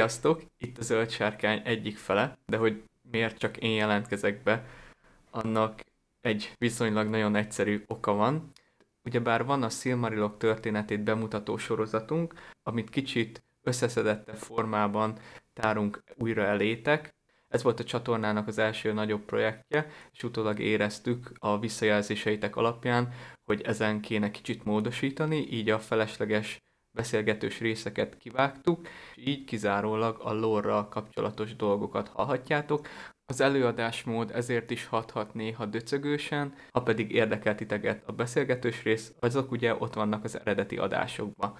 Sziasztok! Itt a zöld sárkány egyik fele, de hogy miért csak én jelentkezek be, annak egy viszonylag nagyon egyszerű oka van. Ugyebár van a Silmarilok történetét bemutató sorozatunk, amit kicsit összeszedettebb formában tárunk újra elétek. Ez volt a csatornának az első nagyobb projektje, és utólag éreztük a visszajelzéseitek alapján, hogy ezen kéne kicsit módosítani, így a felesleges beszélgetős részeket kivágtuk, és így kizárólag a lore kapcsolatos dolgokat hallhatjátok. Az előadásmód ezért is hathat néha döcögősen, ha pedig érdekel titeket a beszélgetős rész, azok ugye ott vannak az eredeti adásokban.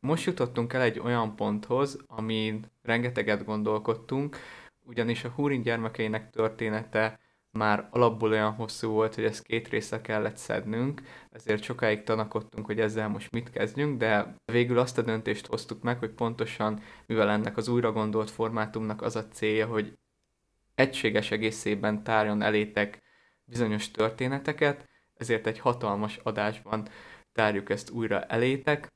Most jutottunk el egy olyan ponthoz, amin rengeteget gondolkodtunk, ugyanis a Húrin gyermekeinek története már alapból olyan hosszú volt, hogy ezt két része kellett szednünk, ezért sokáig tanakodtunk, hogy ezzel most mit kezdjünk, de végül azt a döntést hoztuk meg, hogy pontosan, mivel ennek az újra gondolt formátumnak az a célja, hogy egységes egészében tárjon elétek bizonyos történeteket, ezért egy hatalmas adásban tárjuk ezt újra elétek.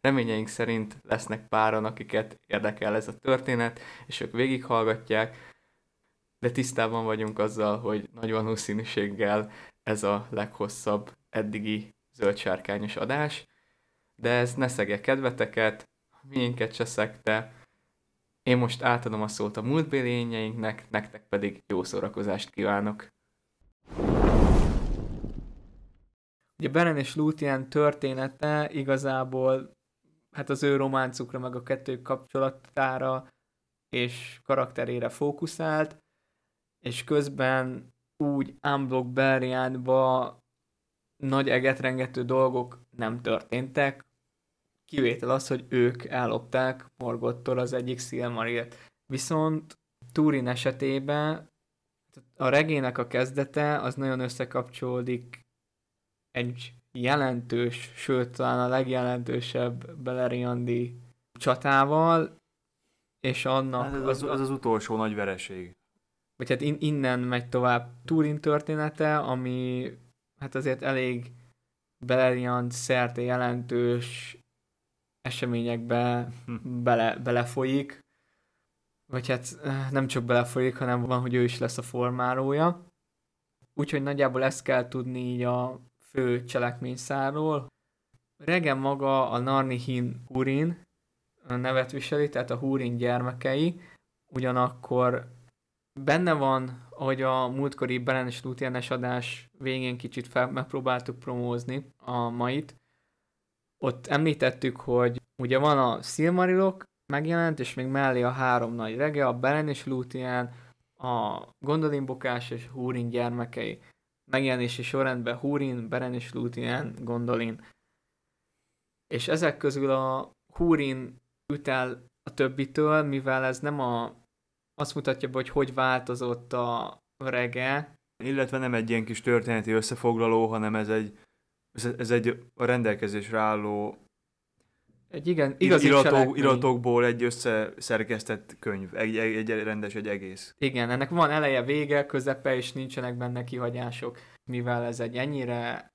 Reményeink szerint lesznek páran, akiket érdekel ez a történet, és ők végighallgatják, de tisztában vagyunk azzal, hogy nagy valószínűséggel ez a leghosszabb eddigi zöldsárkányos adás, de ez ne szegje kedveteket, miénket se szegte. Én most átadom a szót a múltbéli nektek pedig jó szórakozást kívánok. Ugye Beren és Lúthien története igazából hát az ő románcukra, meg a kettő kapcsolatára és karakterére fókuszált, és közben úgy unblock Beriánba nagy egetrengető dolgok nem történtek, kivétel az, hogy ők ellopták Morgottól az egyik Silmarilt. Viszont Turin esetében a regének a kezdete az nagyon összekapcsolódik egy jelentős, sőt talán a legjelentősebb Beleriandi csatával, és annak... Hát ez az, az, az utolsó nagy vereség vagy hát in, innen megy tovább Turin története, ami hát azért elég Beleriand szerte jelentős eseményekbe hm. bele, belefolyik, vagy hát eh, nem csak belefolyik, hanem van, hogy ő is lesz a formálója. Úgyhogy nagyjából ezt kell tudni így a fő cselekményszáról. Regen maga a Narnihin Hurin nevet viseli, tehát a Hurin gyermekei, ugyanakkor benne van, hogy a múltkori Belen és Lutienes adás végén kicsit fel, megpróbáltuk promózni a mait. Ott említettük, hogy ugye van a Silmarilok megjelent, és még mellé a három nagy rege, a Belen és Lúthien, a Gondolin Bokás és Húrin gyermekei. Megjelenési sorrendben Húrin, Beren és Lúthien, Gondolin. És ezek közül a Húrin üt el a többitől, mivel ez nem a azt mutatja be, hogy hogy változott a rege. Illetve nem egy ilyen kis történeti összefoglaló, hanem ez egy, ez, egy a rendelkezésre álló egy igen, igazi iratok, iratokból egy összeszerkesztett könyv, egy, egy, egy rendes, egy egész. Igen, ennek van eleje, vége, közepe, és nincsenek benne kihagyások, mivel ez egy ennyire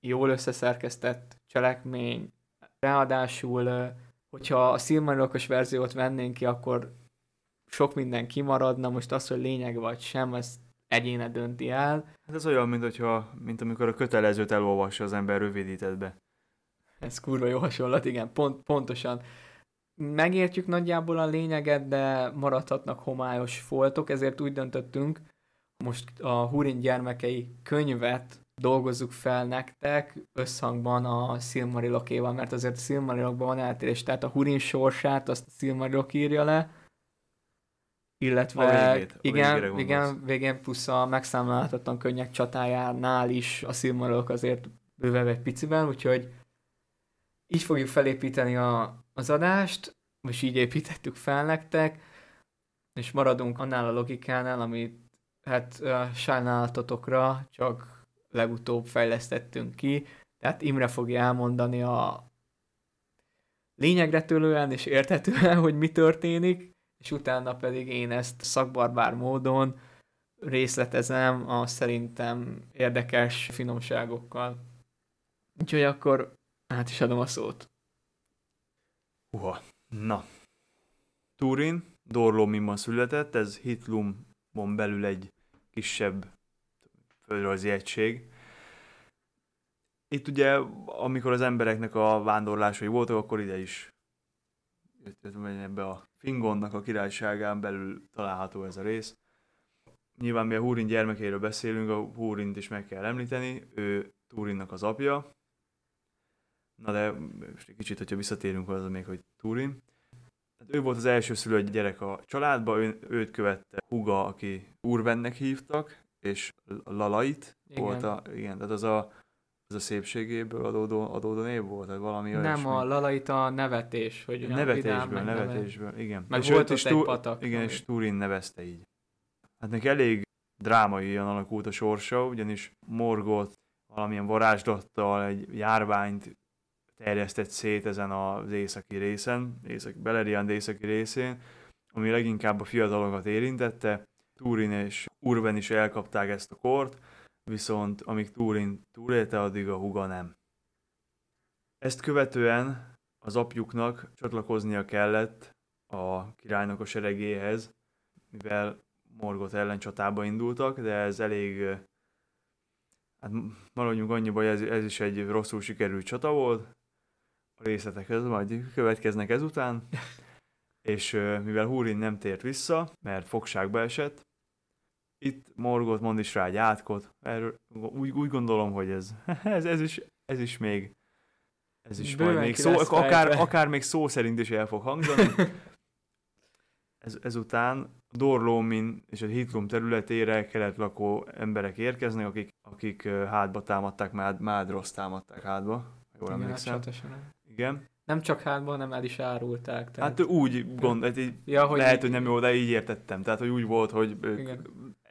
jól összeszerkesztett cselekmény, ráadásul, hogyha a Silmarilokos verziót vennénk ki, akkor sok minden kimaradna, most az, hogy lényeg vagy sem, ez egyéne dönti el. Hát ez olyan, mint, hogyha, mint amikor a kötelezőt elolvassa az ember rövidítetbe. Ez kurva jó hasonlat, igen, pont, pontosan. Megértjük nagyjából a lényeget, de maradhatnak homályos foltok, ezért úgy döntöttünk, most a Hurin gyermekei könyvet dolgozzuk fel nektek összhangban a Silmarilokéval, mert azért a Silmarilokban van eltérés, tehát a Hurin sorsát azt a Silmarilok írja le, illetve a végét, a igen, igen, végén plusz a megszámlálhatatlan könnyek csatájánál is a Silmarok azért bővebb egy piciben, úgyhogy így fogjuk felépíteni a, az adást, most így építettük fel nektek, és maradunk annál a logikánál, amit hát uh, sajnálatotokra csak legutóbb fejlesztettünk ki, tehát Imre fogja elmondani a lényegre tőlően és értetően, hogy mi történik, és utána pedig én ezt szakbarbár módon részletezem a szerintem érdekes finomságokkal. Úgyhogy akkor át is adom a szót. Uha, na. Turin, Dorlómimban született, ez Hitlumon belül egy kisebb földrajzi egység. Itt ugye, amikor az embereknek a vándorlásai voltak, akkor ide is ebbe a Fingonnak a királyságán belül található ez a rész. Nyilván mi a Húrin gyermekéről beszélünk, a Húrint is meg kell említeni, ő Turinnak az apja. Na de most egy kicsit, hogyha visszatérünk az még, hogy Turin. Hát ő volt az első szülött gyerek a családba, ő, őt követte Huga, aki Urvennek hívtak, és Lalait igen. volt a, igen, tehát az a, az a szépségéből adódó, adódó név volt, tehát valami Nem, olyasmi. a Lalait a nevetés, hogy nevetésből, vidám, nevetésből, nevet. igen. Meg és volt ott egy patak. Igen, és Turin nevezte így. Hát neki elég drámai alakult a sorsa, ugyanis Morgot valamilyen varázslattal egy járványt terjesztett szét ezen az északi részen, északi, Beleriand északi részén, ami leginkább a fiatalokat érintette. Turin és Urben is elkapták ezt a kort, viszont amíg Turin túlélte, addig a huga nem. Ezt követően az apjuknak csatlakoznia kellett a királynak a seregéhez, mivel Morgot ellen csatába indultak, de ez elég, hát maradjunk annyiba, hogy ez, ez is egy rosszul sikerült csata volt, a részletekhez majd következnek ezután, és mivel Húrin nem tért vissza, mert fogságba esett, itt Morgot mond is rá egy átkot, erről úgy, úgy gondolom, hogy ez, ez, ez, is, ez is még ez is Bőven majd még szó, akár, akár még szó szerint is el fog hangzani. Ez, ezután Dorlómin és a Hitlum területére kelet lakó emberek érkeznek, akik, akik hátba támadták, Mád, Mádrosz támadták hátba, jól Igen, emlékszem. Igen. Nem csak hátban, hanem el is árulták. Tehát... Hát úgy gond, hát így, ja, hogy lehet, így... hogy nem jó, de így értettem. Tehát, hogy úgy volt, hogy ők egy,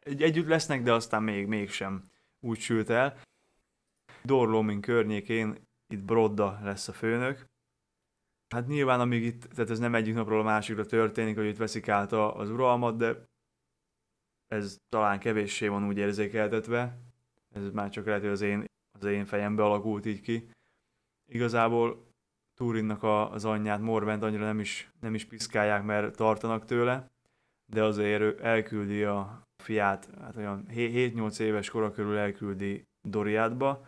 együtt lesznek, de aztán még mégsem úgy sült el. Dorlomin környékén itt Brodda lesz a főnök. Hát nyilván, amíg itt, tehát ez nem egyik napról a másikra történik, hogy itt veszik át az uralmat, de ez talán kevéssé van úgy érzékeltetve. Ez már csak lehet, hogy az én, az én fejembe alakult így ki. Igazából Turinnak a, az anyját, Morvent annyira nem is, nem is piszkálják, mert tartanak tőle, de azért elküldi a fiát, hát olyan 7-8 éves kora körül elküldi Doriátba.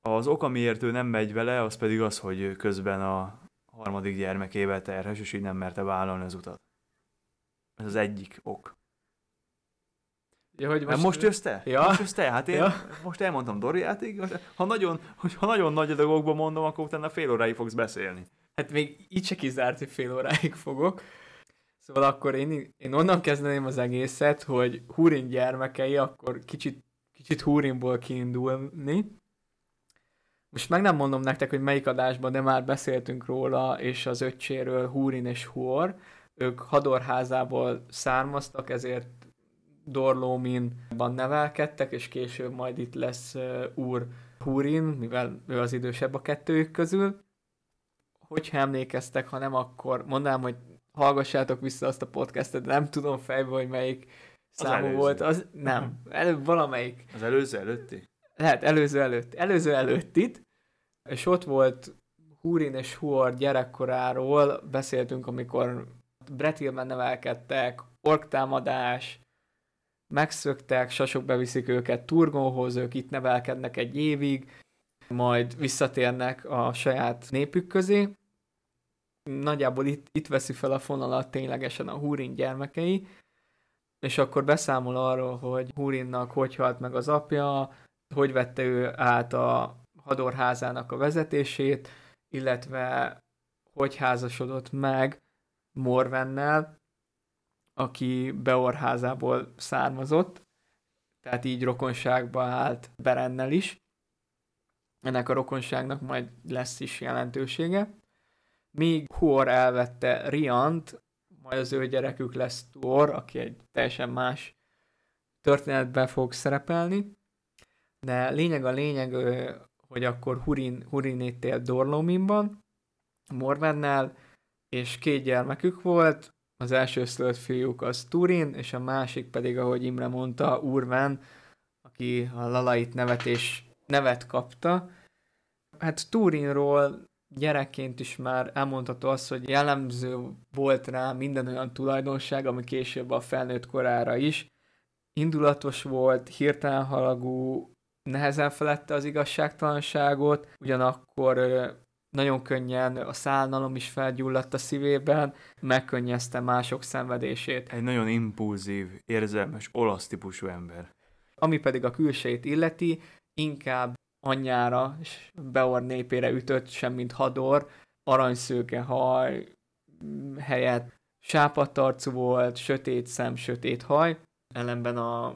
Az oka, miért ő nem megy vele, az pedig az, hogy közben a harmadik gyermekével terhes, és így nem merte vállalni az utat. Ez az egyik ok. Ja, hogy most, most jössz te? Ja. Most jössz te? Hát én ja. most elmondtam Doriátig, ha nagyon, ha nagyon nagy adagokban mondom, akkor utána fél óráig fogsz beszélni. Hát még így se kizárt, hogy fél óráig fogok. Szóval akkor én, én onnan kezdeném az egészet, hogy Húrin gyermekei, akkor kicsit, kicsit Húrinból kiindulni. Most meg nem mondom nektek, hogy melyik adásban, de már beszéltünk róla, és az öccséről Húrin és Huor. Ők Hadorházából származtak, ezért Dorlóminban nevelkedtek, és később majd itt lesz Úr Húrin, mivel ő az idősebb a kettőjük közül. Hogyha emlékeztek, ha nem, akkor mondanám, hogy hallgassátok vissza azt a podcastet, nem tudom fejbe, hogy melyik az számú előző. volt. Az, nem, előbb valamelyik. Az előző előtti? Lehet, előző előtt. Előző előtt itt. És ott volt Húrin és Huor gyerekkoráról beszéltünk, amikor Bretilben nevelkedtek, orktámadás, megszöktek, sasok beviszik őket Turgóhoz, ők itt nevelkednek egy évig, majd visszatérnek a saját népük közé. Nagyjából itt, itt veszi fel a fonalat ténylegesen a Húrin gyermekei, és akkor beszámol arról, hogy Húrinnak hogy halt meg az apja, hogy vette ő át a hadorházának a vezetését, illetve hogy házasodott meg Morvennel, aki Beorházából származott, tehát így rokonságba állt Berennel is. Ennek a rokonságnak majd lesz is jelentősége. Míg Huor elvette Riant, majd az ő gyerekük lesz Tuor, aki egy teljesen más történetben fog szerepelni. De lényeg a lényeg, hogy akkor Hurin, Hurin itt élt Dorlominban, Morvennel, és két gyermekük volt, az első szülött fiúk az Turin, és a másik pedig, ahogy Imre mondta, Urven, aki a Lalait nevet és nevet kapta. Hát Turinról gyerekként is már elmondható az, hogy jellemző volt rá minden olyan tulajdonság, ami később a felnőtt korára is. Indulatos volt, hirtelen halagú, nehezen felette az igazságtalanságot, ugyanakkor nagyon könnyen a szálnalom is felgyulladt a szívében, megkönnyezte mások szenvedését. Egy nagyon impulzív, érzelmes, olasz típusú ember. Ami pedig a külsejét illeti, inkább anyjára és Beor népére ütött, semmint Hador, aranyszőke haj helyett sápadtarcú volt, sötét szem, sötét haj, ellenben a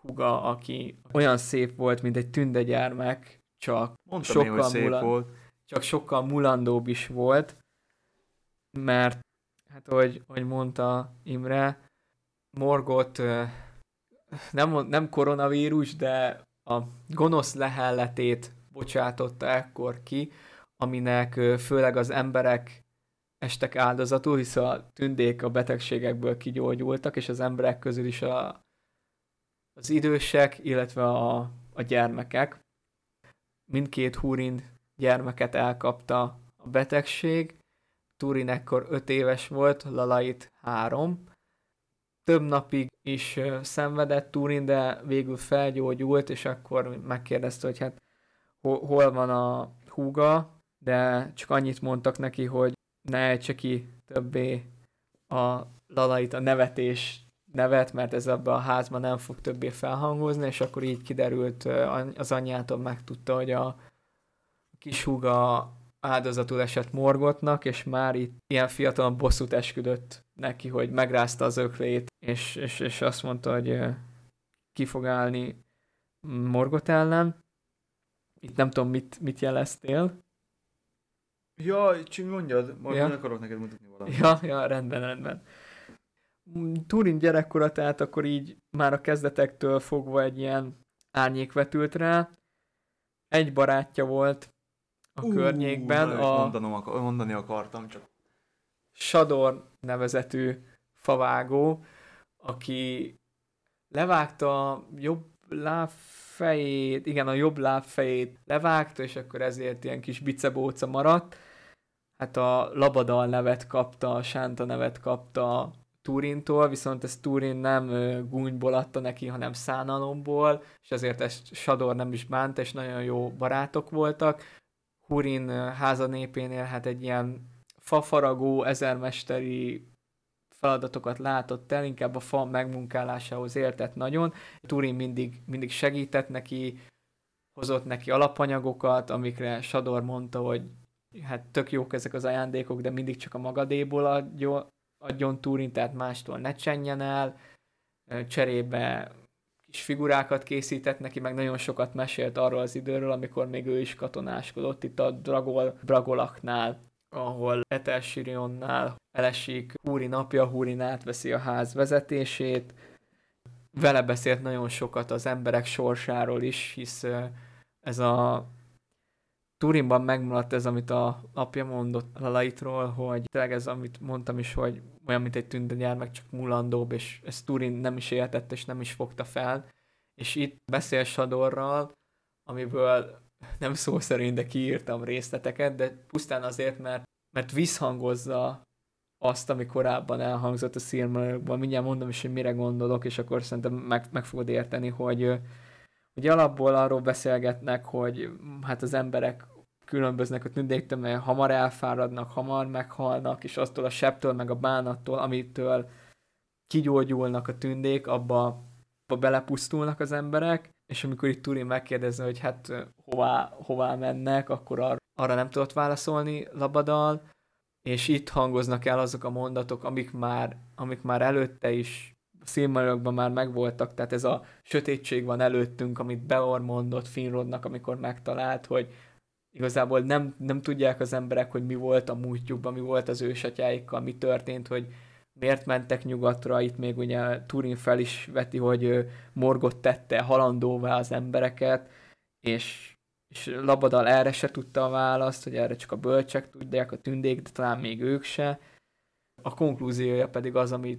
huga, aki olyan szép volt, mint egy tündegyermek, csak Mondtam sokkal én, hogy szép mulan- volt. csak sokkal mulandóbb is volt, mert hát ahogy, ahogy mondta Imre, Morgot nem, nem koronavírus, de a gonosz lehelletét bocsátotta ekkor ki, aminek főleg az emberek estek áldozatul, hisz a tündék a betegségekből kigyógyultak, és az emberek közül is a, az idősek, illetve a, a gyermekek. Mindkét húrin gyermeket elkapta a betegség. Turin ekkor 5 éves volt, Lalait 3. Több napig is szenvedett Turin, de végül felgyógyult, és akkor megkérdezte, hogy hát hol, van a húga, de csak annyit mondtak neki, hogy ne ejtse ki többé a Lalait a nevetés nevet, mert ez abban a házban nem fog többé felhangozni, és akkor így kiderült, az anyjától megtudta, hogy a kis húga áldozatul esett Morgotnak, és már itt ilyen fiatalon bosszút esküdött neki, hogy megrázta az öklét, és, és, és azt mondta, hogy ki fog állni Morgot ellen. Itt nem tudom, mit, mit jeleztél. Ja, csak mondjad, majd Ja. akarok neked mutatni valamit. Ja, ja, rendben, rendben. Mm, Turin gyerekkora, tehát akkor így már a kezdetektől fogva egy ilyen árnyék vetült rá. Egy barátja volt a Ú, környékben, na, a Mondanom, akar, mondani akartam, csak Sador nevezetű favágó, aki levágta jobb lábfejét, igen, a jobb lábfejét levágta, és akkor ezért ilyen kis bicebóca maradt. Hát a Labadal nevet kapta, a Sánta nevet kapta Turintól, viszont ez Turin nem gúnyból adta neki, hanem szánalomból, és ezért ezt Sador nem is bánt, és nagyon jó barátok voltak. Hurin ö, háza népénél hát egy ilyen fafaragó, ezermesteri feladatokat látott el, inkább a fa megmunkálásához értett nagyon. Turin mindig, mindig segített neki, hozott neki alapanyagokat, amikre Sador mondta, hogy hát tök jók ezek az ajándékok, de mindig csak a magadéból adjon, adjon Turin, tehát mástól ne csenjen el. Cserébe kis figurákat készített neki, meg nagyon sokat mesélt arról az időről, amikor még ő is katonáskodott itt a Dragol, Bragolaknál ahol Etelsirionnál elesik Húri napja, Húrin átveszi a ház vezetését. Vele beszélt nagyon sokat az emberek sorsáról is, hisz ez a Turinban megmaradt ez, amit a apja mondott Lalaitról, hogy tényleg ez, amit mondtam is, hogy olyan, mint egy tündegyermek, csak mulandóbb, és ezt Turin nem is értett, és nem is fogta fel. És itt beszél Sadorral, amiből nem szó szerint, de kiírtam részleteket, de pusztán azért, mert, mert visszhangozza azt, ami korábban elhangzott a Silmarillokban. Mindjárt mondom is, hogy mire gondolok, és akkor szerintem meg, meg fogod érteni, hogy ugye alapból arról beszélgetnek, hogy hát az emberek különböznek a tündéktől, mert hamar elfáradnak, hamar meghalnak, és aztól a sebtől, meg a bánattól, amitől kigyógyulnak a tündék, abba, abba belepusztulnak az emberek, és amikor itt Turin megkérdezi, hogy hát hová, hová mennek, akkor ar- arra nem tudott válaszolni Labadal, és itt hangoznak el azok a mondatok, amik már, amik már előtte is Silmarillokban már megvoltak, tehát ez a sötétség van előttünk, amit Beor mondott Finrodnak, amikor megtalált, hogy igazából nem, nem tudják az emberek, hogy mi volt a múltjukban, mi volt az ősatyáikkal, mi történt, hogy miért mentek nyugatra, itt még ugye Turin fel is veti, hogy Morgot tette halandóvá az embereket, és, és Labadal erre se tudta a választ, hogy erre csak a bölcsek tudják, a tündék, de talán még ők se. A konklúziója pedig az, ami,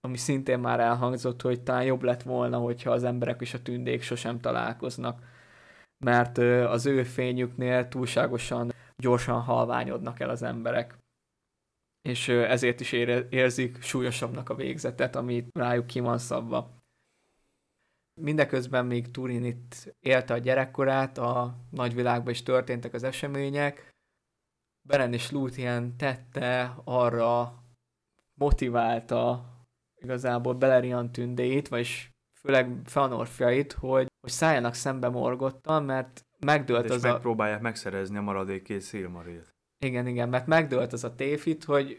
ami szintén már elhangzott, hogy talán jobb lett volna, hogyha az emberek és a tündék sosem találkoznak mert az ő fényüknél túlságosan gyorsan halványodnak el az emberek. És ezért is érzik súlyosabbnak a végzetet, amit rájuk ki van szabva. Mindeközben még Turin itt élte a gyerekkorát, a nagyvilágban is történtek az események. Beren és Lúthien tette arra motiválta igazából Beleriand tündéit, vagyis főleg Feanor fiait, hogy, hogy szálljanak szembe Morgottal, mert megdőlt hát az megpróbálják a... megszerezni a maradék két Silmarilt. Igen, igen, mert megdőlt az a téfit, hogy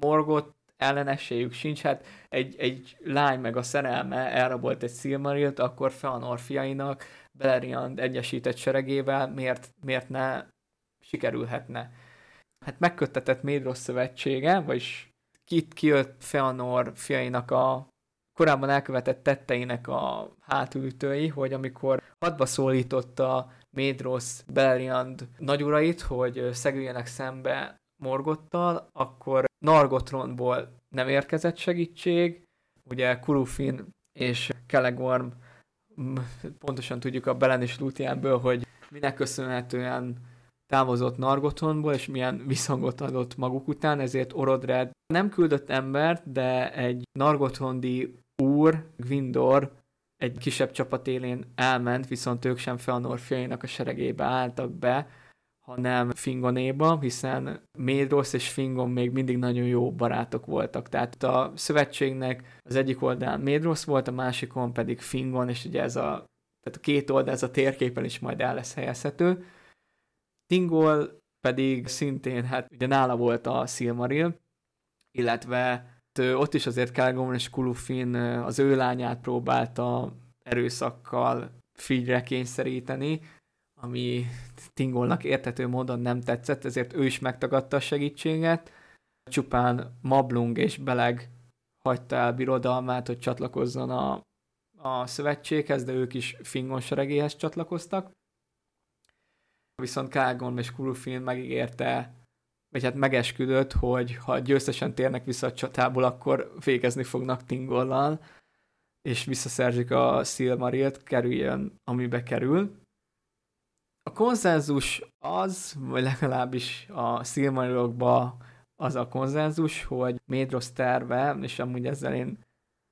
Morgot ellen esélyük sincs, hát egy, egy lány meg a szerelme elrabolt egy Silmarilt, akkor Feanor fiainak Beleriand egyesített seregével miért, miért ne sikerülhetne. Hát megköttetett Médros szövetsége, vagyis kit kijött Feanor fiainak a korábban elkövetett tetteinek a hátulütői, hogy amikor hadba szólította Médros Beleriand nagyurait, hogy szegüljenek szembe Morgottal, akkor Nargotronból nem érkezett segítség, ugye Kurufin és Kelegorm pontosan tudjuk a Belen és Lutiánből, hogy minek köszönhetően távozott Nargotonból, és milyen visszhangot adott maguk után, ezért Orodred nem küldött embert, de egy Nargotondi úr, Gwindor, egy kisebb csapat élén elment, viszont ők sem Feanor fiainak a seregébe álltak be, hanem Fingonéba, hiszen Médrosz és Fingon még mindig nagyon jó barátok voltak. Tehát a szövetségnek az egyik oldalán Médrosz volt, a másikon pedig Fingon, és ugye ez a, tehát a két oldal, ez a térképen is majd el lesz helyezhető. Tingol pedig szintén, hát ugye nála volt a Silmaril, illetve ott is azért Kelgomon és Kulufin az ő lányát próbálta erőszakkal figyre kényszeríteni, ami Tingolnak értető módon nem tetszett, ezért ő is megtagadta a segítséget. Csupán Mablung és Beleg hagyta el birodalmát, hogy csatlakozzon a, a szövetséghez, de ők is Fingon seregéhez csatlakoztak viszont Kágon és Kurufin megígérte, vagy hát megesküdött, hogy ha győztesen térnek vissza a csatából, akkor végezni fognak Tingollal, és visszaszerzik a Silmarilt, kerüljön, amibe kerül. A konszenzus az, vagy legalábbis a Silmarilokban az a konszenzus, hogy Médros terve, és amúgy ezzel én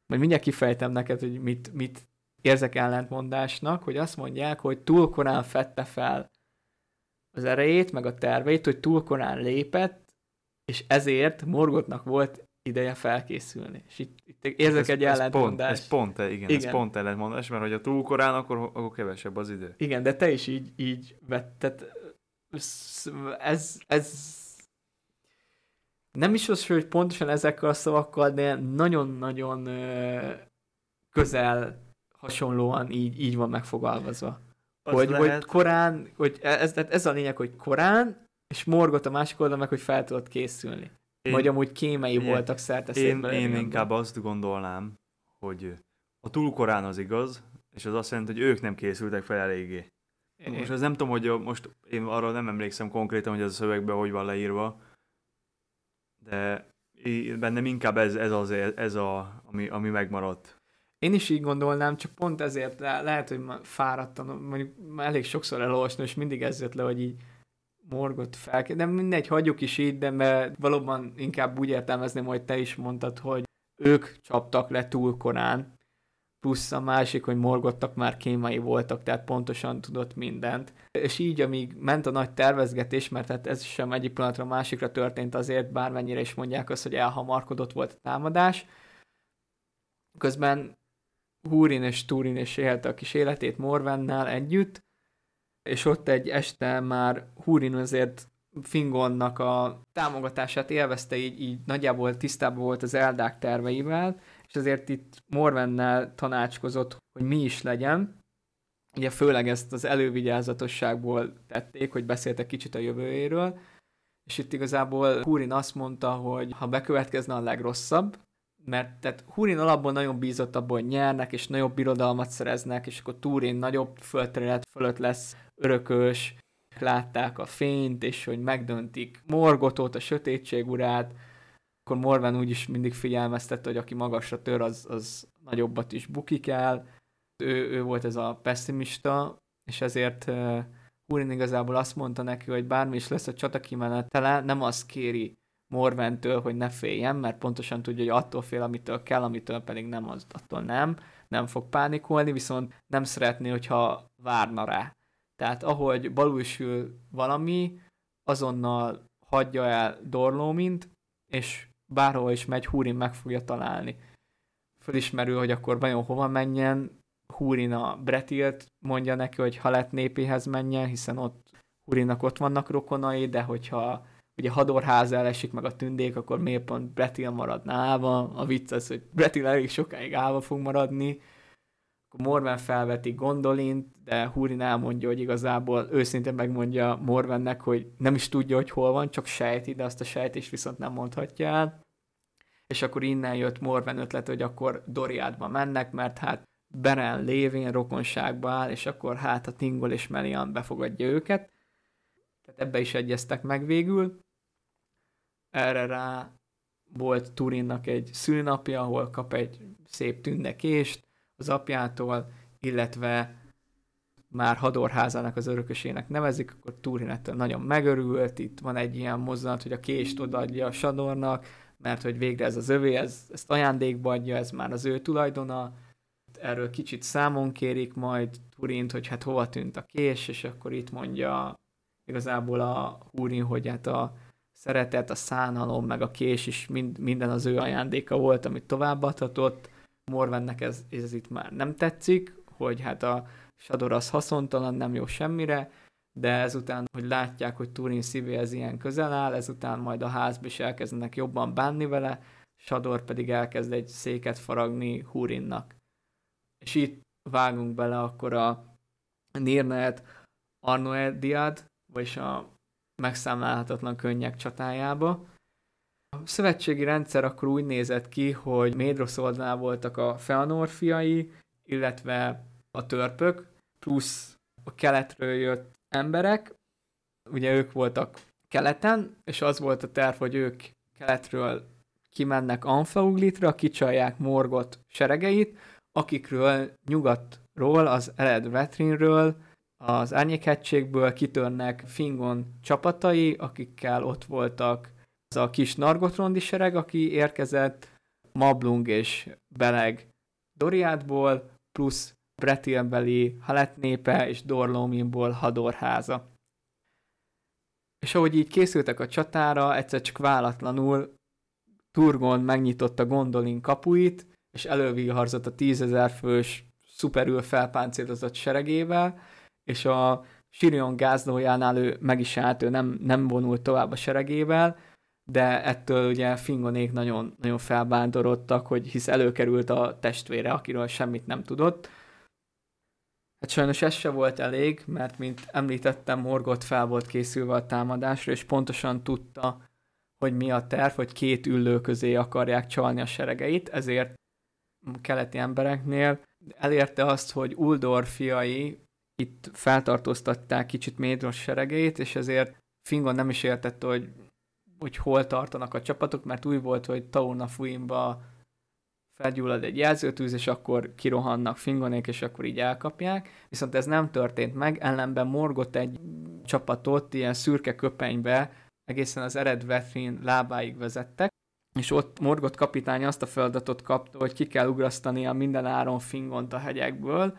majd mindjárt kifejtem neked, hogy mit, mit érzek ellentmondásnak, hogy azt mondják, hogy túl korán fette fel az erejét, meg a terveit, hogy túl korán lépett, és ezért Morgotnak volt ideje felkészülni. És itt, itt érzek ez, egy ez ellentmondást. Pont, ez pont, igen, igen, ez pont ellentmondás, mert ha túl korán, akkor, akkor kevesebb az idő. Igen, de te is így, így vetted. Ez, ez nem is az, hogy pontosan ezekkel a szavakkal, de nagyon-nagyon közel hasonlóan így, így van megfogalmazva hogy, lehet... hogy korán, hogy ez, ez a lényeg, hogy korán, és morgott a másik oldal meg, hogy fel tudott készülni. Én, Vagy amúgy kémei ugye, voltak szerte Én, én inkább azt gondolnám, hogy a túl korán az igaz, és az azt jelenti, hogy ők nem készültek fel eléggé. Én... Most az nem tudom, hogy most én arra nem emlékszem konkrétan, hogy ez a szövegben hogy van leírva, de bennem inkább ez, ez az, ez a, ami, ami megmaradt. Én is így gondolnám, csak pont ezért le, lehet, hogy fáradtam, mondjuk elég sokszor elolvasni, és mindig ez jött le, hogy így morgott fel, de mindegy, hagyjuk is így, de mert valóban inkább úgy értelmezném, hogy te is mondtad, hogy ők csaptak le túl korán, plusz a másik, hogy morgottak már kémai voltak, tehát pontosan tudott mindent. És így, amíg ment a nagy tervezgetés, mert hát ez sem egyik pillanatra másikra történt azért, bármennyire is mondják azt, hogy elhamarkodott volt a támadás, közben Húrin és Túrin is élte a kis életét Morvennel együtt, és ott egy este már Húrin azért Fingonnak a támogatását élvezte, így, így nagyjából tisztában volt az Eldák terveivel, és azért itt Morvennel tanácskozott, hogy mi is legyen. Ugye főleg ezt az elővigyázatosságból tették, hogy beszéltek kicsit a jövőjéről, és itt igazából Húrin azt mondta, hogy ha bekövetkezne a legrosszabb, mert tehát Hurin alapból nagyon bízott abból, hogy nyernek, és nagyobb birodalmat szereznek, és akkor Túrin nagyobb földterület fölött lesz örökös, látták a fényt, és hogy megdöntik Morgotot, a sötétség urát, akkor Morven úgyis mindig figyelmeztette, hogy aki magasra tör, az, az nagyobbat is bukik el. Ő, ő volt ez a pessimista, és ezért Húrin igazából azt mondta neki, hogy bármi is lesz a csata kimenetele, nem azt kéri Morventől, hogy ne féljen, mert pontosan tudja, hogy attól fél, amitől kell, amitől pedig nem, az, attól nem, nem fog pánikolni, viszont nem szeretné, hogyha várna rá. Tehát ahogy balulsül valami, azonnal hagyja el Dorlómint, és bárhol is megy, Húrin meg fogja találni. Fölismerül, hogy akkor vajon hova menjen, Húrin a Bretilt mondja neki, hogy ha lett népéhez menjen, hiszen ott Húrinnak ott vannak rokonai, de hogyha ugye Hadorház elesik meg a tündék, akkor miért pont Bretil marad állva? A vicc az, hogy Bretil elég sokáig állva fog maradni, akkor Morven felveti Gondolint, de Húrin elmondja, hogy igazából őszintén megmondja Morvennek, hogy nem is tudja, hogy hol van, csak sejti, de azt a sejtést viszont nem mondhatja el. És akkor innen jött Morven ötlet, hogy akkor Doriádba mennek, mert hát Beren lévén rokonságba áll, és akkor hát a Tingol és Melian befogadja őket. Tehát ebbe is egyeztek meg végül. Erre rá volt Turinnak egy szülnapja, ahol kap egy szép tündekést az apjától, illetve már Hadorházának az örökösének nevezik, akkor Turin ettől nagyon megörült, itt van egy ilyen mozzanat, hogy a kést odaadja a Sadornak, mert hogy végre ez az övé, ez, ezt ajándékba adja, ez már az ő tulajdona, erről kicsit számon kérik majd Turint, hogy hát hova tűnt a kés, és akkor itt mondja igazából a Húrin, hogy hát a szeretet, a szánalom, meg a kés is mind, minden az ő ajándéka volt, amit továbbadhatott. Morvennek ez, ez itt már nem tetszik, hogy hát a Sador az haszontalan, nem jó semmire, de ezután, hogy látják, hogy Turin szívéhez ilyen közel áll, ezután majd a házba is elkezdenek jobban bánni vele, Sador pedig elkezd egy széket faragni Húrinnak. És itt vágunk bele akkor a Nirnet Arnoediad, vagyis a megszámlálhatatlan könnyek csatájába. A szövetségi rendszer akkor úgy nézett ki, hogy Médrosz oldalán voltak a Feanor fiai, illetve a törpök, plusz a keletről jött emberek, ugye ők voltak keleten, és az volt a terv, hogy ők keletről kimennek Anfauglitra, kicsalják Morgot seregeit, akikről nyugatról, az Ered Vetrinről az Árnyékhegységből kitörnek Fingon csapatai, akikkel ott voltak az a kis Nargotrondi sereg, aki érkezett, Mablung és Beleg Doriátból, plusz Bretilbeli Halet népe és Dorlominból Hadorháza. És ahogy így készültek a csatára, egyszer csak váratlanul Turgon megnyitotta Gondolin kapuit, és előviharzott a tízezer fős szuperül felpáncélozott seregével, és a Sirion gázlójánál ő meg is állt, ő nem, nem vonult tovább a seregével, de ettől ugye Fingonék nagyon, nagyon felbántorodtak, hogy hisz előkerült a testvére, akiről semmit nem tudott. Hát sajnos ez se volt elég, mert mint említettem, Morgot fel volt készülve a támadásra, és pontosan tudta, hogy mi a terv, hogy két üllő közé akarják csalni a seregeit, ezért keleti embereknél elérte azt, hogy Uldor fiai itt feltartóztatták kicsit Médros seregeit, és ezért Fingon nem is értette, hogy, hogy hol tartanak a csapatok, mert úgy volt, hogy Tauna Fuimba felgyullad egy jelzőtűz, és akkor kirohannak Fingonék, és akkor így elkapják. Viszont ez nem történt meg, ellenben morgott egy csapatot ilyen szürke köpenybe, egészen az Ered Vetrin lábáig vezettek, és ott Morgott kapitány azt a feladatot kapta, hogy ki kell ugrasztani a minden áron Fingont a hegyekből,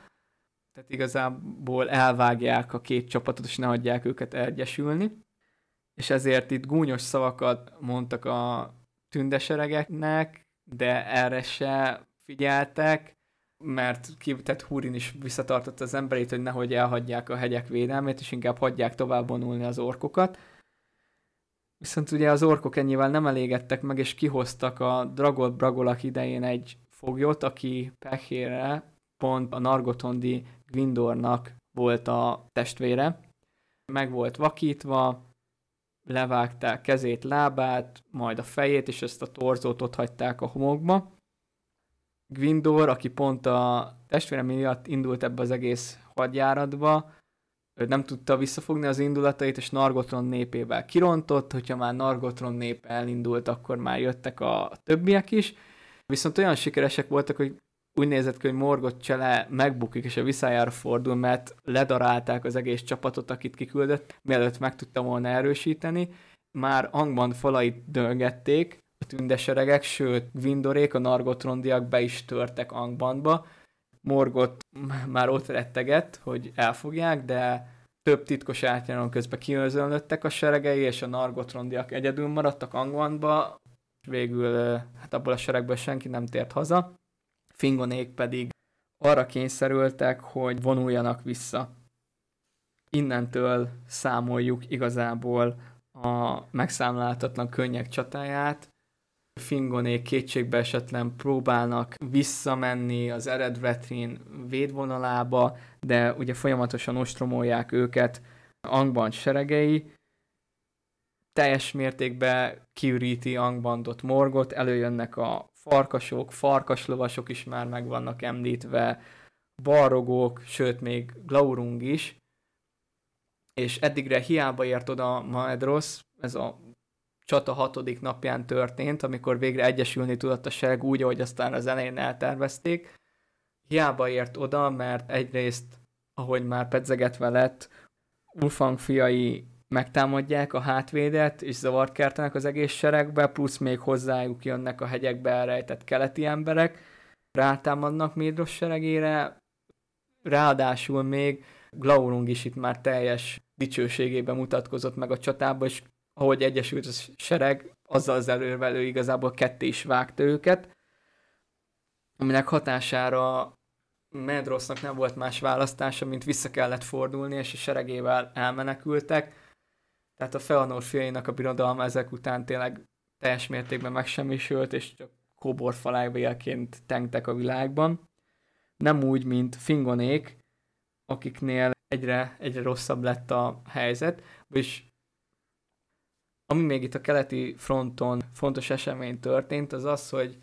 tehát igazából elvágják a két csapatot, és ne hagyják őket egyesülni. És ezért itt gúnyos szavakat mondtak a tündeseregeknek, de erre se figyeltek, mert ki, tehát Húrin is visszatartotta az emberét, hogy nehogy elhagyják a hegyek védelmét, és inkább hagyják tovább vonulni az orkokat. Viszont ugye az orkok ennyivel nem elégedtek meg, és kihoztak a Dragol Bragolak idején egy foglyot, aki pehére pont a Nargotondi Gwindornak volt a testvére. Meg volt vakítva, levágták kezét, lábát, majd a fejét, és ezt a torzót ott hagyták a homokba. Gwindor, aki pont a testvére miatt indult ebbe az egész hadjáratba, ő nem tudta visszafogni az indulatait, és Nargotron népével kirontott, hogyha már Nargotron nép elindult, akkor már jöttek a többiek is, viszont olyan sikeresek voltak, hogy úgy nézett ki, hogy Morgot csele megbukik, és a viszájára fordul, mert ledarálták az egész csapatot, akit kiküldött, mielőtt meg tudta volna erősíteni. Már Angban falait döngették, a tündeseregek, sőt, Gvindorék, a Nargotrondiak be is törtek Angbanba. Morgot már ott rettegett, hogy elfogják, de több titkos átjáron közben kiözönlöttek a seregei, és a Nargotrondiak egyedül maradtak Angbanba. Végül hát abból a seregből senki nem tért haza. Fingonék pedig arra kényszerültek, hogy vonuljanak vissza. Innentől számoljuk igazából a megszámláltatlan könnyek csatáját. Fingonék kétségbe esetlen próbálnak visszamenni az Eredretrin védvonalába, de ugye folyamatosan ostromolják őket Angban seregei. Teljes mértékben kiüríti Angbandot Morgot, előjönnek a farkasok, farkaslovasok is már meg vannak említve, barogók, sőt még Glaurung is, és eddigre hiába ért oda Maedros, ez a csata hatodik napján történt, amikor végre egyesülni tudott a sereg úgy, ahogy aztán az elején eltervezték. Hiába ért oda, mert egyrészt, ahogy már pedzegetve lett, Ulfang fiai megtámadják a hátvédet, és zavart kertenek az egész seregbe, plusz még hozzájuk jönnek a hegyekbe elrejtett keleti emberek, rátámadnak Médros seregére, ráadásul még Glaurung is itt már teljes dicsőségében mutatkozott meg a csatában, és ahogy egyesült a sereg, azzal az elővelő igazából ketté is vágta őket, aminek hatására Medrosznak nem volt más választása, mint vissza kellett fordulni, és a seregével elmenekültek, tehát a Feanor fiainak a birodalma ezek után tényleg teljes mértékben megsemmisült, és csak kóborfalájbélként tengtek a világban. Nem úgy, mint Fingonék, akiknél egyre, egyre rosszabb lett a helyzet, és ami még itt a keleti fronton fontos esemény történt, az az, hogy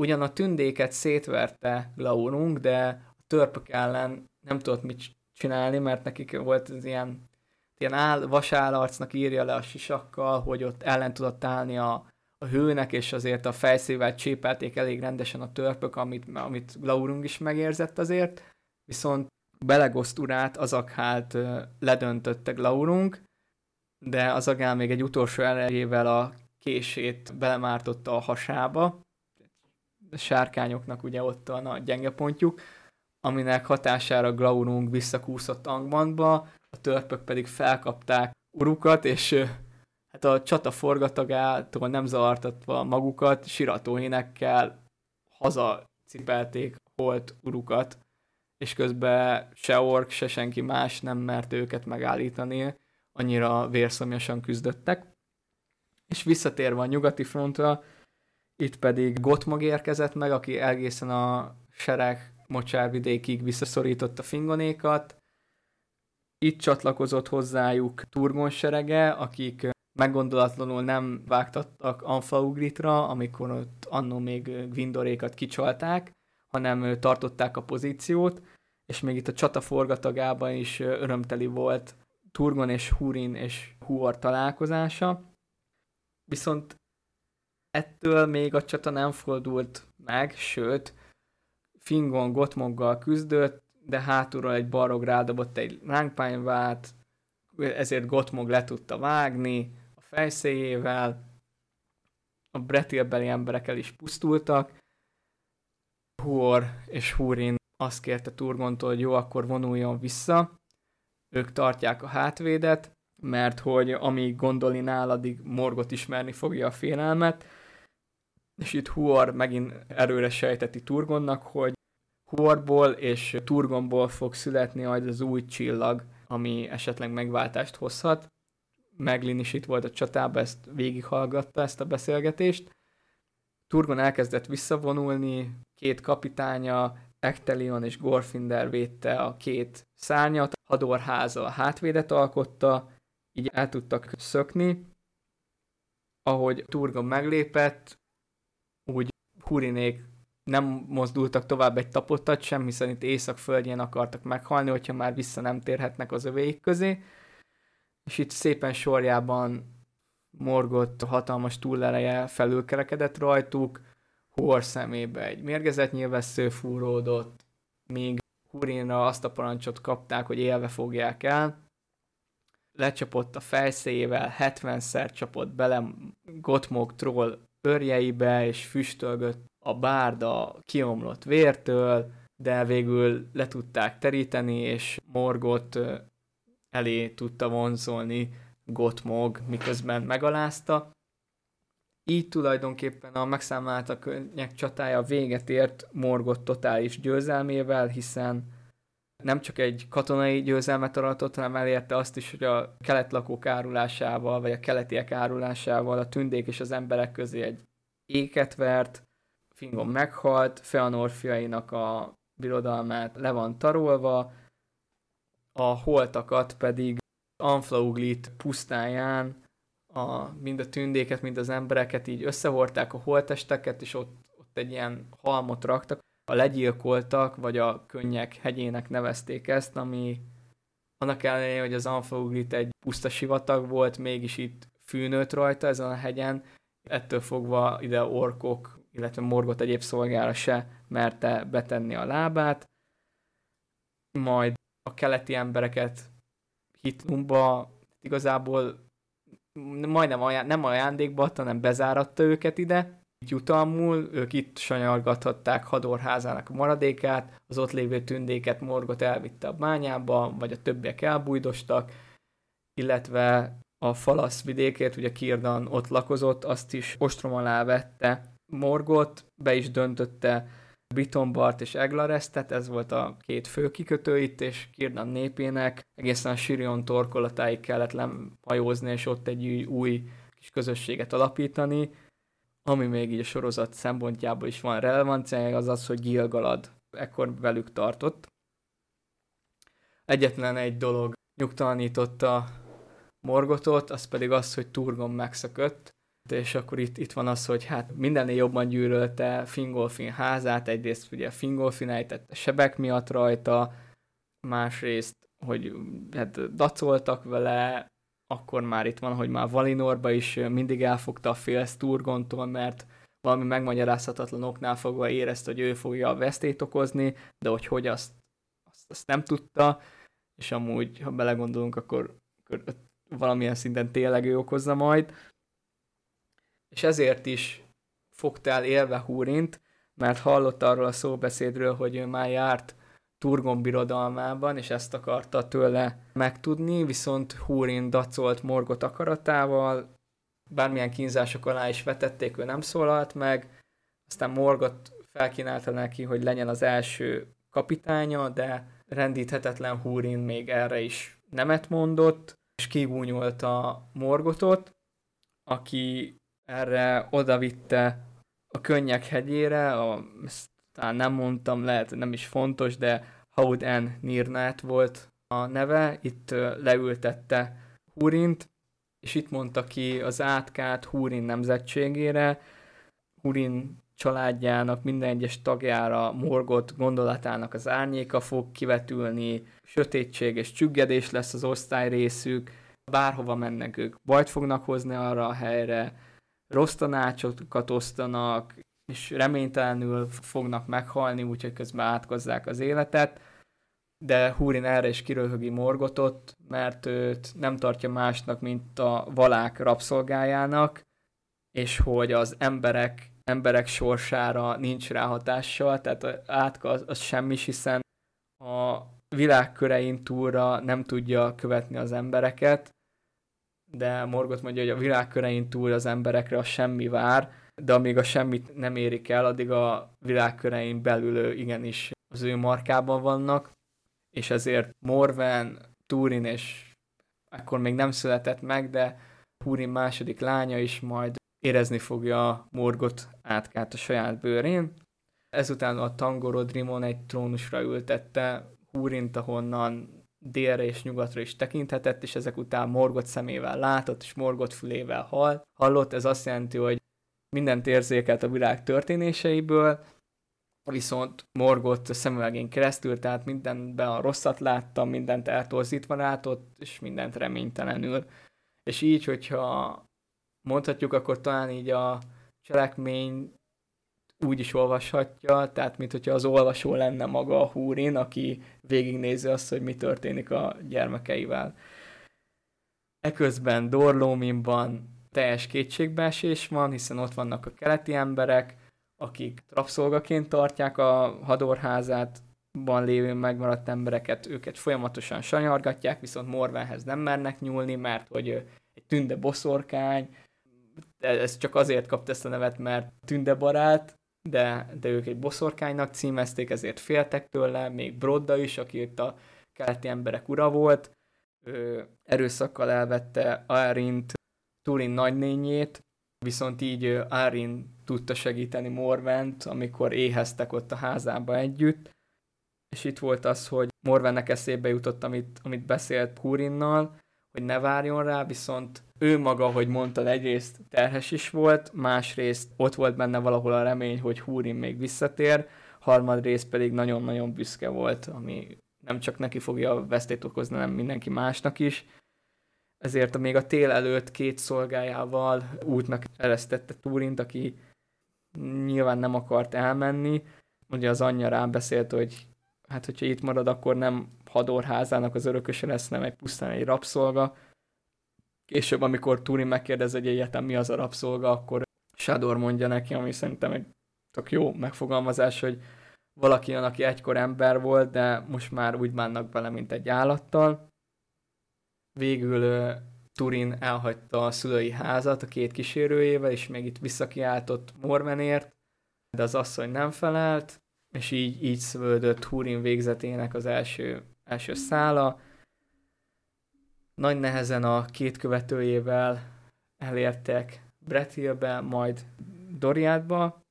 ugyan a tündéket szétverte Laurung, de a törpök ellen nem tudott mit csinálni, mert nekik volt az ilyen ilyen áll, vasállarcnak írja le a sisakkal, hogy ott ellen tudott állni a, a hőnek, és azért a fejszével csépelték elég rendesen a törpök, amit, amit Glaurung is megérzett azért, viszont Belegoszt urát Azakhált ledöntötte Glaurung, de Azagál még egy utolsó erejével a kését belemártotta a hasába, a sárkányoknak ugye ott a gyenge pontjuk, aminek hatására Glaurung visszakúszott Angbandba, a törpök pedig felkapták urukat, és hát a csata forgatagától nem zavartatva magukat, siratóénekkel haza cipelték holt urukat, és közben se ork, se senki más nem mert őket megállítani, annyira vérszomjasan küzdöttek. És visszatérve a nyugati frontra, itt pedig Gotmog érkezett meg, aki egészen a sereg mocsárvidékig visszaszorította fingonékat, itt csatlakozott hozzájuk Turgon serege, akik meggondolatlanul nem vágtattak Anfaugritra, amikor ott annó még Gvindorékat kicsalták, hanem tartották a pozíciót, és még itt a csata forgatagában is örömteli volt Turgon és Hurin és Huor találkozása. Viszont ettől még a csata nem fordult meg, sőt, Fingon Gotmoggal küzdött, de hátulról egy barog rádobott egy lángpányvát, ezért Gotmog le tudta vágni a fejszéjével, a Bretilbeli emberekkel is pusztultak, Huor és Hurin azt kérte Turgontól, hogy jó, akkor vonuljon vissza, ők tartják a hátvédet, mert hogy amíg Gondolinál, addig Morgot ismerni fogja a félelmet, és itt Huor megint erőre sejteti Turgonnak, hogy Huorból és Turgonból fog születni majd az új csillag, ami esetleg megváltást hozhat. Meglin is itt volt a csatában, ezt végighallgatta, ezt a beszélgetést. Turgon elkezdett visszavonulni, két kapitánya, Ektelion és Gorfinder védte a két szárnyat, Hadorháza a hátvédet alkotta, így el tudtak szökni. Ahogy Turgon meglépett, úgy Hurinék nem mozdultak tovább egy tapottat sem, hiszen itt észak akartak meghalni, hogyha már vissza nem térhetnek az övéik közé. És itt szépen sorjában morgott hatalmas túlereje felülkerekedett rajtuk, Hor szemébe egy mérgezett nyilvessző fúródott, míg Hurinra azt a parancsot kapták, hogy élve fogják el. Lecsapott a fejszéjével, 70-szer csapott bele Gotmog troll örjeibe, és füstölgött a bárda kiomlott vértől, de végül le tudták teríteni, és Morgot elé tudta vonzolni Gotmog, miközben megalázta. Így tulajdonképpen a megszámlálta könnyek csatája véget ért Morgot totális győzelmével, hiszen nem csak egy katonai győzelmet aratott, hanem elérte azt is, hogy a kelet lakók árulásával, vagy a keletiek árulásával a tündék és az emberek közé egy éket vert, Fingon meghalt, Feanor fiainak a birodalmát le van tarolva, a holtakat pedig Anflauglit pusztáján a, mind a tündéket, mind az embereket így összehordták a holtesteket, és ott, ott egy ilyen halmot raktak. A legyilkoltak, vagy a könnyek hegyének nevezték ezt, ami annak ellenére, hogy az Anflauglit egy puszta sivatag volt, mégis itt fűnőtt rajta ezen a hegyen, ettől fogva ide orkok, illetve morgot egyéb szolgára se merte betenni a lábát. Majd a keleti embereket Hitlumba igazából majdnem aján, nem ajándékba adta, hanem bezáratta őket ide, jutalmul, ők itt sanyargathatták Hadorházának a maradékát, az ott lévő tündéket Morgot elvitte a bányába, vagy a többiek elbújdostak, illetve a Falasz vidékét, ugye Kirdan ott lakozott, azt is ostrom alá vette Morgot, be is döntötte Bitombart és Eglarestet, ez volt a két fő kikötő itt, és Kirdan népének egészen a Sirion torkolatáig kellett hajózni, és ott egy új, kis közösséget alapítani. Ami még így a sorozat szempontjából is van relevancia, az az, hogy Gilgalad ekkor velük tartott. Egyetlen egy dolog nyugtalanította Morgotot, az pedig az, hogy Turgon megszökött, és akkor itt, itt van az, hogy hát mindennél jobban gyűrölte Fingolfin házát, egyrészt ugye Fingolfin ejtette sebek miatt rajta, másrészt, hogy hát dacoltak vele, akkor már itt van, hogy már Valinorba is mindig elfogta a fél Turgontól, mert valami megmagyarázhatatlan oknál fogva érezte, hogy ő fogja a vesztét okozni, de hogy hogy azt, azt, azt nem tudta, és amúgy, ha belegondolunk, akkor, akkor valamilyen szinten tényleg ő okozza majd és ezért is fogtál élve Húrint, mert hallott arról a szóbeszédről, hogy ő már járt Turgon birodalmában, és ezt akarta tőle megtudni, viszont Húrin dacolt Morgot akaratával, bármilyen kínzások alá is vetették, ő nem szólalt meg, aztán Morgot felkínálta neki, hogy legyen az első kapitánya, de rendíthetetlen Húrin még erre is nemet mondott, és kigúnyolta Morgotot, aki erre odavitte a könnyek hegyére, a, talán nem mondtam, lehet nem is fontos, de Haud N. Nirnát volt a neve, itt leültette Hurint, és itt mondta ki az átkát Hurin nemzetségére, Hurin családjának minden egyes tagjára morgott gondolatának az árnyéka fog kivetülni, sötétség és csüggedés lesz az osztály részük, bárhova mennek ők bajt fognak hozni arra a helyre, rossz tanácsokat osztanak, és reménytelenül fognak meghalni, úgyhogy közben átkozzák az életet, de Húrin erre is kiröhögi Morgotot, mert őt nem tartja másnak, mint a valák rabszolgájának, és hogy az emberek, emberek sorsára nincs ráhatással, tehát a átka az, az semmi, hiszen a világkörein túlra nem tudja követni az embereket, de Morgot mondja, hogy a világkörein túl az emberekre a semmi vár, de amíg a semmit nem érik el, addig a világkörein belül igenis az ő markában vannak, és ezért Morven, Túrin és akkor még nem született meg, de Túrin második lánya is majd érezni fogja Morgot átkát a saját bőrén. Ezután a Tangorodrimon egy trónusra ültette Húrint, ahonnan délre és nyugatra is tekinthetett, és ezek után morgott szemével látott, és morgott fülével hall, hallott. Ez azt jelenti, hogy mindent érzékelt a világ történéseiből, viszont morgott szemüvegén keresztül, tehát mindenben a rosszat láttam, mindent eltorzítva látott, és mindent reménytelenül. És így, hogyha mondhatjuk, akkor talán így a cselekmény úgy is olvashatja, tehát mint hogyha az olvasó lenne maga a Húrin, aki végignézi azt, hogy mi történik a gyermekeivel. Eközben Dorlóminban teljes kétségbeesés van, hiszen ott vannak a keleti emberek, akik rabszolgaként tartják a hadorházát, ban lévő megmaradt embereket, őket folyamatosan sanyargatják, viszont Morvenhez nem mernek nyúlni, mert hogy egy tünde boszorkány, ez csak azért kapta ezt a nevet, mert tünde barát, de, de ők egy boszorkánynak címezték, ezért féltek tőle, még Brodda is, aki itt a keleti emberek ura volt, ő erőszakkal elvette Arint, Turin nagynényét, viszont így Arin tudta segíteni Morvent, amikor éheztek ott a házába együtt, és itt volt az, hogy Morvennek eszébe jutott, amit, amit beszélt Kurinnal, hogy ne várjon rá, viszont ő maga, hogy mondta, egyrészt terhes is volt, másrészt ott volt benne valahol a remény, hogy Húrin még visszatér, harmadrészt pedig nagyon-nagyon büszke volt, ami nem csak neki fogja vesztét okozni, hanem mindenki másnak is. Ezért még a tél előtt két szolgájával útnak eresztette Túrint, aki nyilván nem akart elmenni. Ugye az anyja rám beszélt, hogy hát hogyha itt marad, akkor nem hadorházának az örököse lesz, nem egy pusztán egy rabszolga. Később, amikor Turin megkérdez, hogy egyetem mi az a rabszolga, akkor Sador mondja neki, ami szerintem egy tök jó megfogalmazás, hogy valaki olyan, aki egykor ember volt, de most már úgy bánnak vele, mint egy állattal. Végül Turin elhagyta a szülői házat a két kísérőjével, és még itt visszakiáltott Mormenért, de az asszony nem felelt, és így, így szövődött Húrin végzetének az első, első szála. Nagy nehezen a két követőjével elértek Brethilbe, majd Doriátba,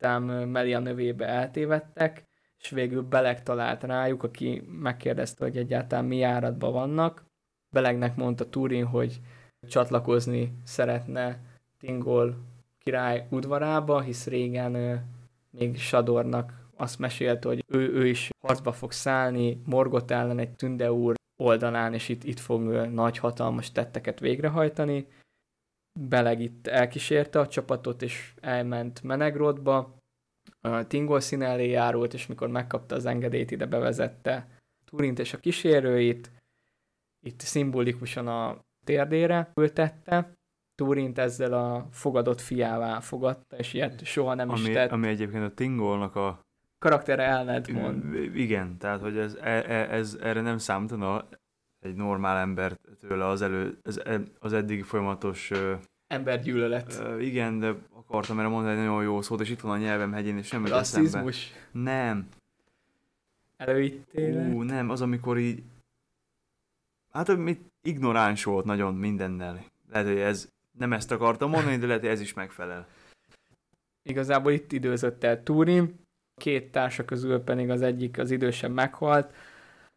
ám Melia növébe eltévedtek, és végül Beleg talált rájuk, aki megkérdezte, hogy egyáltalán mi járatban vannak. Belegnek mondta Turin, hogy csatlakozni szeretne Tingol király udvarába, hisz régen még Sadornak azt mesélt, hogy ő, ő is harcba fog szállni Morgot ellen egy tünde úr oldalán, és itt, itt fog nagy hatalmas tetteket végrehajtani. Beleg itt elkísérte a csapatot, és elment Menegrodba. A Tingol szín elé járult, és mikor megkapta az engedélyt, ide bevezette Turint és a kísérőit. Itt szimbolikusan a térdére ültette. Turint ezzel a fogadott fiává fogadta, és ilyet soha nem ami, is tett. Ami egyébként a Tingolnak a karaktere ellent mond. Igen, tehát hogy ez, ez, ez erre nem számítana egy normál ember tőle az, elő, az, e, az eddig folyamatos... Embergyűlölet. Igen, de akartam erre mondani egy nagyon jó szót, és itt van a nyelvem hegyén, és nem Rasszizmus. Nem. Előítélet. Ú, nem, az amikor így... Hát, mit ignoráns volt nagyon mindennel. Lehet, hogy ez nem ezt akartam mondani, de lehet, hogy ez is megfelel. Igazából itt időzött el Turin, két társa közül pedig az egyik az idősebb meghalt,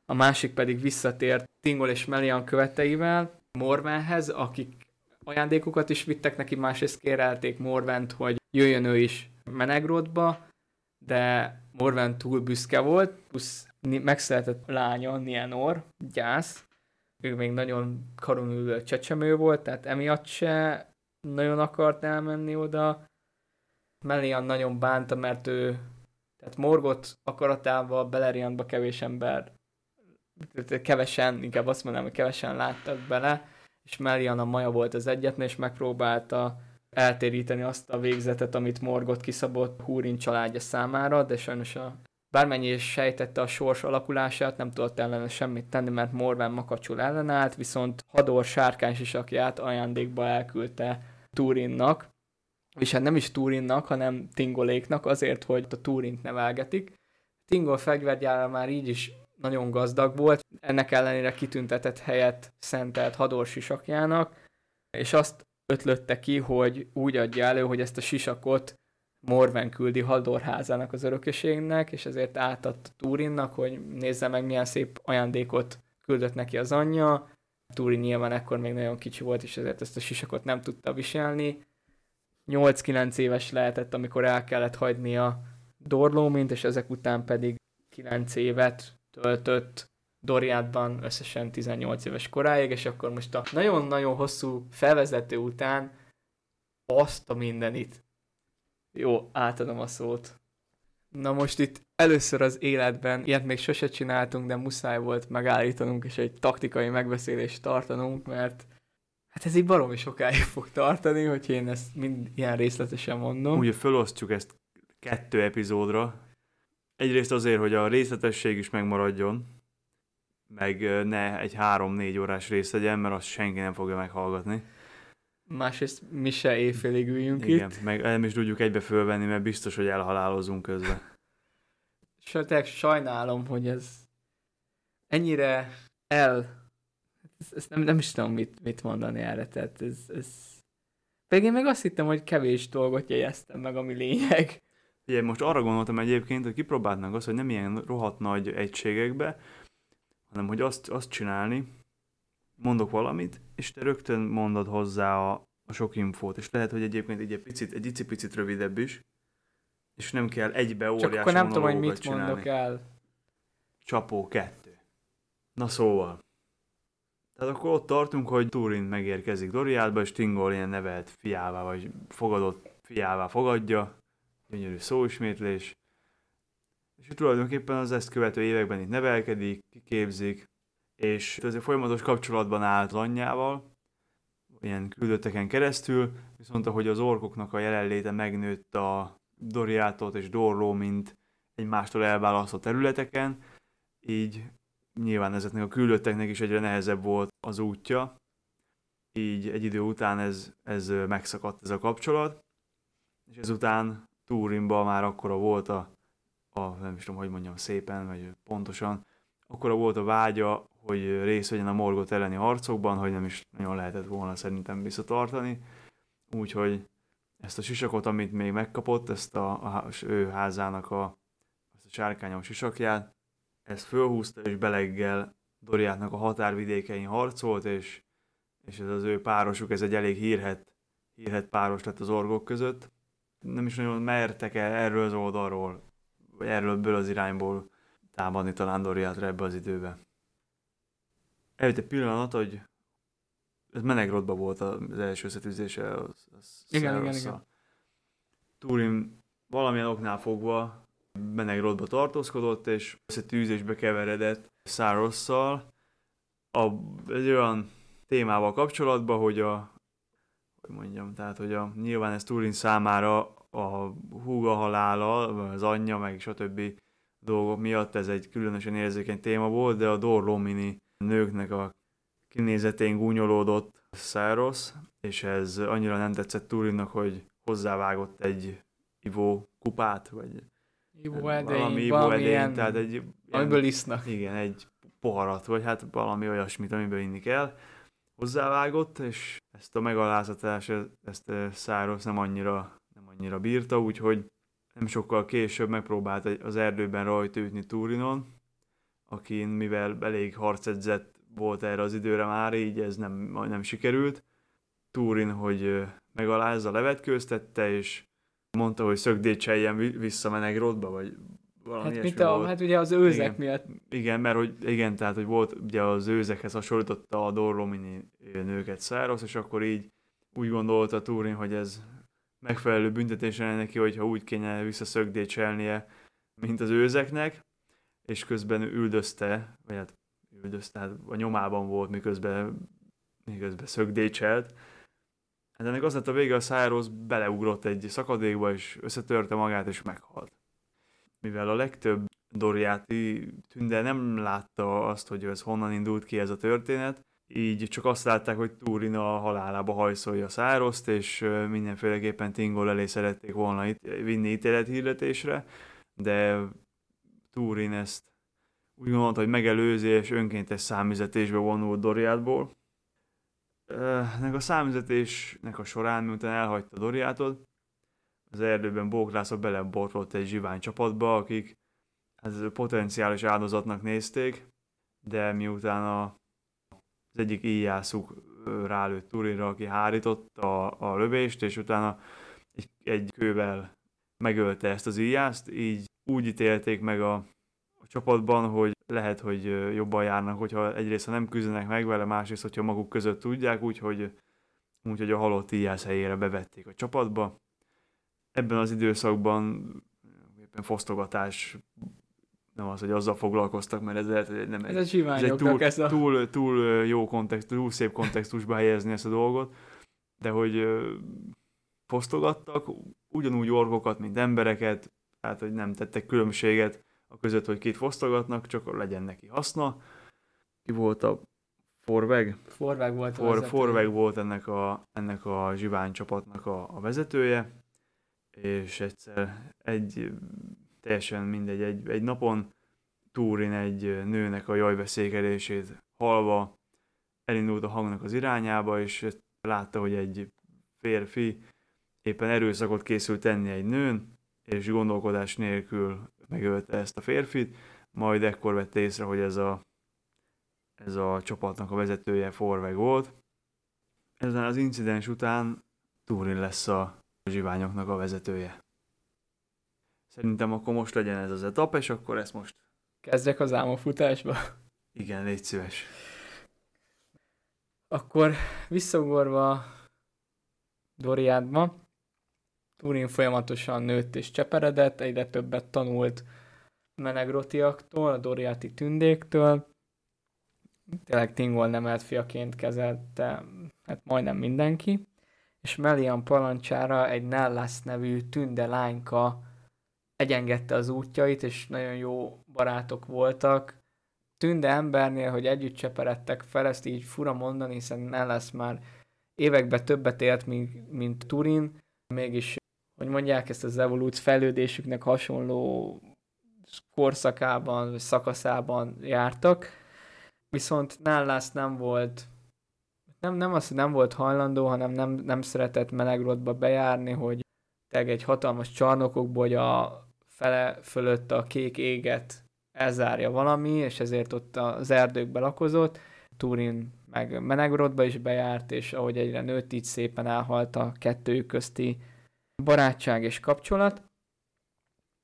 a másik pedig visszatért Tingol és Melian követeivel Morvenhez, akik ajándékokat is vittek neki, másrészt kérelték Morvent, hogy jöjjön ő is Menegrodba, de Morven túl büszke volt, plusz megszületett lánya, Nienor, gyász, ő még nagyon karonülő csecsemő volt, tehát emiatt se nagyon akart elmenni oda. Melian nagyon bánta, mert ő tehát Morgot akaratával Beleriandba kevés ember, kevesen, inkább azt mondanám, hogy kevesen láttak bele, és Melian a Maja volt az egyetlen, és megpróbálta eltéríteni azt a végzetet, amit Morgot kiszabott Húrin családja számára, de sajnos a bármennyi is sejtette a sors alakulását, nem tudott ellene semmit tenni, mert Morven makacsul ellenállt, viszont Hador sárkány át ajándékba elküldte Turinnak, és hát nem is Turinnak, hanem Tingoléknak azért, hogy a Turint nevelgetik. Tingol fegyvergyára már így is nagyon gazdag volt, ennek ellenére kitüntetett helyet szentelt Hador sisakjának, és azt ötlötte ki, hogy úgy adja elő, hogy ezt a sisakot Morven küldi Hadorházának az örököségnek, és ezért átadta Turinnak, hogy nézze meg milyen szép ajándékot küldött neki az anyja. Turin nyilván ekkor még nagyon kicsi volt, és ezért ezt a sisakot nem tudta viselni, 8-9 éves lehetett, amikor el kellett hagyni a Dorlómint, és ezek után pedig 9 évet töltött Doriátban összesen 18 éves koráig, és akkor most a nagyon-nagyon hosszú felvezető után azt a mindenit Jó, átadom a szót. Na most itt először az életben, ilyet még sose csináltunk, de muszáj volt megállítanunk és egy taktikai megbeszélést tartanunk, mert hát ez így baromi sokáig fog tartani, hogy én ezt mind ilyen részletesen mondom. Ugye felosztjuk ezt kettő epizódra. Egyrészt azért, hogy a részletesség is megmaradjon, meg ne egy három-négy órás rész legyen, mert azt senki nem fogja meghallgatni. Másrészt mi se éjfélig üljünk Igen, itt. meg nem is tudjuk egybe fölvenni, mert biztos, hogy elhalálozunk közben. Sőt, sajnálom, hogy ez ennyire el... Ezt, nem, nem is tudom, mit, mit mondani erre, tehát ez, ez... Pedig én meg azt hittem, hogy kevés dolgot jegyeztem meg, ami lényeg. Ugye most arra gondoltam egyébként, hogy kipróbálnánk azt, hogy nem ilyen rohadt nagy egységekbe, hanem hogy azt, azt csinálni, mondok valamit, és te rögtön mondod hozzá a, a sok infót, és lehet, hogy egyébként egy picit, egy icipicit rövidebb is, és nem kell egybe óriás Csak akkor nem tudom, hogy mit csinálni. mondok el. Csapó kettő. Na szóval. Tehát akkor ott tartunk, hogy Turin megérkezik Doriátba, és Tingol ilyen nevelt fiává, vagy fogadott fiává fogadja. Gyönyörű szóismétlés. És tulajdonképpen az ezt követő években itt nevelkedik, kiképzik, és ezért folyamatos kapcsolatban állt anyjával, ilyen küldötteken keresztül, viszont ahogy az orkoknak a jelenléte megnőtt a Doriátot és Dorló, mint egymástól elválasztott területeken, így nyilván ezeknek a küldötteknek is egyre nehezebb volt az útja, így egy idő után ez, ez megszakadt ez a kapcsolat, és ezután Turinban már akkora volt a, a, nem is tudom, hogy mondjam szépen, vagy pontosan, akkora volt a vágya, hogy részt vegyen a Morgot elleni harcokban, hogy nem is nagyon lehetett volna szerintem visszatartani. Úgyhogy ezt a sisakot, amit még megkapott, ezt a, a ő házának a, ezt a sárkányom sisakját, ezt fölhúzta, és beleggel Doriátnak a határvidékein harcolt, és, és ez az ő párosuk, ez egy elég hírhet, hírhet páros lett az orgok között. Nem is nagyon mertek el erről az oldalról, vagy erről ebből az irányból támadni talán Doriátra ebbe az időbe. Eljött egy pillanat, hogy ez Menegrodba volt az első összetűzése. Az, az Igen, igen, Szárosszal. igen. Turin valamilyen oknál fogva Menegrodba tartózkodott, és összetűzésbe keveredett Szárosszal. A, egy olyan témával kapcsolatban, hogy a hogy mondjam, tehát hogy a, nyilván ez Turin számára a húga halála, az anyja, meg stb. dolgok miatt ez egy különösen érzékeny téma volt, de a Dorlomini nőknek a kinézetén gúnyolódott Száros, és ez annyira nem tetszett Turinnak, hogy hozzávágott egy ivó kupát, vagy Valami edény, ivó valami edény, ilyen, tehát egy amiből isznak. igen, egy poharat, vagy hát valami olyasmit, amiből inni kell, hozzávágott, és ezt a megalázatás, ezt eh, Száros nem annyira, nem annyira bírta, úgyhogy nem sokkal később megpróbált az erdőben rajtütni Túrinon, akin mivel elég harcedzett volt erre az időre már, így ez nem, nem sikerült. Túrin, hogy eh, megalázza, levetkőztette, és mondta, hogy szögdécseljen vi- vissza Menegrodba, vagy valami Hát, a, volt. hát ugye az őzek Igen. miatt Igen, mert hogy igen, tehát hogy volt ugye az őzekhez hasonlította a Dorlomini nőket Száros, és akkor így úgy gondolta Turin, hogy ez megfelelő büntetés lenne neki, hogyha úgy kéne visszaszögdécselnie, mint az őzeknek, és közben üldözte, vagy hát üldözte, hát a nyomában volt, miközben, miközben szögdécselt. Hát ennek az lett a vége, a Száros beleugrott egy szakadékba, és összetörte magát, és meghalt. Mivel a legtöbb Doriáti tünde nem látta azt, hogy ez honnan indult ki ez a történet, így csak azt látták, hogy Túrin a halálába hajszolja Szároszt, és mindenféleképpen Tingol elé szerették volna itt, vinni ítélethirdetésre, de Túrin ezt úgy gondolta, hogy megelőzi, és önkéntes számüzetésbe vonult Doriátból. Ö, Ennek a számüzetésnek a során, miután elhagyta Doriátot, az erdőben bóklászok belebotlolt egy zsivány csapatba, akik hát potenciális áldozatnak nézték, de miután a, az egyik íjászuk rálőtt Turinra, aki hárította a, a lövést, és utána egy, egy kővel megölte ezt az íjászt, így úgy ítélték meg a csapatban, hogy lehet, hogy jobban járnak, hogyha egyrészt ha nem küzdenek meg vele, másrészt, hogyha maguk között tudják, úgyhogy, úgyhogy a halott íjász helyére bevették a csapatba, ebben az időszakban éppen fosztogatás nem az, hogy azzal foglalkoztak, mert ez lehet, hogy nem Ez egy, a ez egy túl, ez a... túl, túl jó kontextus, túl szép kontextusba helyezni ezt a dolgot, de hogy fosztogattak ugyanúgy orgokat, mint embereket, tehát hogy nem tettek különbséget a között, hogy két fosztogatnak, csak legyen neki haszna. Ki volt a Forveg? Forveg volt a For, vezető. Forveg volt ennek a, ennek a zsivány csapatnak a, a vezetője, és egyszer egy teljesen mindegy, egy, egy napon Túrin egy nőnek a jajveszékelését halva elindult a hangnak az irányába, és látta, hogy egy férfi éppen erőszakot készült tenni egy nőn, és gondolkodás nélkül megölte ezt a férfit, majd ekkor vette észre, hogy ez a, ez a csapatnak a vezetője Forveg volt. Ezen az incidens után Túrin lesz a zsiványoknak a vezetője. Szerintem akkor most legyen ez az etap, és akkor ezt most Kezdjek az álmofutásba. igen, légy szíves. Akkor visszagorva Doriádba, Turin folyamatosan nőtt és cseperedett, egyre többet tanult menegrotiaktól, a Doriáti tündéktől. Tényleg Tingol nemelt fiaként kezelte hát majdnem mindenki. És Melian parancsára egy Nellas nevű tünde lányka egyengedte az útjait, és nagyon jó barátok voltak. Tünde embernél, hogy együtt cseperedtek fel, ezt így fura mondani, hiszen Nellas már években többet élt, mint, mint Turin, mégis, hogy mondják, ezt az evolút fejlődésüknek hasonló korszakában, vagy szakaszában jártak, viszont Nállász nem volt nem, nem az, hogy nem volt hajlandó, hanem nem, nem szeretett melegrodba bejárni, hogy tényleg egy hatalmas csarnokokból, hogy a fele fölött a kék éget elzárja valami, és ezért ott az erdőkbe lakozott. Turin meg Menegrodba is bejárt, és ahogy egyre nőtt, így szépen elhalt a kettőjük közti barátság és kapcsolat.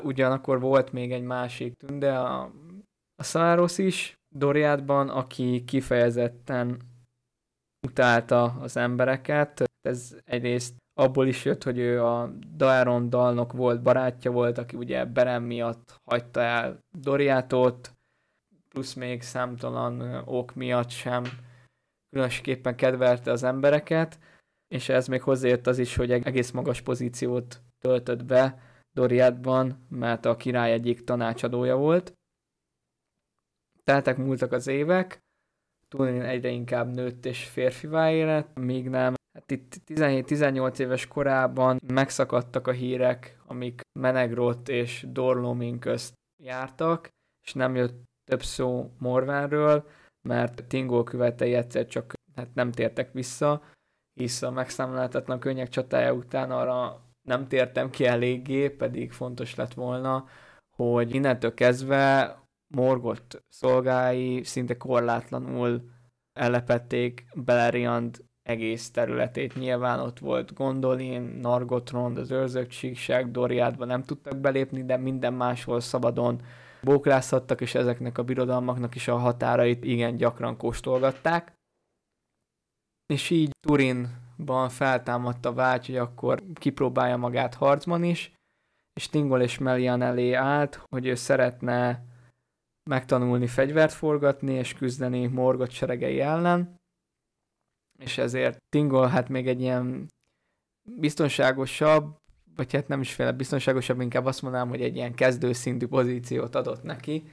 Ugyanakkor volt még egy másik tünde, a, a Száros is, Doriátban, aki kifejezetten utálta az embereket. Ez egyrészt abból is jött, hogy ő a Daeron dalnok volt, barátja volt, aki ugye Beren miatt hagyta el Doriátot, plusz még számtalan ok miatt sem különösképpen kedvelte az embereket, és ez még hozzájött az is, hogy egész magas pozíciót töltött be Doriátban, mert a király egyik tanácsadója volt. Teltek múltak az évek, Turin egyre inkább nőtt és férfivá élet, míg nem. Hát itt 17-18 éves korában megszakadtak a hírek, amik Menegrot és Dorlomin közt jártak, és nem jött több szó Morvánről, mert Tingol követei egyszer csak hát nem tértek vissza, hisz a megszámláltatlan könnyek csatája után arra nem tértem ki eléggé, pedig fontos lett volna, hogy innentől kezdve Morgott szolgái szinte korlátlanul ellepették Beleriand egész területét. Nyilván ott volt Gondolin, Nargotrond, az őrzők síkság, Doriádba nem tudtak belépni, de minden máshol szabadon bóklászhattak, és ezeknek a birodalmaknak is a határait igen gyakran kóstolgatták. És így Turinban feltámadt a vágy, hogy akkor kipróbálja magát harcban is, és Tingol és Melian elé állt, hogy ő szeretne megtanulni fegyvert forgatni és küzdeni Morgot seregei ellen, és ezért Tingol hát még egy ilyen biztonságosabb, vagy hát nem is féle biztonságosabb, inkább azt mondanám, hogy egy ilyen kezdőszintű pozíciót adott neki,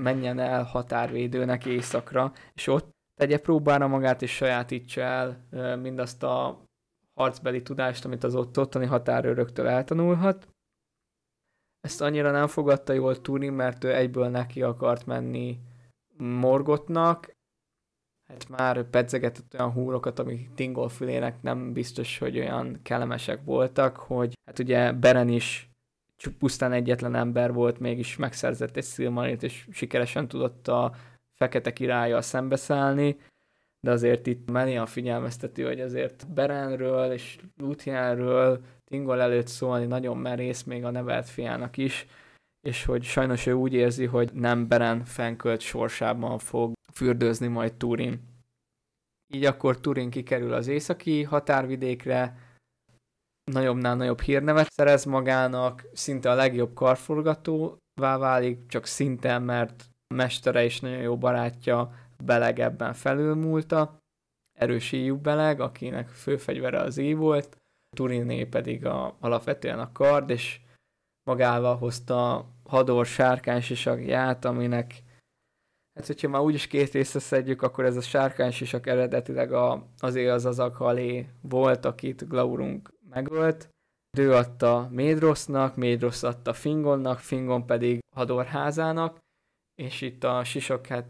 menjen el határvédőnek éjszakra, és ott tegye próbára magát, és sajátítsa el mindazt a harcbeli tudást, amit az ott ottani határőröktől eltanulhat. Ezt annyira nem fogadta jól Turin, mert ő egyből neki akart menni Morgotnak, hát már pedzegetett olyan húrokat, amik Tingol fülének nem biztos, hogy olyan kellemesek voltak, hogy hát ugye Beren is pusztán egyetlen ember volt, mégis megszerzett egy Silmarint, és sikeresen tudott a fekete királlyal szembeszállni, de azért itt Melian figyelmeztető, hogy azért Berenről és Luthienről Tingol előtt szólni nagyon merész még a nevelt fiának is, és hogy sajnos ő úgy érzi, hogy nem Beren fenkölt sorsában fog fürdőzni majd Turin. Így akkor Turin kikerül az északi határvidékre, nagyobbnál nagyobb hírnevet szerez magának, szinte a legjobb karforgatóvá válik, csak szinte, mert mestere és nagyon jó barátja Beleg ebben felülmúlta, erős íjú Beleg, akinek főfegyvere az íj volt, Turiné pedig a, alapvetően a kard, és magával hozta hador sárkánysisagját, aminek Hát, hogyha már úgyis két részre szedjük, akkor ez a sárkánysisak eredetileg a, azért az az Akhalé volt, akit Glaurung megölt. Ő adta Médrosznak, Médrosz adta Fingonnak, Fingon pedig Hadorházának, és itt a sisok, hát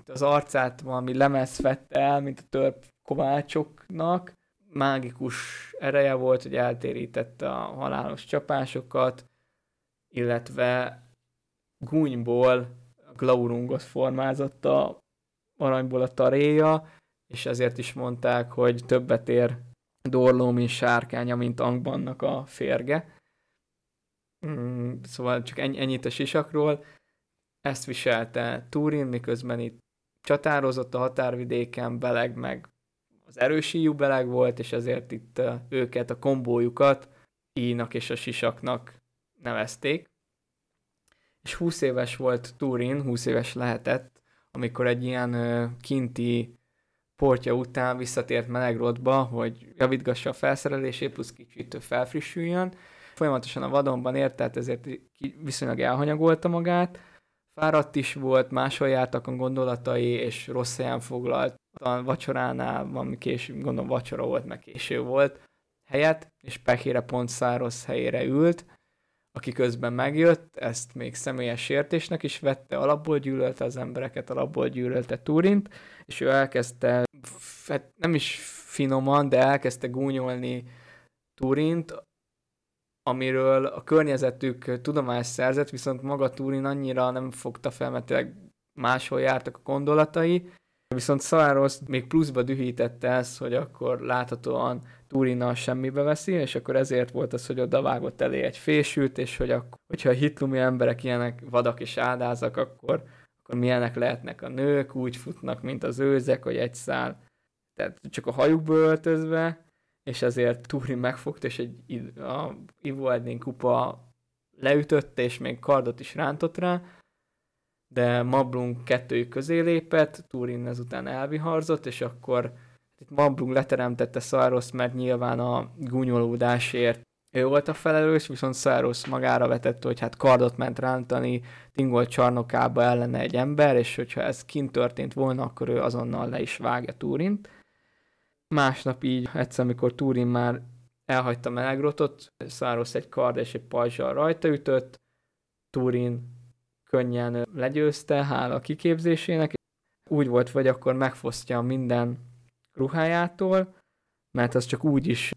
itt az arcát valami lemez vette el, mint a törp kovácsoknak. Mágikus ereje volt, hogy eltérítette a halálos csapásokat, illetve gúnyból Glaurungot formázott a aranyból a taréja, és ezért is mondták, hogy többet ér Dorló, mint sárkánya, mint Angbannak a férge. Mm, szóval csak ennyit a sisakról. Ezt viselte Turin, miközben itt csatározott a határvidéken, Beleg meg az erősíjú Beleg volt, és ezért itt őket, a kombójukat Ínak és a sisaknak nevezték és 20 éves volt Turin, 20 éves lehetett, amikor egy ilyen kinti portja után visszatért Melegrodba, hogy javítgassa a felszerelését, plusz kicsit felfrissüljön. Folyamatosan a vadonban ért, tehát ezért viszonylag elhanyagolta magát. Fáradt is volt, máshol jártak a gondolatai, és rossz helyen foglalt. A vacsoránál, valami késő, gondolom vacsora volt, meg késő volt helyet, és pekére pont száraz helyére ült aki közben megjött, ezt még személyes sértésnek is vette, alapból gyűlölte az embereket, alapból gyűlölte Turint, és ő elkezdte, hát nem is finoman, de elkezdte gúnyolni Turint, amiről a környezetük tudomást szerzett, viszont maga Turin annyira nem fogta fel, mert máshol jártak a gondolatai, viszont Szaros még pluszba dühítette ezt, hogy akkor láthatóan Turinnal semmibe veszi, és akkor ezért volt az, hogy oda vágott elé egy fésült, és hogy akkor, hogyha a hitlumi emberek ilyenek vadak és áldázak, akkor, akkor milyenek lehetnek a nők, úgy futnak, mint az őzek, hogy egy szál, tehát csak a hajukba öltözve, és ezért Turin megfogta, és egy a Ivo Edin kupa leütötte, és még kardot is rántott rá, de Mablung kettőjük közé lépett, Turin ezután elviharzott, és akkor itt Mambrung leteremtette Szaros, mert nyilván a gúnyolódásért ő volt a felelős, viszont Szaros magára vetette, hogy hát kardot ment rántani Tingol csarnokába ellene egy ember, és hogyha ez kint történt volna, akkor ő azonnal le is vágja Túrint. Másnap így, egyszer, amikor Túrin már elhagyta Melegrotot, Száros egy kard és egy pajzsal rajta ütött, Túrin könnyen legyőzte, hála a kiképzésének. Úgy volt, vagy akkor megfosztja minden ruhájától, mert az csak úgy is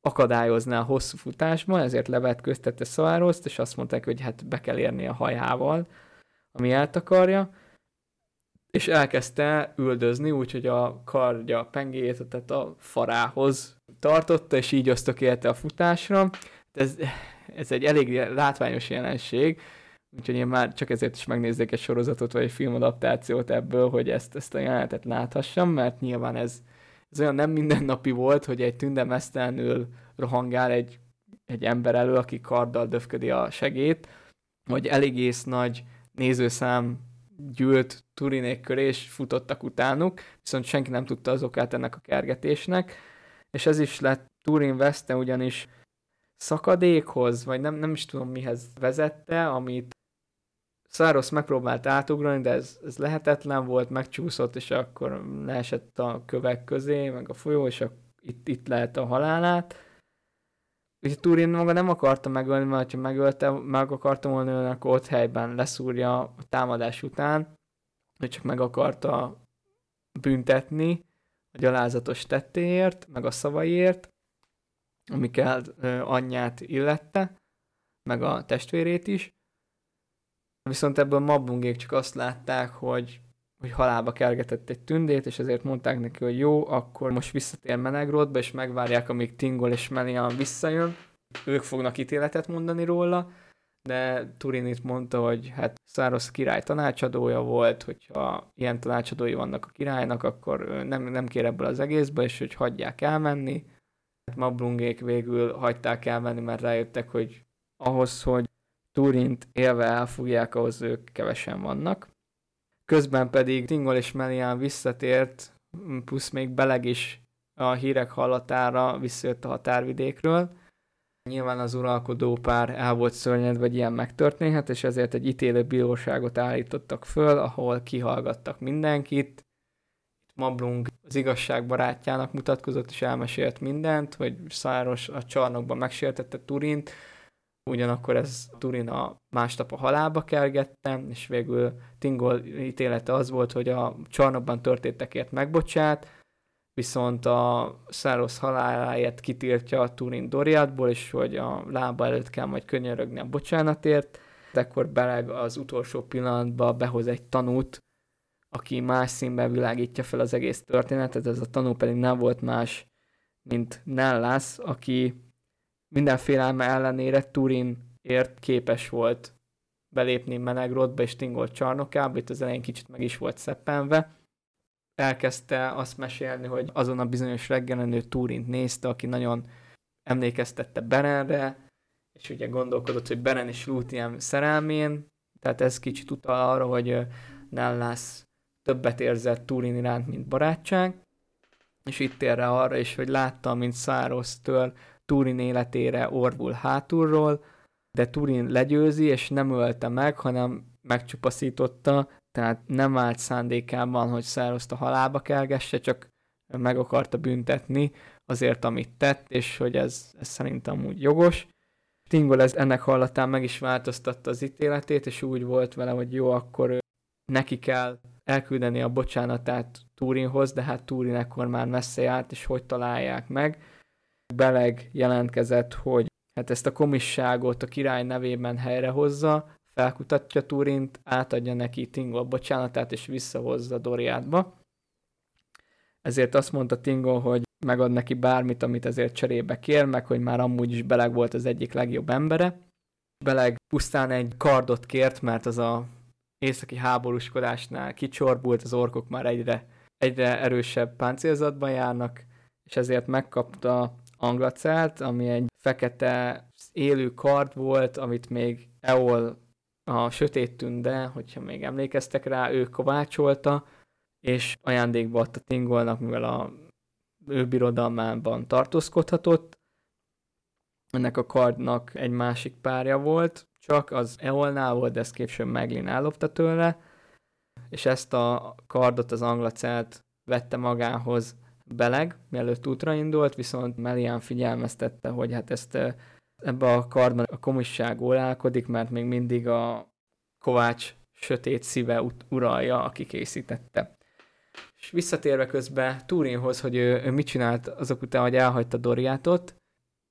akadályozná a hosszú futásban, ezért levetköztette Szaroszt, és azt mondták, hogy hát be kell érni a hajával, ami eltakarja, és elkezdte üldözni, úgyhogy a kardja pengéjét, tehát a farához tartotta, és így ösztökélte a futásra. Ez, ez egy elég látványos jelenség, úgyhogy én már csak ezért is megnézzék egy sorozatot, vagy egy filmadaptációt ebből, hogy ezt, ezt a jelenetet láthassam, mert nyilván ez, ez olyan nem mindennapi volt, hogy egy tünde mesztelenül rohangál egy, egy ember elő, aki karddal döfködi a segét, hogy eléggész nagy nézőszám gyűlt Turinék köré, és futottak utánuk, viszont senki nem tudta az okát ennek a kergetésnek, és ez is lett Turin veszte ugyanis szakadékhoz, vagy nem, nem is tudom mihez vezette, amit Száros megpróbált átugrani, de ez, ez lehetetlen volt, megcsúszott, és akkor leesett a kövek közé, meg a folyó, és a, itt, itt lehet a halálát. Úgyhogy Turin maga nem akarta megölni, mert ha megölte, meg akarta volna ölni, akkor ott helyben leszúrja a támadás után, hogy csak meg akarta büntetni a gyalázatos tettéért, meg a szavaiért, amikkel anyját illette, meg a testvérét is. Viszont ebből Mabungék csak azt látták, hogy, hogy halálba kergetett egy tündét, és ezért mondták neki, hogy jó, akkor most visszatér Menegrodba, és megvárják, amíg Tingol és Melian visszajön. Ők fognak ítéletet mondani róla, de Turin itt mondta, hogy hát Száros király tanácsadója volt, hogyha ilyen tanácsadói vannak a királynak, akkor nem, nem kér ebből az egészbe, és hogy hagyják elmenni. Mablungék végül hagyták elmenni, mert rájöttek, hogy ahhoz, hogy Turint élve elfogják, ahhoz ők kevesen vannak. Közben pedig Tingol és Melian visszatért, plusz még Beleg is a hírek hallatára visszajött a határvidékről. Nyilván az uralkodó pár el volt szörnyed, vagy ilyen megtörténhet, és ezért egy ítélő bíróságot állítottak föl, ahol kihallgattak mindenkit. Itt Mablung az igazság barátjának mutatkozott, és elmesélt mindent, hogy Száros a csarnokban megsértette Turint, ugyanakkor ez Turin a másnap a halálba kergette, és végül Tingol ítélete az volt, hogy a csarnokban történtekért megbocsát, viszont a Száros haláláért kitiltja a Turin Doriátból, és hogy a lába előtt kell majd könyörögni a bocsánatért, de akkor Beleg az utolsó pillanatban behoz egy tanút, aki más színben világítja fel az egész történetet, ez a tanú pedig nem volt más, mint Nellas, aki minden félelme ellenére Turinért képes volt belépni Menegrodba és Tingolt csarnokába, itt az elején kicsit meg is volt szeppenve. Elkezdte azt mesélni, hogy azon a bizonyos reggelen ő Turint nézte, aki nagyon emlékeztette Berenre, és ugye gondolkodott, hogy Beren és Lúthien szerelmén, tehát ez kicsit utal arra, hogy Nellas többet érzett Turin iránt, mint barátság, és itt ér rá arra is, hogy látta, mint Száros tör Turin életére orvul hátulról, de Turin legyőzi, és nem ölte meg, hanem megcsupaszította, tehát nem állt szándékában, hogy Szároszt a halálba kelgesse, csak meg akarta büntetni azért, amit tett, és hogy ez, ez szerintem úgy jogos. Tingol ez ennek hallatán meg is változtatta az ítéletét, és úgy volt vele, hogy jó, akkor neki kell elküldeni a bocsánatát Turinhoz, de hát Turin ekkor már messze járt, és hogy találják meg. Beleg jelentkezett, hogy hát ezt a komisságot a király nevében helyrehozza, felkutatja Turint, átadja neki Tingol bocsánatát, és visszahozza Doriátba. Ezért azt mondta Tingol, hogy megad neki bármit, amit ezért cserébe kér, meg hogy már amúgy is Beleg volt az egyik legjobb embere. Beleg pusztán egy kardot kért, mert az a északi háborúskodásnál kicsorbult, az orkok már egyre, egyre erősebb páncélzatban járnak, és ezért megkapta anglacelt, ami egy fekete élő kard volt, amit még Eol a sötét tünde, hogyha még emlékeztek rá, ő kovácsolta, és ajándékba adta Tingolnak, mivel a ő birodalmában tartózkodhatott. Ennek a kardnak egy másik párja volt, csak az Eolnál volt, de ezt később Meglin ellopta tőle, és ezt a kardot az anglacelt vette magához Beleg, mielőtt útra indult, viszont Melian figyelmeztette, hogy hát ezt ebbe a kardban a komisság ólálkodik, mert még mindig a Kovács sötét szíve uralja, aki készítette. És visszatérve közben Turinhoz, hogy ő, ő mit csinált azok után, hogy elhagyta Doriátot,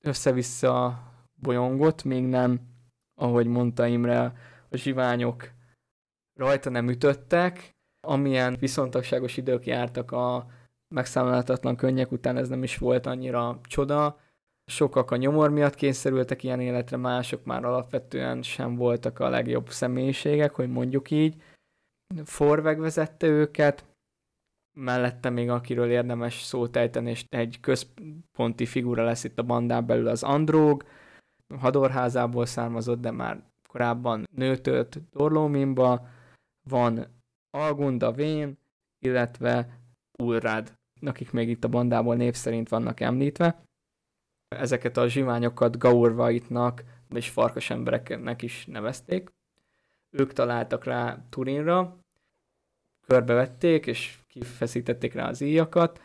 össze-vissza bolyongott, még nem, ahogy mondta Imre, a zsiványok rajta nem ütöttek, amilyen viszontagságos idők jártak a megszámolhatatlan könnyek után ez nem is volt annyira csoda. Sokak a nyomor miatt kényszerültek ilyen életre, mások már alapvetően sem voltak a legjobb személyiségek, hogy mondjuk így. Forveg vezette őket, mellette még akiről érdemes szót ejteni, és egy központi figura lesz itt a bandán belül az Andróg, hadorházából származott, de már korábban nőtött Dorlóminba, van Algunda Vén, illetve Ulrád akik még itt a bandából név szerint vannak említve. Ezeket a zsiványokat gaurvaitnak és farkas embereknek is nevezték. Ők találtak rá Turinra, körbevették, és kifeszítették rá az íjakat,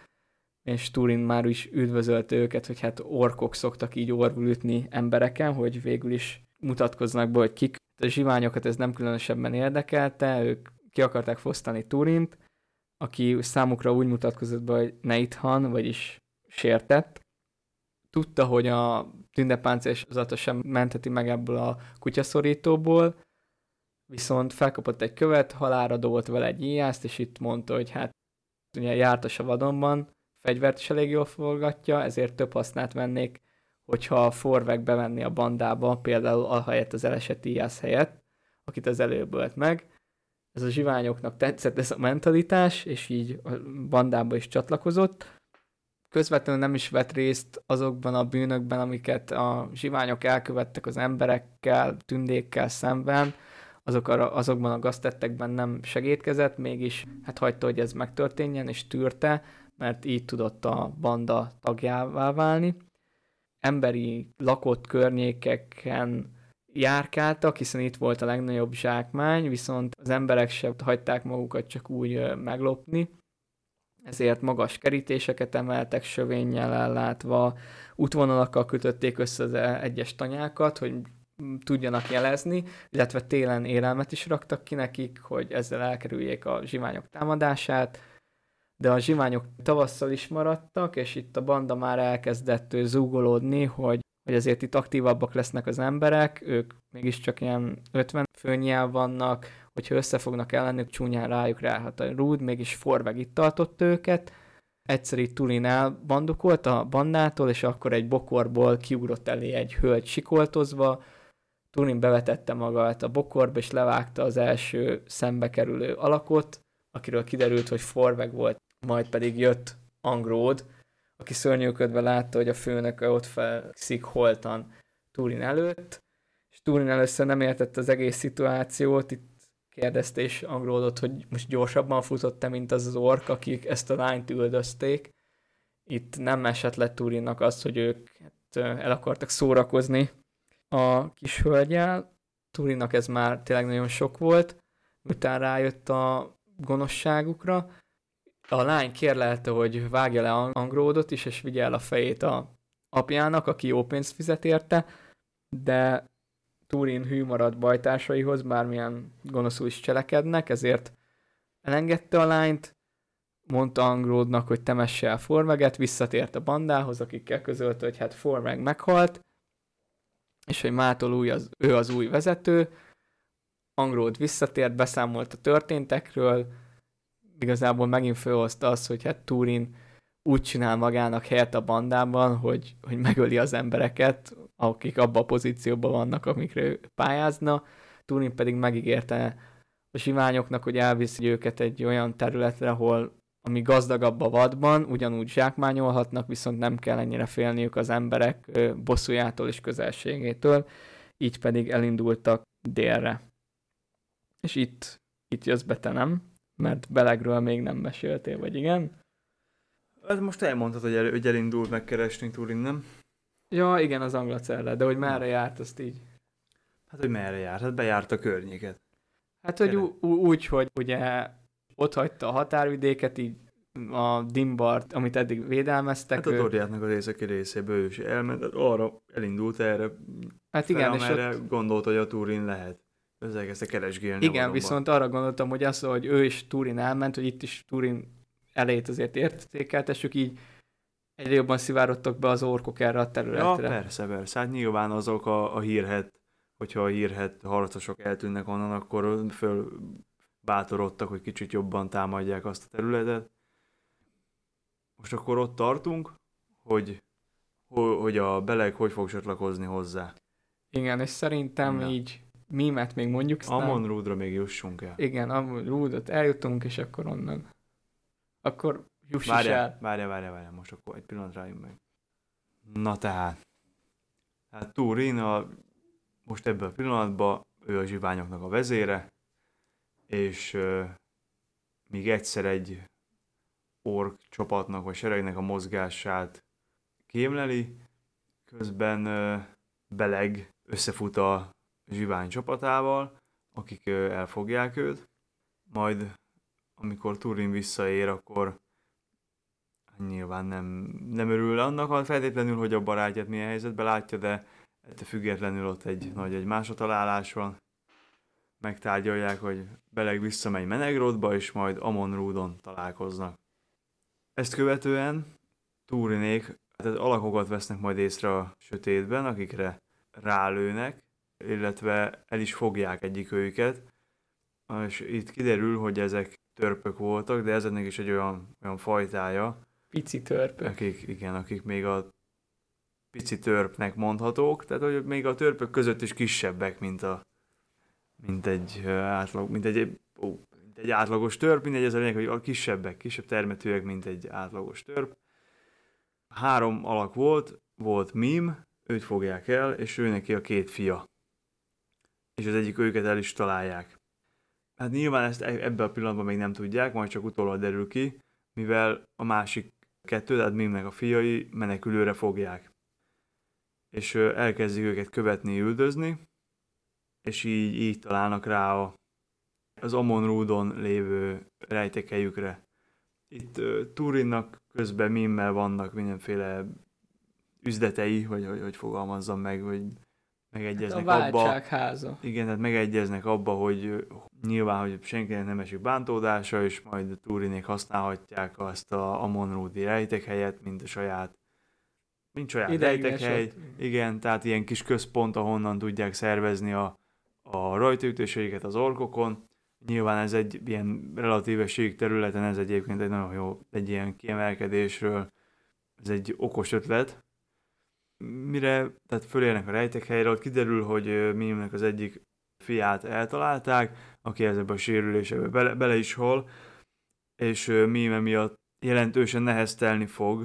és Turin már is üdvözölte őket, hogy hát orkok szoktak így orvul ütni embereken, hogy végül is mutatkoznak be, hogy kik. A zsiványokat ez nem különösebben érdekelte, ők ki akarták fosztani Turint, aki számukra úgy mutatkozott be, hogy Neithan, vagyis sértett. Tudta, hogy a tündepáncélzata sem mentheti meg ebből a kutyaszorítóból, viszont felkapott egy követ, halára dobolt vele egy íjászt, és itt mondta, hogy hát ugye jártas a vadonban, fegyvert is elég jól forgatja, ezért több hasznát vennék, hogyha a Forvek bevenni a bandába, például ahelyett az elesett íjász helyett, akit az előbb meg, ez a zsiványoknak tetszett ez a mentalitás, és így a bandába is csatlakozott. közvetlenül nem is vett részt azokban a bűnökben, amiket a zsiványok elkövettek az emberekkel, tündékkel szemben, azok a, azokban a gaztettekben nem segítkezett, mégis hát hagyta, hogy ez megtörténjen, és tűrte, mert így tudott a banda tagjává válni. Emberi lakott környékeken járkáltak, hiszen itt volt a legnagyobb zsákmány, viszont az emberek sem hagyták magukat csak úgy meglopni, ezért magas kerítéseket emeltek sövénnyel ellátva, útvonalakkal kötötték össze az egyes tanyákat, hogy tudjanak jelezni, illetve télen élelmet is raktak ki nekik, hogy ezzel elkerüljék a zsiványok támadását, de a zsiványok tavasszal is maradtak, és itt a banda már elkezdett zúgolódni, hogy, hogy azért itt aktívabbak lesznek az emberek, ők mégiscsak ilyen 50 főnyel vannak, hogyha összefognak ellenük, csúnyán rájuk ráhat a rúd, mégis Forveg itt tartott őket, egyszer itt Tulin elbandukolt a bandától, és akkor egy bokorból kiugrott elé egy hölgy sikoltozva, Turin bevetette magát a bokorba, és levágta az első szembe kerülő alakot, akiről kiderült, hogy Forveg volt, majd pedig jött Angród, aki szörnyűködve látta, hogy a főnöke ott fekszik holtan Turin előtt, és Turin először nem értette az egész szituációt, itt kérdezte és Angródot, hogy most gyorsabban futott-e, mint az az ork, akik ezt a lányt üldözték. Itt nem esett le Turinnak az, hogy ők hát, el akartak szórakozni a kis hölgyel. Turinnak ez már tényleg nagyon sok volt, utána rájött a gonoszságukra. A lány kérlelte, hogy vágja le Angródot is, és vigye el a fejét a apjának, aki jó pénzt fizet érte, de Turin hű maradt bajtársaihoz, bármilyen gonoszul is cselekednek, ezért elengedte a lányt, mondta Angródnak, hogy temesse el Formeget, visszatért a bandához, akikkel közölte, hogy hát Formeg meghalt, és hogy mától új az, ő az új vezető. Angród visszatért, beszámolt a történtekről, igazából megint felhozta azt, hogy hát Turin úgy csinál magának helyet a bandában, hogy, hogy megöli az embereket, akik abban a pozícióban vannak, amikre ő pályázna. Turin pedig megígérte a zsiványoknak, hogy elviszi őket egy olyan területre, ahol ami gazdagabb a vadban, ugyanúgy zsákmányolhatnak, viszont nem kell ennyire félniük az emberek bosszújától és közelségétől, így pedig elindultak délre. És itt, itt jössz be te nem? Mert Belegről még nem meséltél, vagy igen? Hát most elmondtad, hogy, el, hogy elindult megkeresni Turin, nem? Ja, igen, az Anglacerre, de hogy merre járt, azt így. Hát, hogy merre járt? Hát bejárt a környéket. Hát, hogy úgy, hogy ugye ott hagyta a határvidéket, így a Dimbart, amit eddig védelmeztek. Hát a Doriátnak az északi részéből ő is elment, hát arra elindult erre, hát igen, fel, és ott... gondolta, hogy a Turin lehet. Ezzel elkezdte keresgélni. Igen, viszont arra gondoltam, hogy az, hogy ő is Turin elment, hogy itt is Turin elejét azért értékeltessük, így egyre jobban szivárodtak be az orkok erre a területre. Ja, persze, persze. Hát nyilván azok a, a hírhet, hogyha a hírhet harcosok eltűnnek onnan, akkor föl bátorodtak, hogy kicsit jobban támadják azt a területet. Most akkor ott tartunk, hogy, hogy a beleg hogy fog csatlakozni hozzá. Igen, és szerintem Na. így mímet még mondjuk. Amon Rúdra még jussunk el. Igen, Amon Rúdot eljutunk, és akkor onnan. Akkor juss várja, is el. Várja, várja, várja, most akkor egy pillanat rájunk meg. Na tehát. Tehát Turin a, most ebben a pillanatban ő a zsiványoknak a vezére, és uh, még egyszer egy ork csapatnak vagy seregnek a mozgását kémleli, közben uh, Beleg összefut a zsivány csapatával, akik elfogják őt, majd amikor Turin visszaér, akkor nyilván nem, nem örül annak, ha feltétlenül, hogy a barátját milyen helyzetben látja, de ettől függetlenül ott egy nagy egy másotalálás van. Megtárgyalják, hogy Beleg visszamegy Menegrodba, és majd Amon Rúdon találkoznak. Ezt követően Túrinék tehát alakokat vesznek majd észre a sötétben, akikre rálőnek, illetve el is fogják egyik őket, és itt kiderül, hogy ezek törpök voltak, de ezeknek is egy olyan, olyan fajtája. Pici törpök. Akik, igen, akik még a pici törpnek mondhatók, tehát hogy még a törpök között is kisebbek, mint, a, mint egy átlag, mint egy, ó, mint egy átlagos törp, mindegy, ez a lényeg, hogy a kisebbek, kisebb termetőek, mint egy átlagos törp. három alak volt, volt Mim, őt fogják el, és ő neki a két fia. És az egyik őket el is találják. Hát nyilván ezt e- ebben a pillanatban még nem tudják, majd csak utólag derül ki, mivel a másik kettő, tehát Mimnek a fiai menekülőre fogják. És elkezdik őket követni, üldözni, és így, így találnak rá a, az Amon Rúdon lévő rejtekejükre. Itt uh, Turinnak közben Mimmel vannak mindenféle üzletei, vagy hogy, hogy fogalmazzam meg, hogy megegyeznek hát a abba. háza. Igen, tehát megegyeznek abba, hogy nyilván, hogy senkinek nem esik bántódása, és majd a Turinék használhatják azt a Amon-Rúdi rejtekhelyet, mint a saját mint saját rejtekhely. Igen, tehát ilyen kis központ, ahonnan tudják szervezni a, a rajtaütéseiket az orkokon. Nyilván ez egy ilyen relatíve sík területen, ez egyébként egy nagyon jó, egy ilyen kiemelkedésről, ez egy okos ötlet, mire tehát fölérnek a rejtekhelyre, ott kiderül, hogy Mimnek az egyik fiát eltalálták, aki ezekbe a sérülésekbe bele, bele is hol, és Mime miatt jelentősen neheztelni fog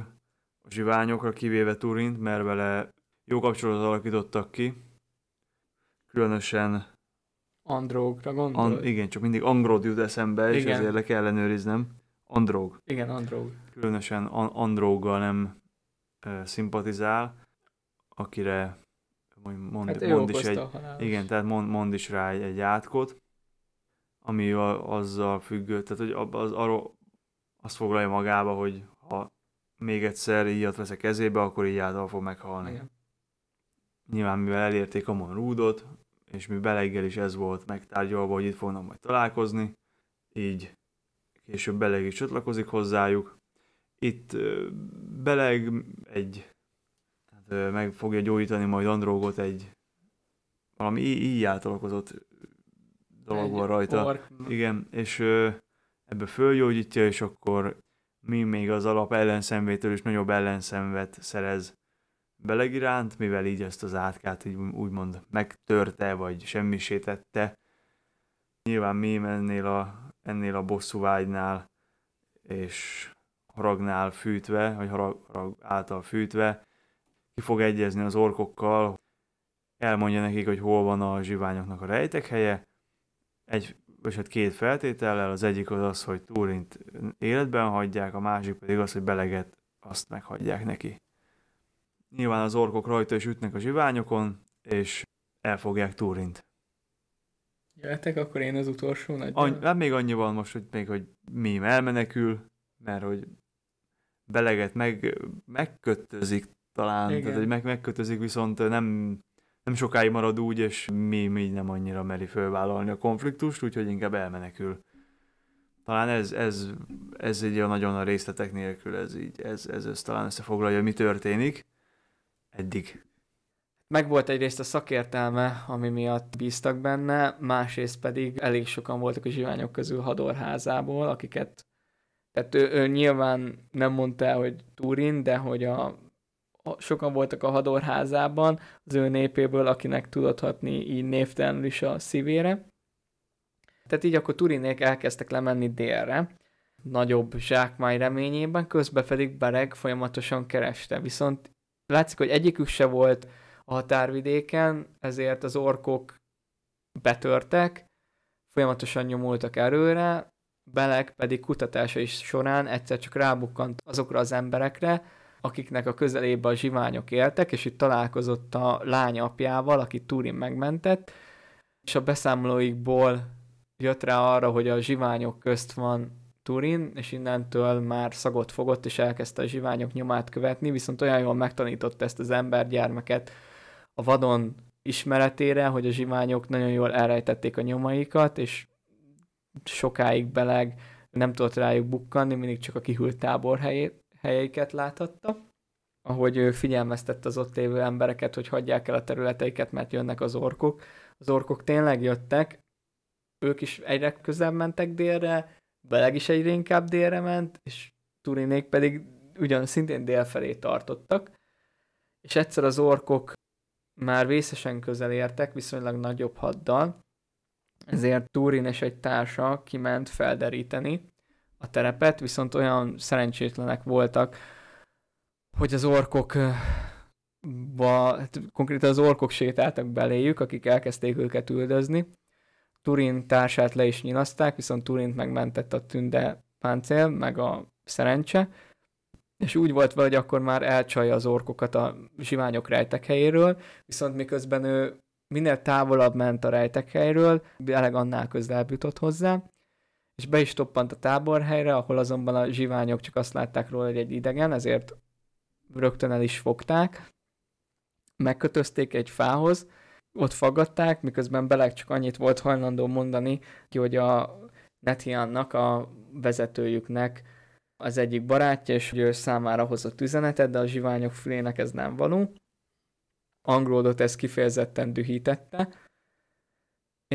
a zsiványokra, kivéve Turint, mert vele jó kapcsolatot alakítottak ki. Különösen Andrógra gondol? An, igen, csak mindig Angrod jut eszembe, igen. és ezért le kell ellenőriznem. Andróg. Igen, Andróg. Különösen An- Andróggal nem uh, szimpatizál akire mond, hát mond is egy, igen, tehát mond, mond is rá egy, egy átkot, ami a, azzal függő, tehát hogy az, arról azt foglalja magába, hogy ha még egyszer íjat vesz a kezébe, akkor így által fog meghalni. Igen. Nyilván mivel elérték a Monrúdot, és mi Beleggel is ez volt megtárgyalva, hogy itt fognak majd találkozni, így később Beleg is csatlakozik hozzájuk. Itt Beleg egy meg fogja gyógyítani majd Andrógot egy valami így átalakozott dolog van rajta. Ork. Igen, és ebbe fölgyógyítja, és akkor mi még az alap ellenszenvétől is nagyobb ellenszenvet szerez Beleg iránt, mivel így ezt az átkát így úgymond megtörte, vagy semmisítette. Nyilván mi ennél a, ennél a bosszú vágynál és haragnál fűtve, vagy harag, harag által fűtve, ki fog egyezni az orkokkal, elmondja nekik, hogy hol van a zsiványoknak a rejtek helye, egy, vagy hát két feltétellel, az egyik az az, hogy Túrint életben hagyják, a másik pedig az, hogy beleget azt meghagyják neki. Nyilván az orkok rajta is ütnek a zsiványokon, és elfogják Túrint. Jöhetek, akkor én az utolsó nagy. Any- hát még annyi van most, hogy még, hogy mi elmenekül, mert hogy beleget meg, megkötözik talán, Igen. tehát hogy meg, megkötözik, viszont nem, nem sokáig marad úgy, és mi, mi nem annyira meri fölvállalni a konfliktust, úgyhogy inkább elmenekül. Talán ez, ez, ez egy nagyon a részletek nélkül, ez így, ez, ez, ez talán összefoglalja, mi történik eddig. Meg volt egyrészt a szakértelme, ami miatt bíztak benne, másrészt pedig elég sokan voltak a zsiványok közül Hadorházából, akiket tehát ő, ő nyilván nem mondta el, hogy Turin, de hogy a sokan voltak a hadorházában az ő népéből, akinek tudathatni így névtelenül is a szívére. Tehát így akkor Turinék elkezdtek lemenni délre, nagyobb zsákmány reményében, közben pedig Bereg folyamatosan kereste. Viszont látszik, hogy egyikük se volt a határvidéken, ezért az orkok betörtek, folyamatosan nyomultak erőre, Beleg pedig kutatása is során egyszer csak rábukkant azokra az emberekre, akiknek a közelébe a zsiványok éltek, és itt találkozott a lány apjával, aki Turin megmentett, és a beszámolóikból jött rá arra, hogy a zsiványok közt van Turin, és innentől már szagot fogott, és elkezdte a zsiványok nyomát követni, viszont olyan jól megtanította ezt az embergyermeket a vadon ismeretére, hogy a zsiványok nagyon jól elrejtették a nyomaikat, és sokáig beleg nem tudott rájuk bukkanni, mindig csak a kihűlt tábor helyét, helyeiket láthatta, ahogy ő figyelmeztette az ott lévő embereket, hogy hagyják el a területeiket, mert jönnek az orkok. Az orkok tényleg jöttek, ők is egyre közelebb mentek délre, Beleg is egyre inkább délre ment, és Turinék pedig ugyan szintén dél felé tartottak, és egyszer az orkok már vészesen közel értek, viszonylag nagyobb haddal, ezért Turin és egy társa kiment felderíteni, a terepet, viszont olyan szerencsétlenek voltak hogy az orkok ba, hát konkrétan az orkok sétáltak beléjük, akik elkezdték őket üldözni. Turin társát le is nyilazták, viszont Turint megmentett a tünde páncél, meg a szerencse, és úgy volt vele, hogy akkor már elcsalja az orkokat a zsiványok rejtek helyéről, viszont miközben ő minél távolabb ment a rejtek helyről, eleg annál közelebb jutott hozzá, és be is toppant a táborhelyre, ahol azonban a zsiványok csak azt látták róla, hogy egy idegen, ezért rögtön el is fogták, megkötözték egy fához, ott faggatták, miközben Beleg csak annyit volt hajlandó mondani, hogy a Netiannak, a vezetőjüknek az egyik barátja, és hogy ő számára hozott üzenetet, de a zsiványok fülének ez nem való. Angródot ez kifejezetten dühítette,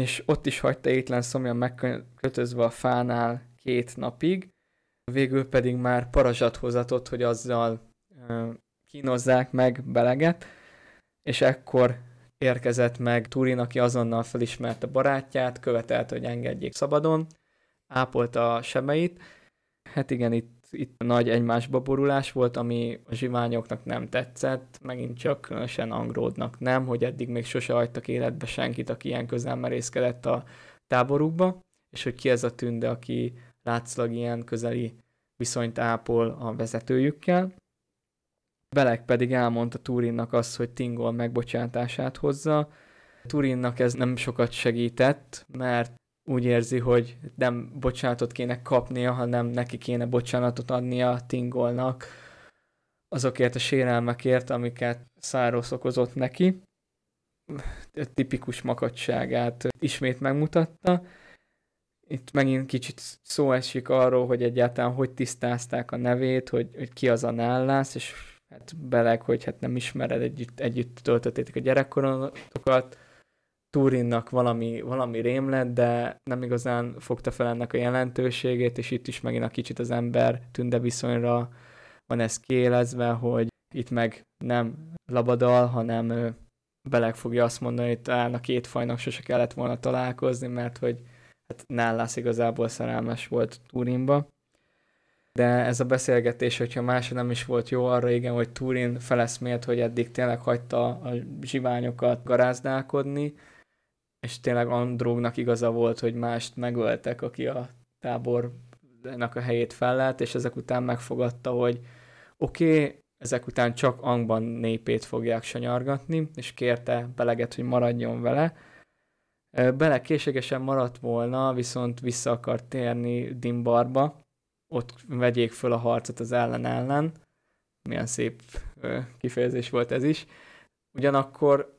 és ott is hagyta étlen szomjan megkötözve a fánál két napig, végül pedig már parazsat hozatott, hogy azzal kínozzák meg Beleget, és ekkor érkezett meg Turin, aki azonnal felismerte barátját, követelte, hogy engedjék szabadon, ápolta a sebeit. Hát igen, itt, itt nagy egymásba borulás volt, ami a zsiványoknak nem tetszett, megint csak különösen Angródnak nem, hogy eddig még sose hagytak életbe senkit, aki ilyen közel merészkedett a táborukba, és hogy ki ez a tünde, aki látszlag ilyen közeli viszonyt ápol a vezetőjükkel. Belek pedig elmondta Turinnak azt, hogy Tingol megbocsátását hozza. Turinnak ez nem sokat segített, mert úgy érzi, hogy nem bocsánatot kéne kapnia, hanem neki kéne bocsánatot adnia Tingolnak azokért a sérelmekért, amiket Száros okozott neki. A tipikus makadságát ismét megmutatta. Itt megint kicsit szó esik arról, hogy egyáltalán hogy tisztázták a nevét, hogy, hogy ki az a Nállász, és hát beleg, hogy hát nem ismered, együtt, együtt töltöttétek a gyerekkorotokat, Turinnak valami, valami rém de nem igazán fogta fel ennek a jelentőségét, és itt is megint a kicsit az ember tünde viszonyra van ez kiélezve, hogy itt meg nem labadal, hanem Beleg fogja azt mondani, hogy talán a két fajnak sose kellett volna találkozni, mert hogy hát Nállász igazából szerelmes volt Turinba. De ez a beszélgetés, hogyha más nem is volt jó, arra igen, hogy Turin feleszmélt, hogy eddig tényleg hagyta a zsiványokat garázdálkodni, és tényleg Andrógnak igaza volt, hogy mást megöltek, aki a tábornak a helyét fellelt, és ezek után megfogadta, hogy oké, okay, ezek után csak Angban népét fogják sanyargatni, és kérte Beleget, hogy maradjon vele. Bele készségesen maradt volna, viszont vissza akart térni Dimbarba, ott vegyék föl a harcot az ellen ellen. Milyen szép kifejezés volt ez is. Ugyanakkor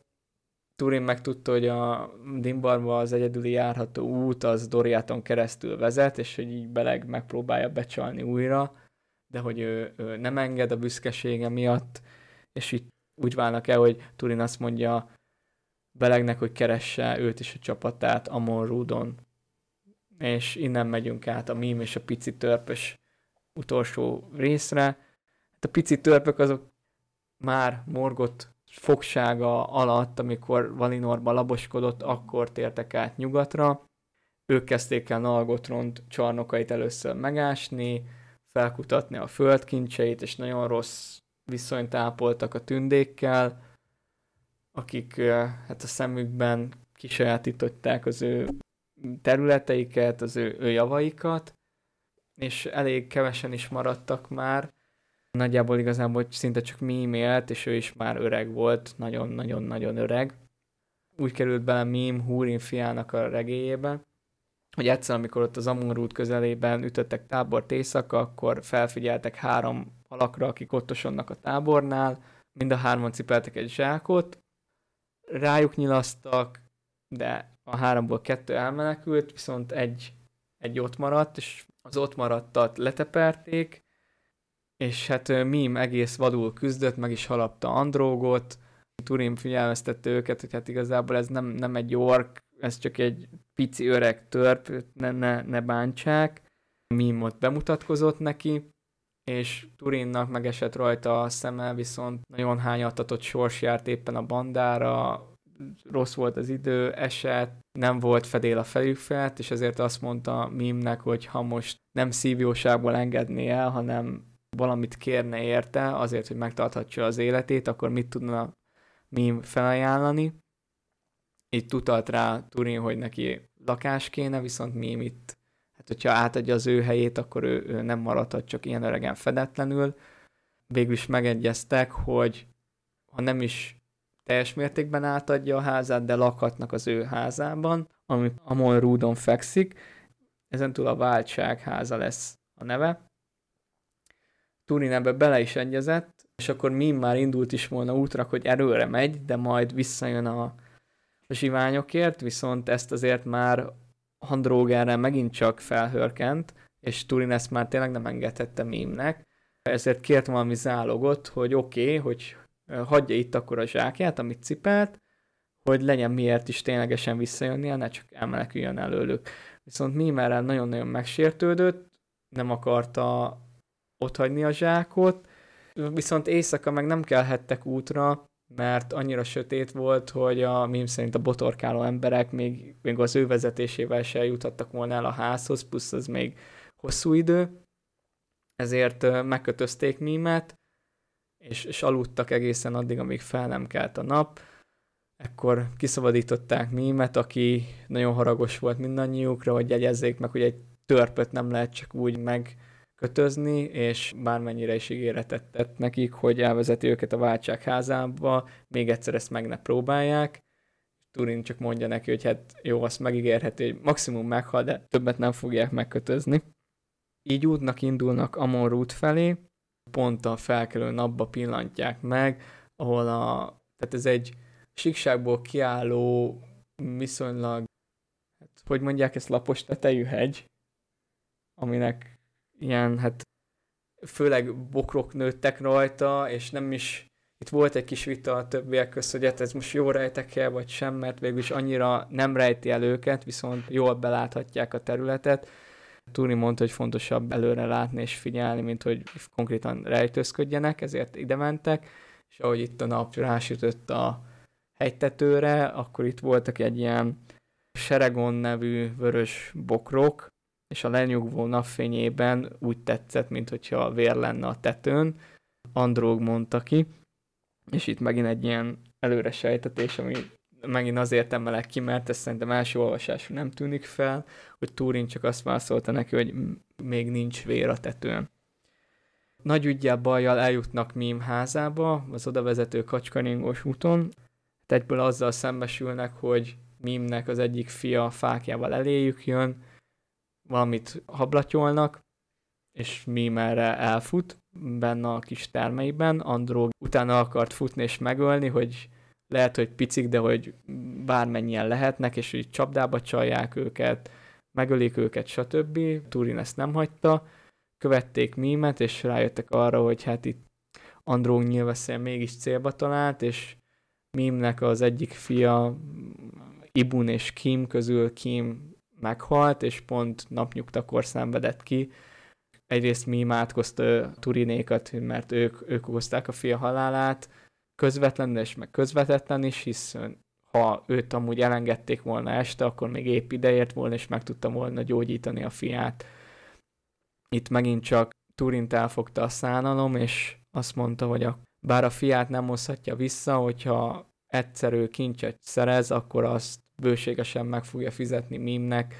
Turin megtudta, hogy a Dimbarba az egyedüli járható út az Doriaton keresztül vezet, és hogy így Beleg megpróbálja becsalni újra, de hogy ő, ő nem enged a büszkesége miatt, és így úgy válnak el, hogy Turin azt mondja Belegnek, hogy keresse őt és a csapatát Amon Rudon és innen megyünk át a mím és a pici törpös utolsó részre. Hát a pici törpök azok már morgott fogsága alatt, amikor Valinorban laboskodott, akkor tértek át nyugatra. Ők kezdték el Nalgotront csarnokait először megásni, felkutatni a földkincseit, és nagyon rossz viszonyt ápoltak a tündékkel, akik hát a szemükben kisajátították az ő területeiket, az ő, ő javaikat, és elég kevesen is maradtak már. Nagyjából igazából szinte csak Mím élt, és ő is már öreg volt, nagyon-nagyon-nagyon öreg. Úgy került bele Mím Húrin fiának a regéjébe, hogy egyszer, amikor ott az Amurút közelében ütöttek tábort éjszaka, akkor felfigyeltek három alakra, akik ottosonnak a tábornál, mind a hárman cipeltek egy zsákot, rájuk nyilasztak, de a háromból kettő elmenekült, viszont egy, egy ott maradt, és az ott maradtat leteperték, és hát Mim egész vadul küzdött, meg is halapta Andrógot, Turin figyelmeztette őket, hogy hát igazából ez nem, nem egy ork, ez csak egy pici öreg törp, ne, ne, ne bántsák. Mim ott bemutatkozott neki, és Turinnak megesett rajta a szeme, viszont nagyon hányatatott sors járt éppen a bandára, rossz volt az idő, esett, nem volt fedél a fejük felett, és ezért azt mondta Mimnek, hogy ha most nem szívjóságból engedné el, hanem valamit kérne érte, azért, hogy megtarthatja az életét, akkor mit tudna mím felajánlani. Itt utalt rá Turin, hogy neki lakás kéne, viszont mím itt, hát hogyha átadja az ő helyét, akkor ő, ő nem maradhat csak ilyen öregen fedetlenül. Végül is megegyeztek, hogy ha nem is teljes mértékben átadja a házát, de lakhatnak az ő házában, ami Amon Rúdon fekszik. Ezentúl a váltság háza lesz a neve. Turin ebbe bele is egyezett, és akkor mi már indult is volna útra, hogy erőre megy, de majd visszajön a zsiványokért, viszont ezt azért már Handrógerre megint csak felhörkent, és Turin ezt már tényleg nem engedhette Mimnek, ezért kért valami zálogot, hogy oké, okay, hogy hagyja itt akkor a zsákját, amit cipelt, hogy legyen miért is ténylegesen visszajönnie, ne csak elmeneküljön előlük. Viszont Mim nagyon-nagyon megsértődött, nem akarta otthagyni a zsákot, viszont éjszaka meg nem kelhettek útra, mert annyira sötét volt, hogy a mím szerint a botorkáló emberek még, még az ő vezetésével se juthattak volna el a házhoz, plusz az még hosszú idő, ezért megkötözték mímet, és, és aludtak egészen addig, amíg fel nem kelt a nap. Ekkor kiszabadították mímet, aki nagyon haragos volt mindannyiukra, hogy jegyezzék meg, hogy egy törpöt nem lehet csak úgy megkötözni, és bármennyire is ígéretet tett nekik, hogy elvezeti őket a váltság házába, még egyszer ezt meg ne próbálják. Turin csak mondja neki, hogy hát jó, azt megígérheti, hogy maximum meghal, de többet nem fogják megkötözni. Így útnak indulnak Amon Root felé, pont a felkelő napba pillantják meg, ahol a, tehát ez egy síkságból kiálló, viszonylag, hát, hogy mondják ezt, lapos tetejű hegy, aminek ilyen, hát főleg bokrok nőttek rajta, és nem is, itt volt egy kis vita a többiek közt, hogy hát ez most jó rejtek el, vagy sem, mert végül is annyira nem rejti el őket, viszont jól beláthatják a területet, Turi mondta, hogy fontosabb előre látni és figyelni, mint hogy konkrétan rejtőzködjenek, ezért ide mentek, és ahogy itt a nap rásütött a hegytetőre, akkor itt voltak egy ilyen Seregon nevű vörös bokrok, és a lenyugvó napfényében úgy tetszett, mint hogyha vér lenne a tetőn. Andróg mondta ki, és itt megint egy ilyen előre sejtetés, ami megint azért emelek ki, mert ez szerintem első olvasású nem tűnik fel, hogy Turin csak azt válaszolta neki, hogy még nincs vér a tetőn. Nagy ügyjel bajjal eljutnak Mím házába, az oda vezető kacskaringós úton. Hát egyből azzal szembesülnek, hogy Mimnek az egyik fia fákjával eléjük jön, valamit hablatyolnak, és Mim erre elfut benne a kis termeiben. Andró utána akart futni és megölni, hogy lehet, hogy picik, de hogy bármennyien lehetnek, és hogy csapdába csalják őket, megölik őket, stb. Turin ezt nem hagyta, követték mímet, és rájöttek arra, hogy hát itt Andró nyilveszél mégis célba talált, és Mimnek az egyik fia, Ibun és Kim közül Kim meghalt, és pont napnyugtakor szenvedett ki. Egyrészt Mim átkozta Turinékat, mert ők, ők okozták a fia halálát, közvetlenül és meg közvetetlen is, hiszen ha őt amúgy elengedték volna este, akkor még épp ideért volna, és meg tudta volna gyógyítani a fiát. Itt megint csak Turint elfogta a szánalom, és azt mondta, hogy a, bár a fiát nem hozhatja vissza, hogyha egyszerű kincset szerez, akkor azt bőségesen meg fogja fizetni Mimnek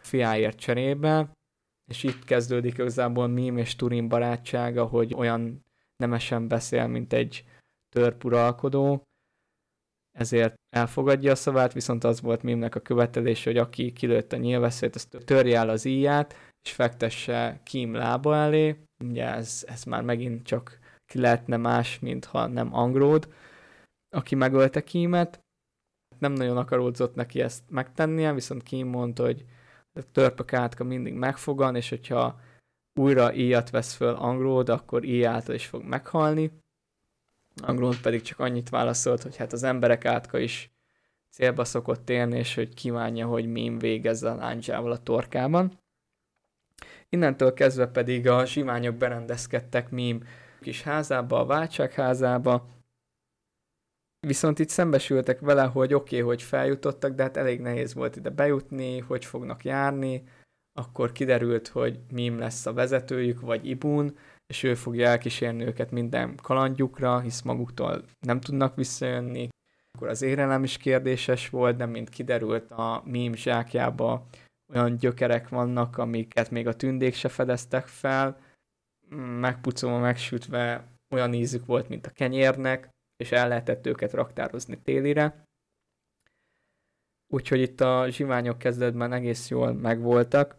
fiáért cserébe, és itt kezdődik igazából Mim és Turin barátsága, hogy olyan nemesen beszél, mint egy törpuralkodó, ezért elfogadja a szavát, viszont az volt Mimnek a követelés, hogy aki kilőtt a nyilvesszőt, azt törje el az íját, és fektesse Kim lába elé. Ugye ez, ez már megint csak ki lehetne más, mintha nem Angród, aki megölte Kimet. Nem nagyon akaródzott neki ezt megtennie, viszont Kim mondta, hogy a törpök átka mindig megfogan, és hogyha újra íjat vesz föl Angród, akkor íj által is fog meghalni. Anglund pedig csak annyit válaszolt, hogy hát az emberek átka is célba szokott élni, és hogy kívánja, hogy Mim végezze a láncsával a torkában. Innentől kezdve pedig a zsiványok berendezkedtek Mim kis házába, a váltságházába, Viszont itt szembesültek vele, hogy oké, okay, hogy feljutottak, de hát elég nehéz volt ide bejutni, hogy fognak járni. Akkor kiderült, hogy Mim lesz a vezetőjük, vagy Ibun, és ő fogja elkísérni őket minden kalandjukra, hisz maguktól nem tudnak visszajönni. Akkor az érelem is kérdéses volt, de mint kiderült a mím zsákjába olyan gyökerek vannak, amiket még a tündék se fedeztek fel, megpucolva, megsütve olyan ízük volt, mint a kenyérnek, és el lehetett őket raktározni télire. Úgyhogy itt a zsiványok kezdetben egész jól megvoltak.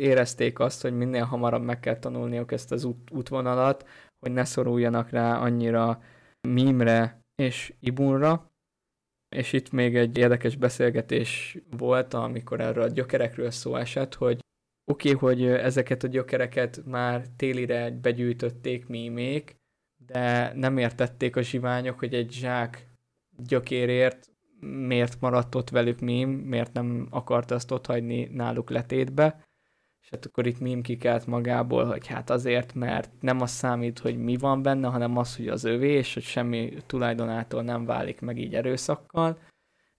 Érezték azt, hogy minél hamarabb meg kell tanulniuk ezt az út, útvonalat, hogy ne szoruljanak rá annyira mimre és ibunra. És itt még egy érdekes beszélgetés volt, amikor erről a gyökerekről szó esett, hogy oké, okay, hogy ezeket a gyökereket már télire begyűjtötték mímék, de nem értették a zsiványok, hogy egy zsák gyökérért miért maradt ott velük mím, miért nem akart azt ott hagyni náluk letétbe, és hát akkor itt mím kikelt magából, hogy hát azért, mert nem az számít, hogy mi van benne, hanem az, hogy az övé, és hogy semmi tulajdonától nem válik meg így erőszakkal,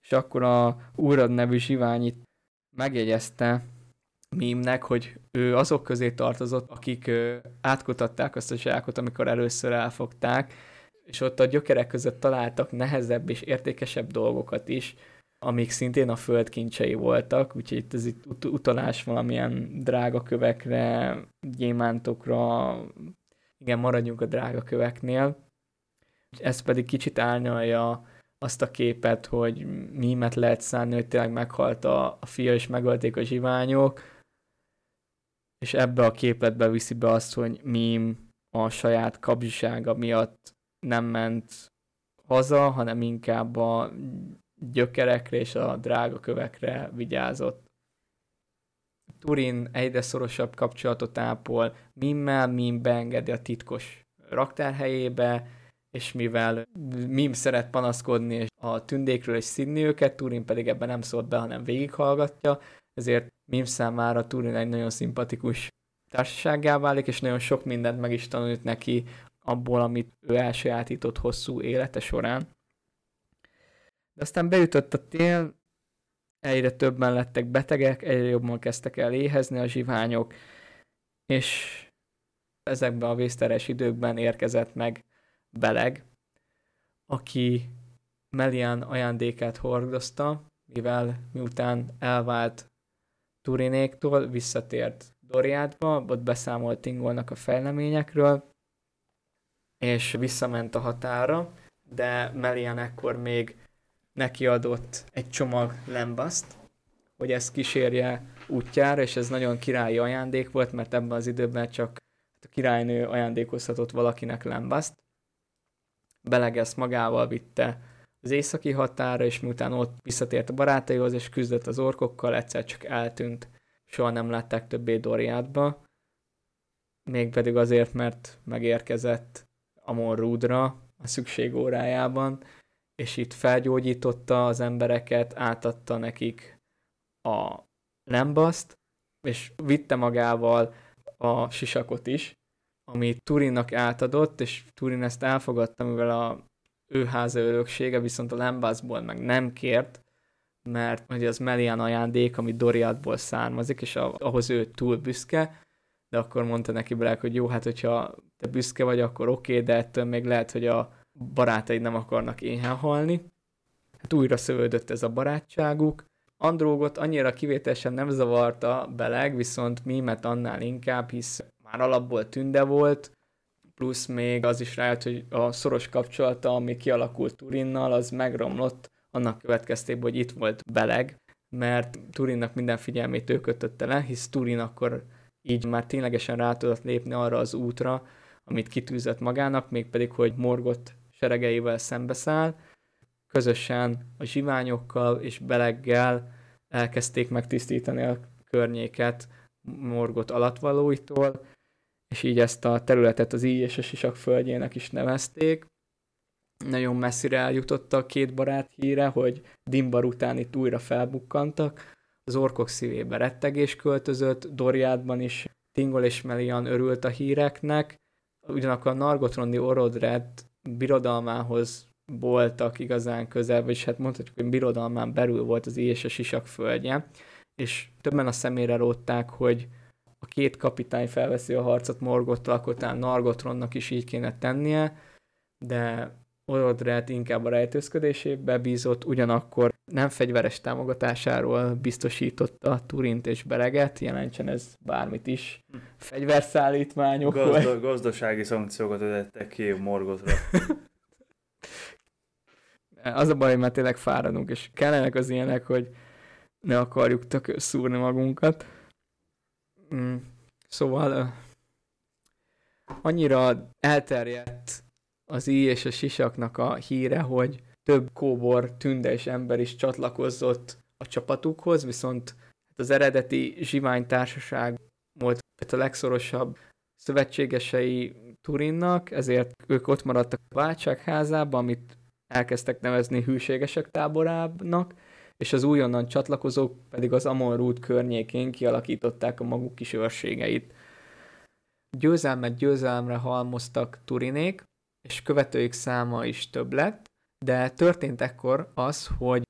és akkor a Úrad nevű zsivány itt megjegyezte mímnek, hogy ő azok közé tartozott, akik átkutatták azt a zsákot, amikor először elfogták, és ott a gyökerek között találtak nehezebb és értékesebb dolgokat is, amik szintén a föld kincsei voltak, úgyhogy itt ez itt ut- utalás valamilyen drága kövekre, gyémántokra, igen, maradjunk a drága köveknél. Ez pedig kicsit árnyalja azt a képet, hogy mímet lehet szánni, hogy tényleg meghalt a, a fia, és megölték a zsiványok, és ebbe a képletbe viszi be azt, hogy mím a saját kapzsisága miatt nem ment haza, hanem inkább a gyökerekre és a drága kövekre vigyázott. Turin egyre szorosabb kapcsolatot ápol Mimmel, Mim beengedi a titkos raktárhelyébe, és mivel Mim szeret panaszkodni a tündékről és szidni őket, Turin pedig ebben nem szólt be, hanem végighallgatja, ezért Mim számára Turin egy nagyon szimpatikus társasággá válik, és nagyon sok mindent meg is tanult neki abból, amit ő elsajátított hosszú élete során. De aztán beütött a tél, egyre többen lettek betegek, egyre jobban kezdtek el éhezni a zsiványok, és ezekben a vészteres időkben érkezett meg Beleg, aki Melian ajándékát hordozta, mivel miután elvált Turinéktól, visszatért Doriátba, ott beszámolt Tingolnak a fejleményekről, és visszament a határa, de Melian ekkor még neki adott egy csomag lembaszt, hogy ezt kísérje útjára, és ez nagyon királyi ajándék volt, mert ebben az időben csak a királynő ajándékozhatott valakinek lembaszt. Beleg ezt magával vitte az északi határa, és miután ott visszatért a barátaihoz, és küzdött az orkokkal, egyszer csak eltűnt. Soha nem látták többé Doriátba, mégpedig azért, mert megérkezett Amon Rudra a szükség órájában, és itt felgyógyította az embereket, átadta nekik a lembaszt, és vitte magával a sisakot is, amit Turinnak átadott, és Turin ezt elfogadta, mivel a ő háza öröksége, viszont a lembászból meg nem kért, mert ugye az Melian ajándék, ami Doriatból származik, és ahhoz ő túl büszke, de akkor mondta neki Black, hogy jó, hát hogyha te büszke vagy, akkor oké, okay, de ettől még lehet, hogy a barátaid nem akarnak éhen halni. Hát újra szövődött ez a barátságuk. Andrógot annyira kivételesen nem zavarta Beleg, viszont Mimet annál inkább, hisz már alapból tünde volt, plusz még az is rájött, hogy a szoros kapcsolata, ami kialakult Turinnal, az megromlott annak következtében, hogy itt volt Beleg, mert Turinnak minden figyelmét ő kötötte le, hisz Turin akkor így már ténylegesen rá tudott lépni arra az útra, amit kitűzött magának, mégpedig, hogy Morgot seregeivel szembeszáll, közösen a zsiványokkal és beleggel elkezdték megtisztítani a környéket Morgot alatvalóitól, és így ezt a területet az íj és a sisak földjének is nevezték. Nagyon messzire eljutott a két barát híre, hogy Dimbar után itt újra felbukkantak, az orkok szívébe rettegés költözött, Doriádban is Tingol és Melian örült a híreknek, ugyanakkor a Nargotrondi Orodred birodalmához voltak igazán közel, vagyis hát mondhatjuk, hogy birodalmán belül volt az és a sisak földje, és többen a szemére rótták, hogy a két kapitány felveszi a harcot Morgottal, akkor talán Nargotronnak is így kéne tennie, de Orodret inkább a rejtőzködésébe bízott, ugyanakkor nem fegyveres támogatásáról biztosította Turint és Beleget, jelentsen ez bármit is. Fegyverszállítmányok Gazda, Gazdasági szankciókat ödettek ki Morgotra. az a baj, mert tényleg fáradunk, és kellenek az ilyenek, hogy ne akarjuk tök szúrni magunkat. Mm, szóval annyira elterjedt az íj és a sisaknak a híre, hogy több kóbor, tünde ember is csatlakozott a csapatukhoz, viszont az eredeti zsivány társaság volt a legszorosabb szövetségesei Turinnak, ezért ők ott maradtak a váltságházában, amit elkezdtek nevezni hűségesek táborának, és az újonnan csatlakozók pedig az Amon Root környékén kialakították a maguk kis őrségeit. Győzelmet győzelemre halmoztak Turinék, és követőik száma is több lett, de történt ekkor az, hogy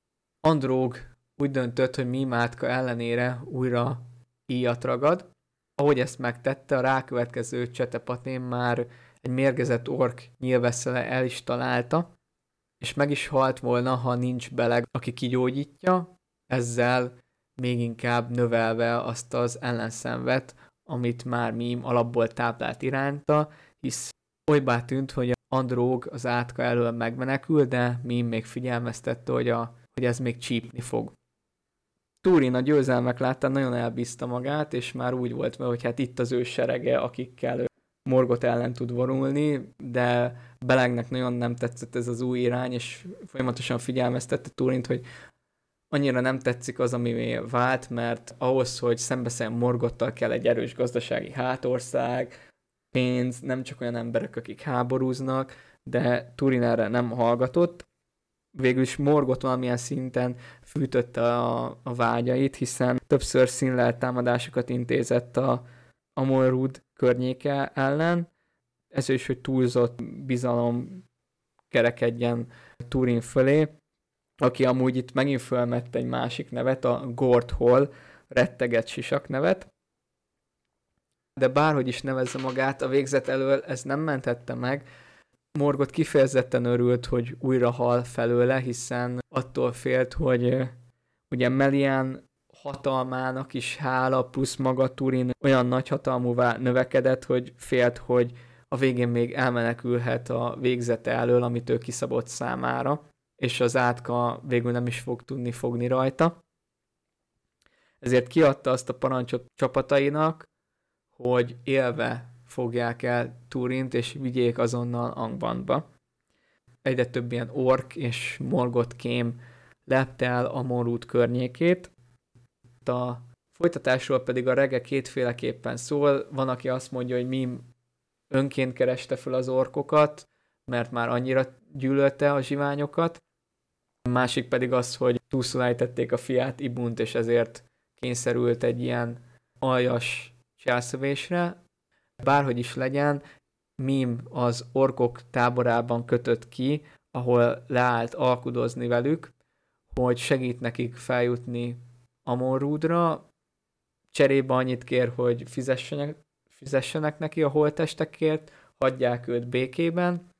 Andróg úgy döntött, hogy Mimátka ellenére újra íjat ragad. Ahogy ezt megtette, a rákövetkező csetepatén már egy mérgezett ork nyilveszele el is találta, és meg is halt volna, ha nincs beleg, aki kigyógyítja, ezzel még inkább növelve azt az ellenszenvet, amit már mím alapból táplált iránta, hisz olybá tűnt, hogy Andróg az átka elől megmenekül, de Mim még figyelmeztette, hogy, a, hogy ez még csípni fog. Túrin a győzelmek láttán nagyon elbízta magát, és már úgy volt vele, hogy hát itt az ő serege, akikkel Morgot ellen tud vonulni, de Belegnek nagyon nem tetszett ez az új irány, és folyamatosan figyelmeztette Túrint, hogy annyira nem tetszik az, ami vált, mert ahhoz, hogy szembeszálljon Morgottal kell egy erős gazdasági hátország, pénz, nem csak olyan emberek, akik háborúznak, de Turin erre nem hallgatott. Végül is Morgot valamilyen szinten fűtötte a, a vágyait, hiszen többször színlelt támadásokat intézett a Amorud környéke ellen, ez is, hogy túlzott bizalom kerekedjen Turin fölé, aki amúgy itt megint fölmett egy másik nevet, a Gord Hall retteget sisak nevet, de bárhogy is nevezze magát, a végzet elől ez nem mentette meg. Morgot kifejezetten örült, hogy újra hal felőle, hiszen attól félt, hogy ugye Melian hatalmának is hála, plusz maga Turin olyan nagy hatalmúvá növekedett, hogy félt, hogy a végén még elmenekülhet a végzete elől, amit ő kiszabott számára, és az átka végül nem is fog tudni fogni rajta. Ezért kiadta azt a parancsot csapatainak, hogy élve fogják el Turint, és vigyék azonnal Angbandba. Egyre több ilyen ork és morgott kém lepte el a Morút környékét. A folytatásról pedig a rege kétféleképpen szól. Van, aki azt mondja, hogy Mim önként kereste fel az orkokat, mert már annyira gyűlölte a zsiványokat. A másik pedig az, hogy túlszulejtették a fiát Ibunt, és ezért kényszerült egy ilyen aljas cselszövésre. Bárhogy is legyen, Mim az orkok táborában kötött ki, ahol leállt alkudozni velük, hogy segít nekik feljutni Amorrúdra, cserébe annyit kér, hogy fizessenek, fizessenek neki a holtestekért, hagyják őt békében,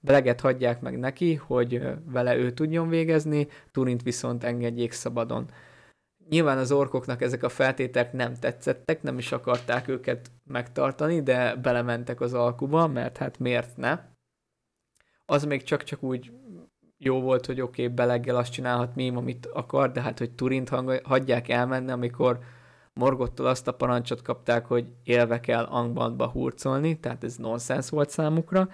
Beleget hagyják meg neki, hogy vele ő tudjon végezni, Turint viszont engedjék szabadon. Nyilván az orkoknak ezek a feltételek nem tetszettek, nem is akarták őket megtartani, de belementek az alkuba, mert hát miért ne? Az még csak-csak úgy jó volt, hogy oké, okay, beleggel azt csinálhat mém, amit akar, de hát, hogy Turint hagyják elmenni, amikor Morgottól azt a parancsot kapták, hogy élve kell Angbandba hurcolni, tehát ez nonsens volt számukra,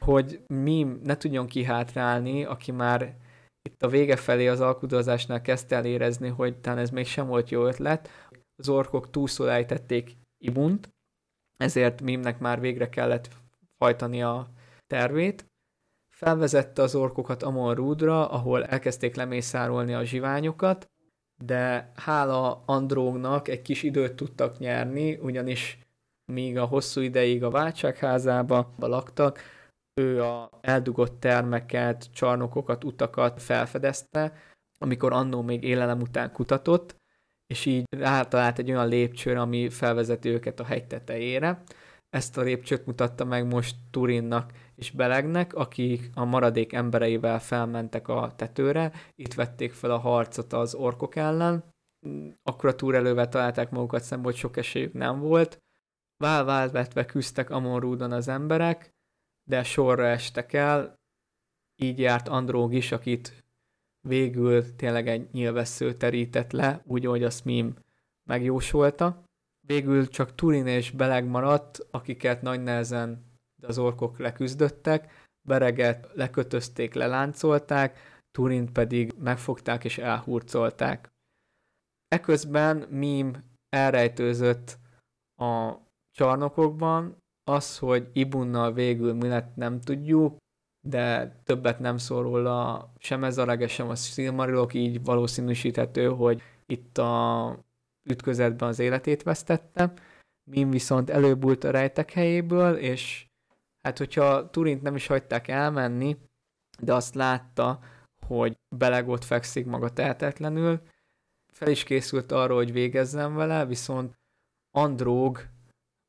hogy Mim ne tudjon kihátrálni, aki már itt a vége felé az alkudozásnál kezdte el érezni, hogy talán ez még sem volt jó ötlet. Az orkok túlszól ejtették Ibunt, ezért Mimnek már végre kellett hajtani a tervét. Felvezette az orkokat Amon Rúdra, ahol elkezdték lemészárolni a zsiványokat, de hála Andrógnak egy kis időt tudtak nyerni, ugyanis míg a hosszú ideig a váltságházába laktak, ő a eldugott termeket, csarnokokat, utakat felfedezte, amikor annó még élelem után kutatott, és így rátalált egy olyan lépcsőre, ami felvezeti őket a hegy tetejére. Ezt a lépcsőt mutatta meg most Turinnak és Belegnek, akik a maradék embereivel felmentek a tetőre, itt vették fel a harcot az orkok ellen, akkor a túrelővel találták magukat szembe, hogy sok esélyük nem volt. Vál-vál vetve küzdtek Amon az emberek, de sorra estek el, így járt Andróg is, akit végül tényleg egy nyilvessző terített le, úgy, ahogy azt Mim megjósolta. Végül csak Turin és Beleg maradt, akiket nagy nehezen az orkok leküzdöttek, Bereget lekötözték, leláncolták, Turint pedig megfogták és elhurcolták. Eközben Mim elrejtőzött a csarnokokban, az, hogy Ibunnal végül mi lett, nem tudjuk, de többet nem szól róla sem ez a rege, sem a Silmarilok, így valószínűsíthető, hogy itt a ütközetben az életét vesztette. Mim viszont előbújt a rejtek helyéből, és hát hogyha Turint nem is hagyták elmenni, de azt látta, hogy belegott fekszik maga tehetetlenül, fel is készült arra, hogy végezzen vele, viszont Andróg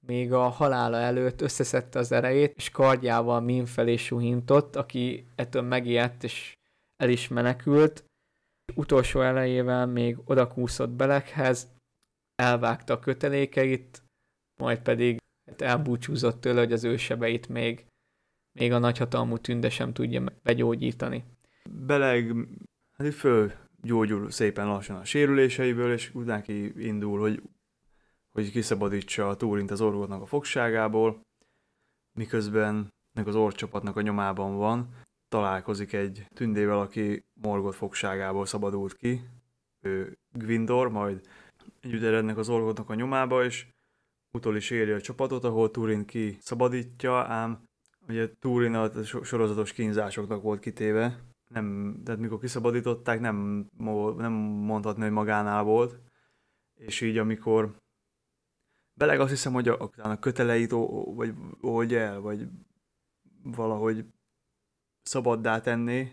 még a halála előtt összeszedte az erejét, és kardjával Min felé suhintott, aki ettől megijedt, és el is menekült. Utolsó elejével még odakúszott Belekhez, elvágta a kötelékeit, majd pedig elbúcsúzott tőle, hogy az ő még, még a nagyhatalmú tünde sem tudja begyógyítani. Beleg hát föl gyógyul szépen lassan a sérüléseiből, és úgy indul, hogy hogy kiszabadítsa a Túrint az orvotnak a fogságából, miközben az orcsapatnak a nyomában van, találkozik egy tündével, aki Morgot fogságából szabadult ki, ő Gwindor, majd együtt erednek az orvotnak a nyomába, és utol is éri a csapatot, ahol Turin ki szabadítja, ám ugye Turin a sorozatos kínzásoknak volt kitéve, nem, tehát mikor kiszabadították, nem, nem mondhatni, hogy magánál volt, és így amikor Beleg azt hiszem, hogy a, a köteleit vagy oldja el, vagy valahogy szabaddá tenni,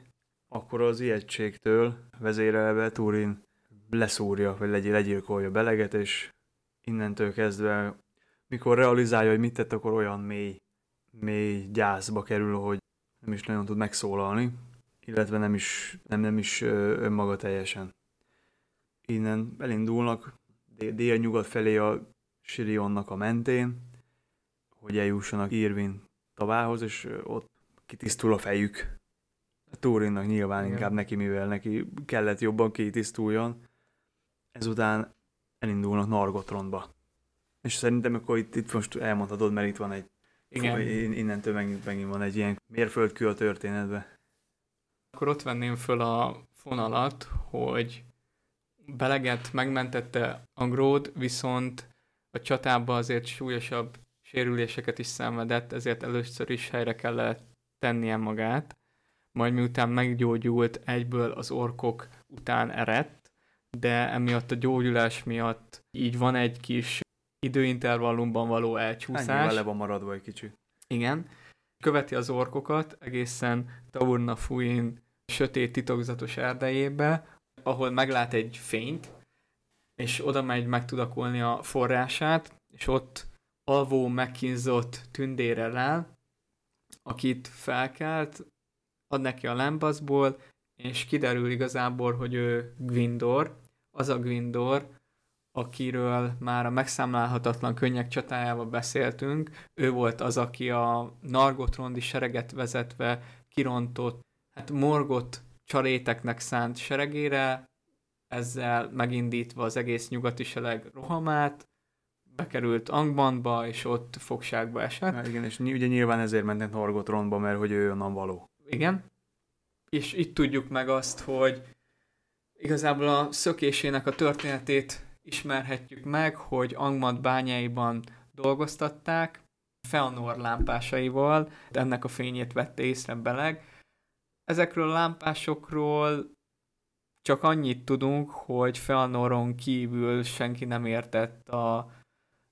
akkor az ijegységtől vezérelve Turin leszúrja, vagy legy, legyilkolja Beleget, és innentől kezdve, mikor realizálja, hogy mit tett, akkor olyan mély, mély gyászba kerül, hogy nem is nagyon tud megszólalni, illetve nem is, nem, nem is önmaga teljesen. Innen elindulnak dél-nyugat felé a Sirionnak a mentén, hogy eljussanak Irvin tavához, és ott kitisztul a fejük. A Turinnak nyilván Igen. inkább neki, mivel neki kellett jobban kitisztuljon. Ezután elindulnak Nargotronba. És szerintem akkor itt, itt most elmondhatod, mert itt van egy igen. Innentől megint, megint van egy ilyen mérföldkő a történetben. Akkor ott venném föl a fonalat, hogy Beleget megmentette Angród, viszont a csatában azért súlyosabb sérüléseket is szenvedett, ezért először is helyre kellett tennie magát, majd miután meggyógyult, egyből az orkok után erett, de emiatt a gyógyulás miatt így van egy kis időintervallumban való elcsúszás. Ennyi le van maradva egy kicsi. Igen. Követi az orkokat egészen Taurna Fuin sötét titokzatos erdejébe, ahol meglát egy fényt, és oda megy megtudakolni a forrását, és ott alvó, megkínzott tündére áll, akit felkelt, ad neki a lámbaszból, és kiderül igazából, hogy ő Gwindor, az a Gwindor, akiről már a megszámlálhatatlan könnyek csatájával beszéltünk, ő volt az, aki a Nargotrondi sereget vezetve kirontott, hát Morgot csaréteknek szánt seregére, ezzel megindítva az egész nyugati seleg rohamát, bekerült Angbandba, és ott fogságba esett. Ja, igen, és ugye nyilván ezért mentek Norgotronba, mert hogy ő onnan való. Igen. És itt tudjuk meg azt, hogy igazából a szökésének a történetét ismerhetjük meg, hogy Angmad bányáiban dolgoztatták, Feanor lámpásaival, ennek a fényét vette észre Beleg. Ezekről a lámpásokról csak annyit tudunk, hogy Feanoron kívül senki nem értett a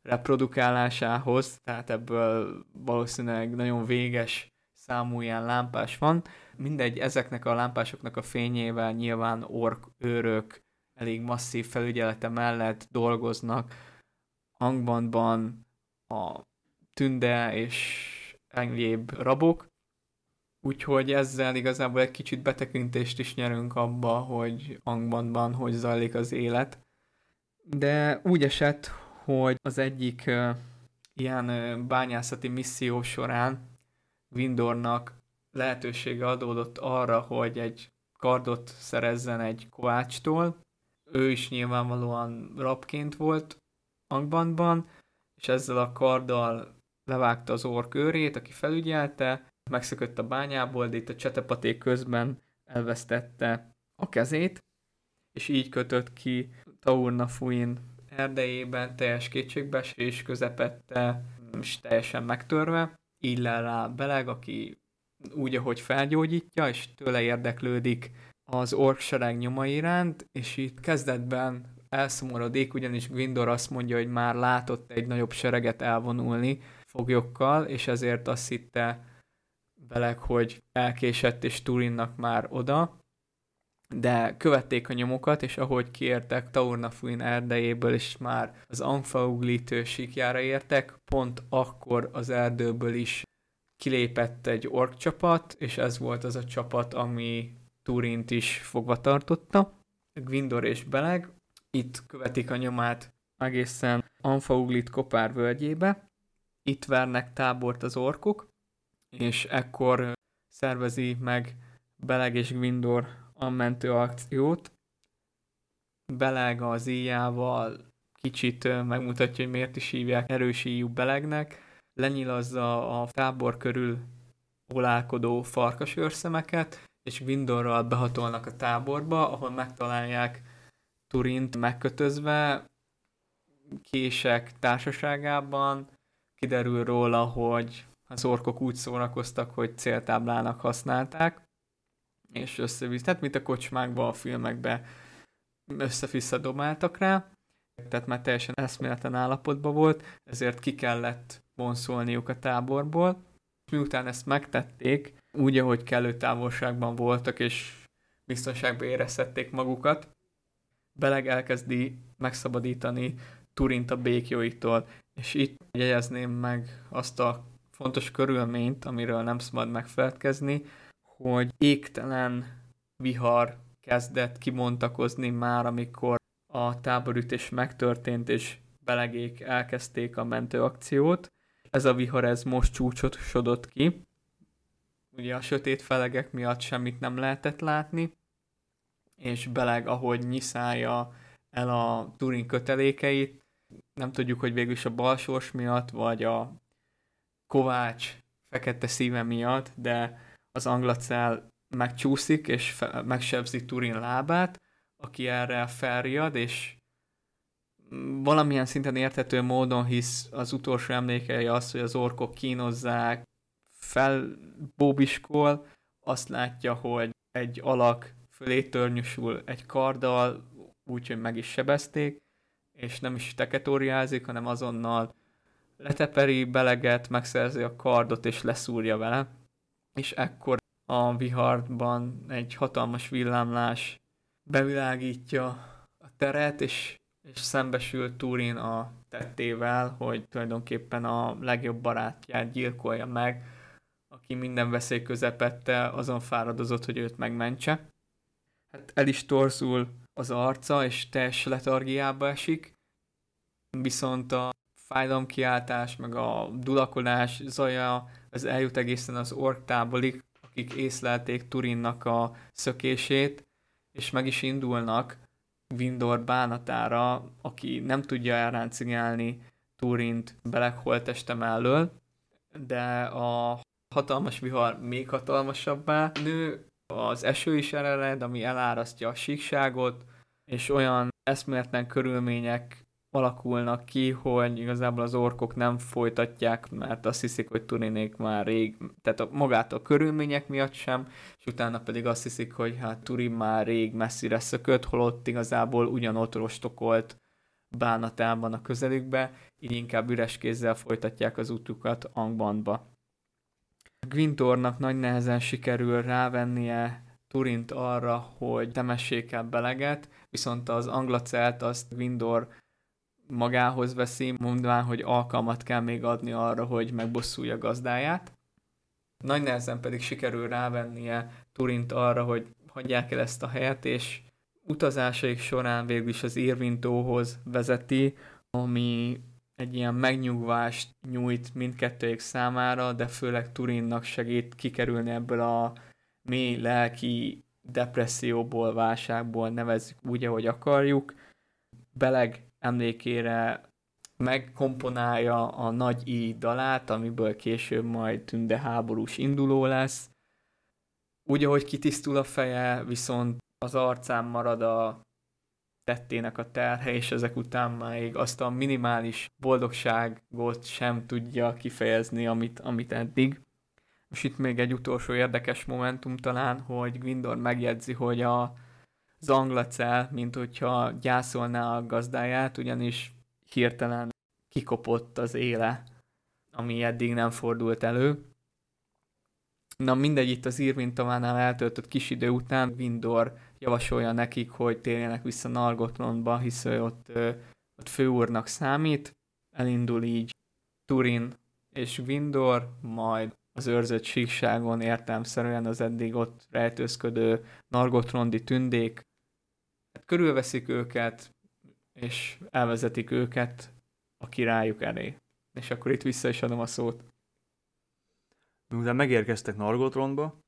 reprodukálásához, tehát ebből valószínűleg nagyon véges számú ilyen lámpás van. Mindegy, ezeknek a lámpásoknak a fényével nyilván ork, őrök, elég masszív felügyelete mellett dolgoznak Angbandban a tünde és egyéb rabok, úgyhogy ezzel igazából egy kicsit betekintést is nyerünk abba, hogy Angbandban hogy zajlik az élet. De úgy esett, hogy az egyik ilyen bányászati misszió során Windornak lehetősége adódott arra, hogy egy kardot szerezzen egy kovácstól. Ő is nyilvánvalóan rabként volt Angbandban, és ezzel a karddal levágta az ork őrét, aki felügyelte, megszökött a bányából, de itt a csetepaték közben elvesztette a kezét, és így kötött ki Taurna Fuin erdejében teljes kétségbeesés közepette, és teljesen megtörve. Így le rá Beleg, aki úgy, ahogy felgyógyítja, és tőle érdeklődik az ork sereg nyoma iránt, és itt kezdetben elszomorodik, ugyanis Gwindor azt mondja, hogy már látott egy nagyobb sereget elvonulni foglyokkal, és ezért azt hitte Beleg, hogy elkésett, és Turinnak már oda, de követték a nyomokat, és ahogy kiértek Taurnafuin erdejéből, és már az Anfauglitő síkjára értek, pont akkor az erdőből is kilépett egy ork csapat, és ez volt az a csapat, ami Turint is fogva tartotta. Gwindor és Beleg itt követik a nyomát egészen Anfauglit kopár völgyébe. Itt vernek tábort az orkok, és ekkor szervezi meg Beleg és Gwindor a mentő akciót. Beleg az íjával kicsit megmutatja, hogy miért is hívják erős íjú Belegnek, lenyilazza a tábor körül olálkodó farkasőrszemeket, és Gwindorral behatolnak a táborba, ahol megtalálják Turint megkötözve, kések társaságában, kiderül róla, hogy az orkok úgy szórakoztak, hogy céltáblának használták, és összevisz, tehát mint a kocsmákban, a filmekben össze-vissza dobáltak rá, tehát már teljesen eszméletlen állapotban volt, ezért ki kellett vonszolniuk a táborból. Miután ezt megtették, úgy, ahogy kellő távolságban voltak, és biztonságban érezhették magukat, Beleg elkezdi megszabadítani Turint a békjóitól, és itt jegyezném meg azt a fontos körülményt, amiről nem szabad megfelelkezni, hogy égtelen vihar kezdett kibontakozni már, amikor a táborütés megtörtént, és belegék elkezdték a mentőakciót. Ez a vihar ez most csúcsosodott ki. Ugye a sötét felegek miatt semmit nem lehetett látni, és beleg, ahogy nyiszálja el a Turing kötelékeit, nem tudjuk, hogy végül is a balsors miatt, vagy a Kovács fekete szíve miatt, de az anglacel megcsúszik, és fe, megsebzi Turin lábát, aki erre felriad, és valamilyen szinten érthető módon hisz az utolsó emlékei az, hogy az orkok kínozzák, felbóbiskol, azt látja, hogy egy alak fölé törnyösul egy karddal, úgyhogy meg is sebezték, és nem is teketóriázik, hanem azonnal leteperi beleget, megszerzi a kardot és leszúrja vele, és ekkor a viharban egy hatalmas villámlás bevilágítja a teret, és, és szembesül Turin a tettével, hogy tulajdonképpen a legjobb barátját gyilkolja meg, aki minden veszély közepette azon fáradozott, hogy őt megmentse. Hát el is torzul az arca, és teljes letargiába esik, viszont a fájdalomkiáltás, meg a dulakolás zaja, az eljut egészen az orktábolig, akik észlelték Turinnak a szökését, és meg is indulnak Windor bánatára, aki nem tudja elráncigálni Turint Beleg holteste mellől, de a hatalmas vihar még hatalmasabbá nő, az eső is ered, ami elárasztja a síkságot, és olyan eszméletlen körülmények alakulnak ki, hogy igazából az orkok nem folytatják, mert azt hiszik, hogy Turinék már rég, tehát a, magát a körülmények miatt sem, és utána pedig azt hiszik, hogy hát Turin már rég messzire szökött, holott igazából ugyanott rostokolt bánatában a közelükbe, így inkább üres kézzel folytatják az útukat Angbandba. Gwintornak nagy nehezen sikerül rávennie Turint arra, hogy temessék el beleget, viszont az anglacelt azt Windor magához veszi, mondván, hogy alkalmat kell még adni arra, hogy megbosszulja gazdáját. Nagy nehezen pedig sikerül rávennie Turint arra, hogy hagyják el ezt a helyet, és utazásaik során végül is az Irvintóhoz vezeti, ami egy ilyen megnyugvást nyújt mindkettőjük számára, de főleg Turinnak segít kikerülni ebből a mély lelki depresszióból, válságból, nevezzük úgy, ahogy akarjuk. Beleg emlékére megkomponálja a nagy I dalát, amiből később majd tünde háborús induló lesz. Úgy, ahogy kitisztul a feje, viszont az arcán marad a tettének a terhe, és ezek után még azt a minimális boldogságot sem tudja kifejezni, amit, amit eddig. És itt még egy utolsó érdekes momentum talán, hogy Gwindor megjegyzi, hogy a, az anglacel, mint hogyha gyászolná a gazdáját, ugyanis hirtelen kikopott az éle, ami eddig nem fordult elő. Na mindegy, itt az Irvintavánál eltöltött kis idő után Windor javasolja nekik, hogy térjenek vissza Nargothrondba, hisz ő ott, ott főúrnak számít. Elindul így Turin és Windor, majd az őrzött síkságon értelmszerűen az eddig ott rejtőzködő Nargothrondi tündék hát körülveszik őket, és elvezetik őket a királyuk elé. És akkor itt vissza is adom a szót. Miután megérkeztek Nargothrondba,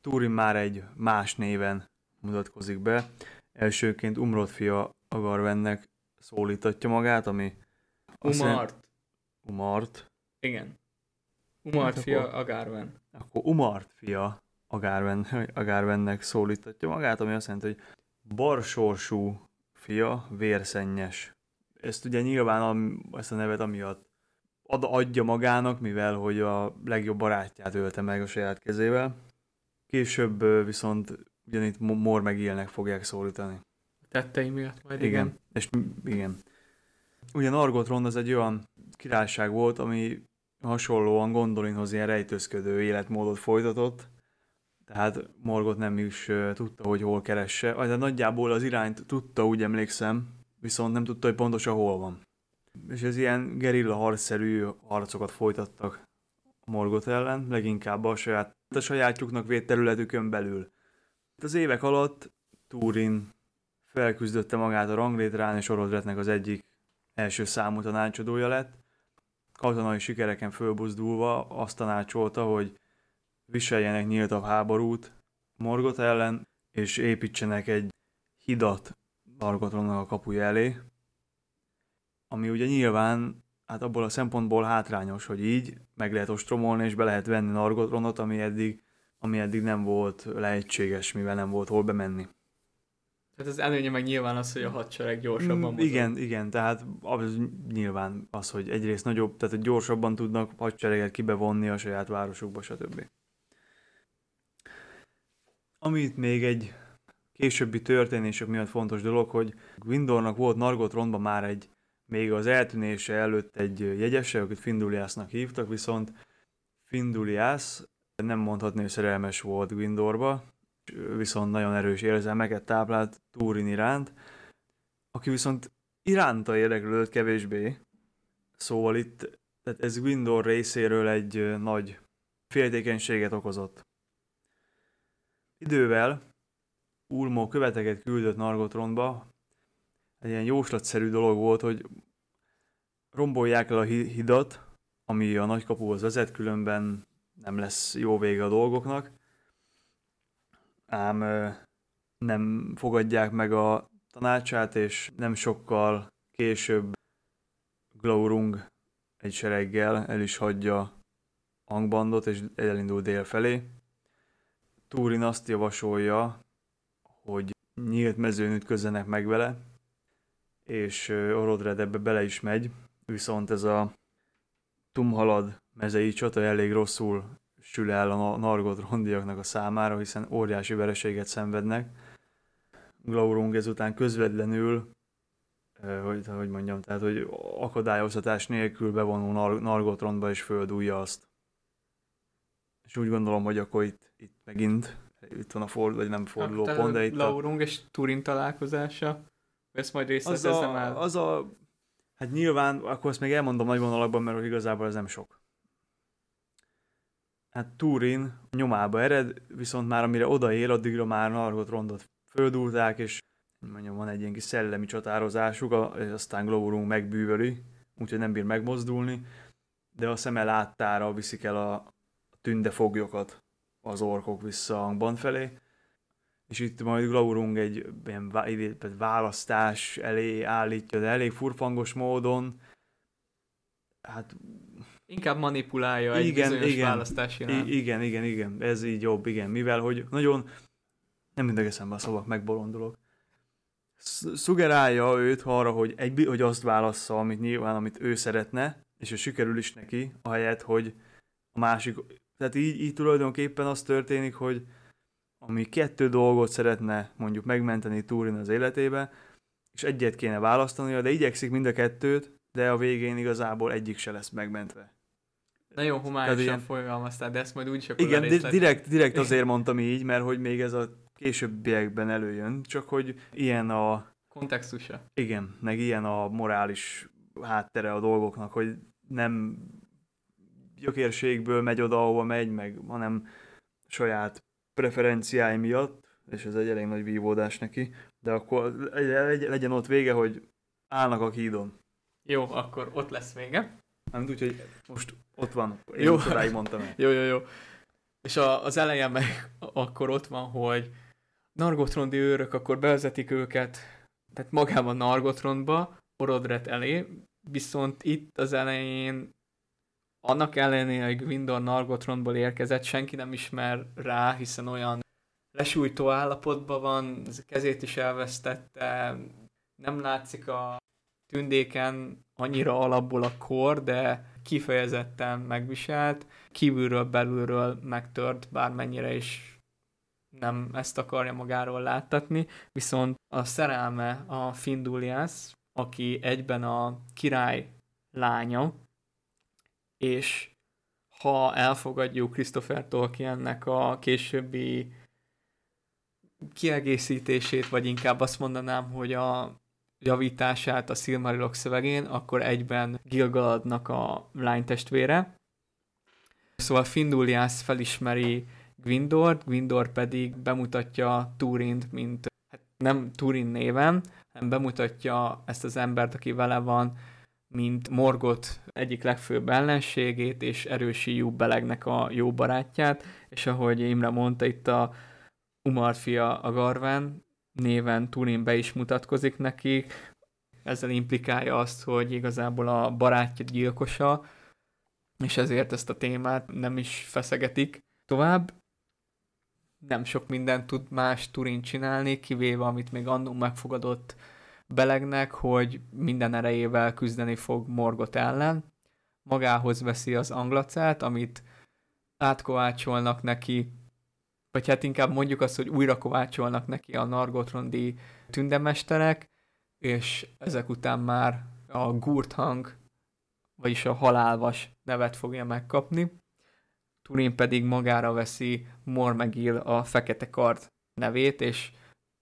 Túrin már egy más néven mutatkozik be. Elsőként Umrod fia Agarvennek szólítatja magát, ami... Umart. Umart. Igen. Umart hát fia Agárven. Akkor Umart fia Agárven, Agárvennek szólítatja magát, ami azt jelenti, hogy barsorsú fia, vérszennyes. Ezt ugye nyilván ezt a nevet amiatt ad, adja magának, mivel hogy a legjobb barátját ölte meg a saját kezével. Később viszont ugyanitt Mor meg Ilnek fogják szólítani. Tettei miatt majd igen. igen. És igen. Ugye Nargothrond az egy olyan királyság volt, ami hasonlóan Gondolinhoz ilyen rejtőzködő életmódot folytatott, tehát Morgot nem is tudta, hogy hol keresse, de nagyjából az irányt tudta, úgy emlékszem, viszont nem tudta, hogy pontosan hol van. És ez ilyen gerilla harcszerű harcokat folytattak Morgot ellen, leginkább a saját, a sajátjuknak védt területükön belül. Az évek alatt Turin felküzdötte magát a ranglétrán, és Orodretnek az egyik első számú tanácsadója lett. Katonai sikereken fölbuzdulva azt tanácsolta, hogy viseljenek nyíltabb háborút Morgot ellen, és építsenek egy hidat Nargothrondnak a kapuja elé, ami ugye nyilván hát abból a szempontból hátrányos, hogy így meg lehet ostromolni, és be lehet venni Nargothronot, ami eddig, ami eddig nem volt lehetséges, mivel nem volt hol bemenni. Tehát az előnye meg nyilván az, hogy a hadsereg gyorsabban mm, mozog. Igen, igen, tehát az nyilván az, hogy egyrészt nagyobb, tehát hogy gyorsabban tudnak hadsereget kibevonni a saját városukba, stb. Amit még egy későbbi történések miatt fontos dolog, hogy Windornak volt Nargothrondban már egy, még az eltűnése előtt egy jegyese, akit Finduliásznak hívtak, viszont Finduliász nem mondhatni, hogy szerelmes volt Windorba, viszont nagyon erős érzelmeket táplált Túrin iránt, aki viszont iránta érdeklődött kevésbé. Szóval itt tehát ez Windor részéről egy nagy féltékenységet okozott. Idővel Ulmo követeket küldött Nargotronba. Egy ilyen jóslatszerű dolog volt, hogy rombolják el a hidat, ami a nagykapuhoz vezet, különben nem lesz jó vége a dolgoknak. Ám nem fogadják meg a tanácsát, és nem sokkal később Glaurung egy sereggel el is hagyja Angbandot, és elindul dél felé. Túrin azt javasolja, hogy nyílt mezőn ütközzenek meg vele, és Orodred ebbe bele is megy, viszont ez a Tumhalad mezei csata elég rosszul sül el a Nargot rondiaknak a számára, hiszen óriási vereséget szenvednek. Glaurung ezután közvetlenül, hogy, hogy mondjam, tehát hogy akadályoztatás nélkül bevonul Nar- Nargotrondba és földújja azt. És úgy gondolom, hogy akkor itt, itt megint itt van a forduló, vagy nem forduló Hát, pont, de itt a, Laurung és Turin találkozása. Ezt majd az, részletezem a, el. az a, hát nyilván, akkor ezt még elmondom nagy vonalakban, mert igazából ez nem sok. Hát Turin nyomába ered, viszont már amire odaér, addigra már Nargot rondot földúlták, és mondjam, van egy ilyen kis szellemi csatározásuk, aztán Glaurung megbűvöli, úgyhogy nem bír megmozdulni, de a szeme láttára viszik el a tündefoglyokat az orkok vissza Angban felé, és itt majd Glaurung egy ilyen választás elé állítja, de elég furfangos módon, hát Inkább manipulálja egy Igen, bizonyos igen. választás iránt. I- igen, igen, igen, ez így jobb, igen, mivel hogy nagyon, nem mindegy eszembe a szavak, megbolondulok. Sz- Szugerálja őt arra, hogy, egy, hogy azt válassza, amit nyilván, amit ő szeretne, és hogy sikerül is neki, ahelyett, hogy a másik, tehát így, így tulajdonképpen az történik, hogy ami kettő dolgot szeretne mondjuk megmenteni Turin az életébe, és egyet kéne választania, de igyekszik mind a kettőt, de a végén igazából egyik se lesz megmentve. Nagyon Tehát homályosan ilyen- fogalmaztál, de ezt majd úgyis akkor Igen, di- direkt, direkt azért mondtam így, mert hogy még ez a későbbiekben előjön, csak hogy ilyen a, Kontextusa. igen, meg ilyen a morális háttere a dolgoknak, hogy nem gyökérségből megy oda, ahova megy, meg, hanem saját preferenciái miatt, és ez egy elég nagy vívódás neki, de akkor legy- legyen ott vége, hogy állnak a hídon. Jó, akkor ott lesz vége. Nem úgy, hogy most ott van. Én Jó. Odáig mondtam el. Jó, jó, jó. És a, az elején meg akkor ott van, hogy Nargotrondi őrök akkor bevezetik őket, tehát magában Nargotrondba, Orodret elé, viszont itt az elején annak ellenére, hogy Gwindor Nargotrondból érkezett, senki nem ismer rá, hiszen olyan lesújtó állapotban van, kezét is elvesztette, nem látszik a tündéken annyira alapból a kor, de kifejezetten megviselt, kívülről, belülről megtört, bármennyire is nem ezt akarja magáról láttatni, viszont a szerelme a Findulias, aki egyben a király lánya, és ha elfogadjuk Christopher Tolkiennek a későbbi kiegészítését, vagy inkább azt mondanám, hogy a javítását a Silmarilok szövegén, akkor egyben Gilgaladnak a lánytestvére. Szóval Findulias felismeri Gwindort, Gwindor pedig bemutatja Turint, mint hát nem Turin néven, hanem bemutatja ezt az embert, aki vele van, mint Morgot egyik legfőbb ellenségét, és erősi Belegnek a jó barátját, és ahogy Imre mondta, itt a Umar fia a Garven néven Turin be is mutatkozik neki, ezzel implikálja azt, hogy igazából a barátja gyilkosa, és ezért ezt a témát nem is feszegetik tovább. Nem sok mindent tud más Turin csinálni, kivéve amit még annó megfogadott Belegnek, hogy minden erejével küzdeni fog Morgot ellen. Magához veszi az anglacát, amit átkovácsolnak neki, vagy hát inkább mondjuk azt, hogy újra kovácsolnak neki a Nargotrondi tündemesterek, és ezek után már a Gurthang, vagyis a halálvas nevet fogja megkapni. Turin pedig magára veszi Mormegil a fekete kard nevét, és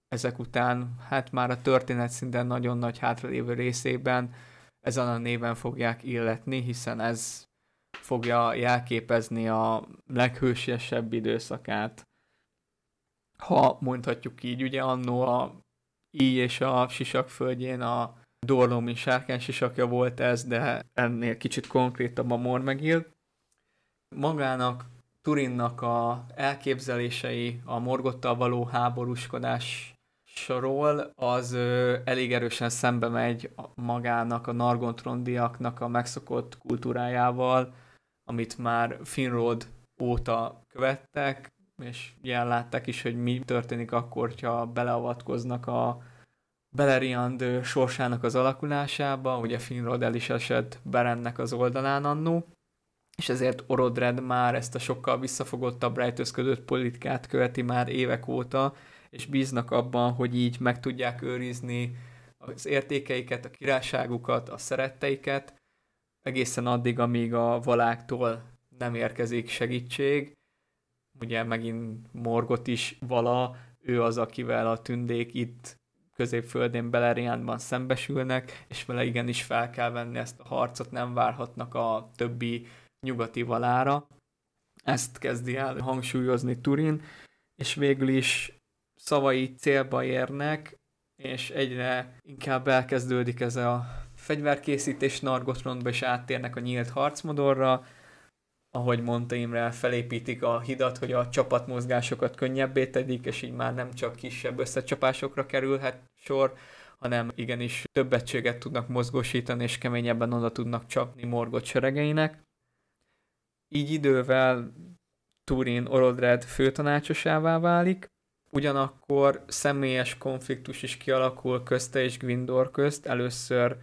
ezek után, hát már a történet szinten nagyon nagy hátralévő részében ezen a néven fogják illetni, hiszen ez fogja jelképezni a leghősiesebb időszakát. Ha mondhatjuk így, ugye annó a így és a sisak földjén a Dorlomi sárkány sisakja volt ez, de ennél kicsit konkrétabb a Mormegil. Magának Turinnak a elképzelései a Morgottal való háborúskodás sorol, az ö, elég erősen szembe megy magának, a Nargontrondiaknak a megszokott kultúrájával, amit már Finrod óta követtek, és ilyen látták is, hogy mi történik akkor, ha beleavatkoznak a Beleriand sorsának az alakulásába, ugye Finrod el is esett Berennek az oldalán annó, és ezért Orodred már ezt a sokkal visszafogottabb rejtőzködött politikát követi már évek óta, és bíznak abban, hogy így meg tudják őrizni az értékeiket, a királyságukat, a szeretteiket, egészen addig, amíg a valáktól nem érkezik segítség. Ugye megint Morgot is vala, ő az, akivel a tündék itt középföldén Beleriandban szembesülnek, és vele igenis fel kell venni ezt a harcot, nem várhatnak a többi nyugati valára. Ezt kezdi el hangsúlyozni Turin, és végül is szavai célba érnek, és egyre inkább elkezdődik ez a fegyverkészítés Nargothrondba, és áttérnek a nyílt harcmodorra, ahogy mondta Imre, felépítik a hidat, hogy a csapatmozgásokat könnyebbé tedik, és így már nem csak kisebb összecsapásokra kerülhet sor, hanem igenis több egységet tudnak mozgósítani, és keményebben oda tudnak csapni Morgot seregeinek. Így idővel Turin Orodred főtanácsosává válik, ugyanakkor személyes konfliktus is kialakul közte és Gwindor közt, először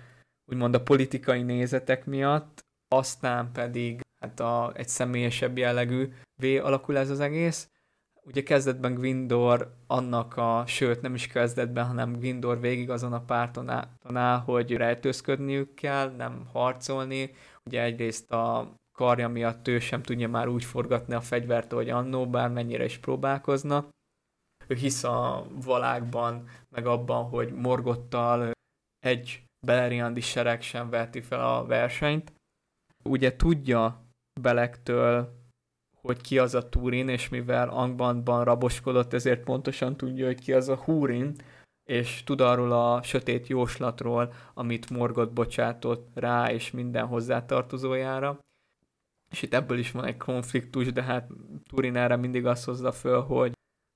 úgymond a politikai nézetek miatt, aztán pedig hát a, egy személyesebb jellegű V alakul ez az egész. Ugye kezdetben Gwindor annak a, sőt nem is kezdetben, hanem Gwindor végig azon a párton áll, hogy rejtőzködniük kell, nem harcolni. Ugye egyrészt a karja miatt ő sem tudja már úgy forgatni a fegyvert, hogy annó, bármennyire is próbálkozna. Ő hisz a valákban, meg abban, hogy Morgottal egy Beleriandi sereg sem veti fel a versenyt. Ugye tudja Belektől, hogy ki az a Turin, és mivel Angbandban raboskodott, ezért pontosan tudja, hogy ki az a Húrin, és tud arról a sötét jóslatról, amit Morgot bocsátott rá és minden hozzátartozójára. És itt ebből is van egy konfliktus, de hát Turin erre mindig azt hozza föl, hogy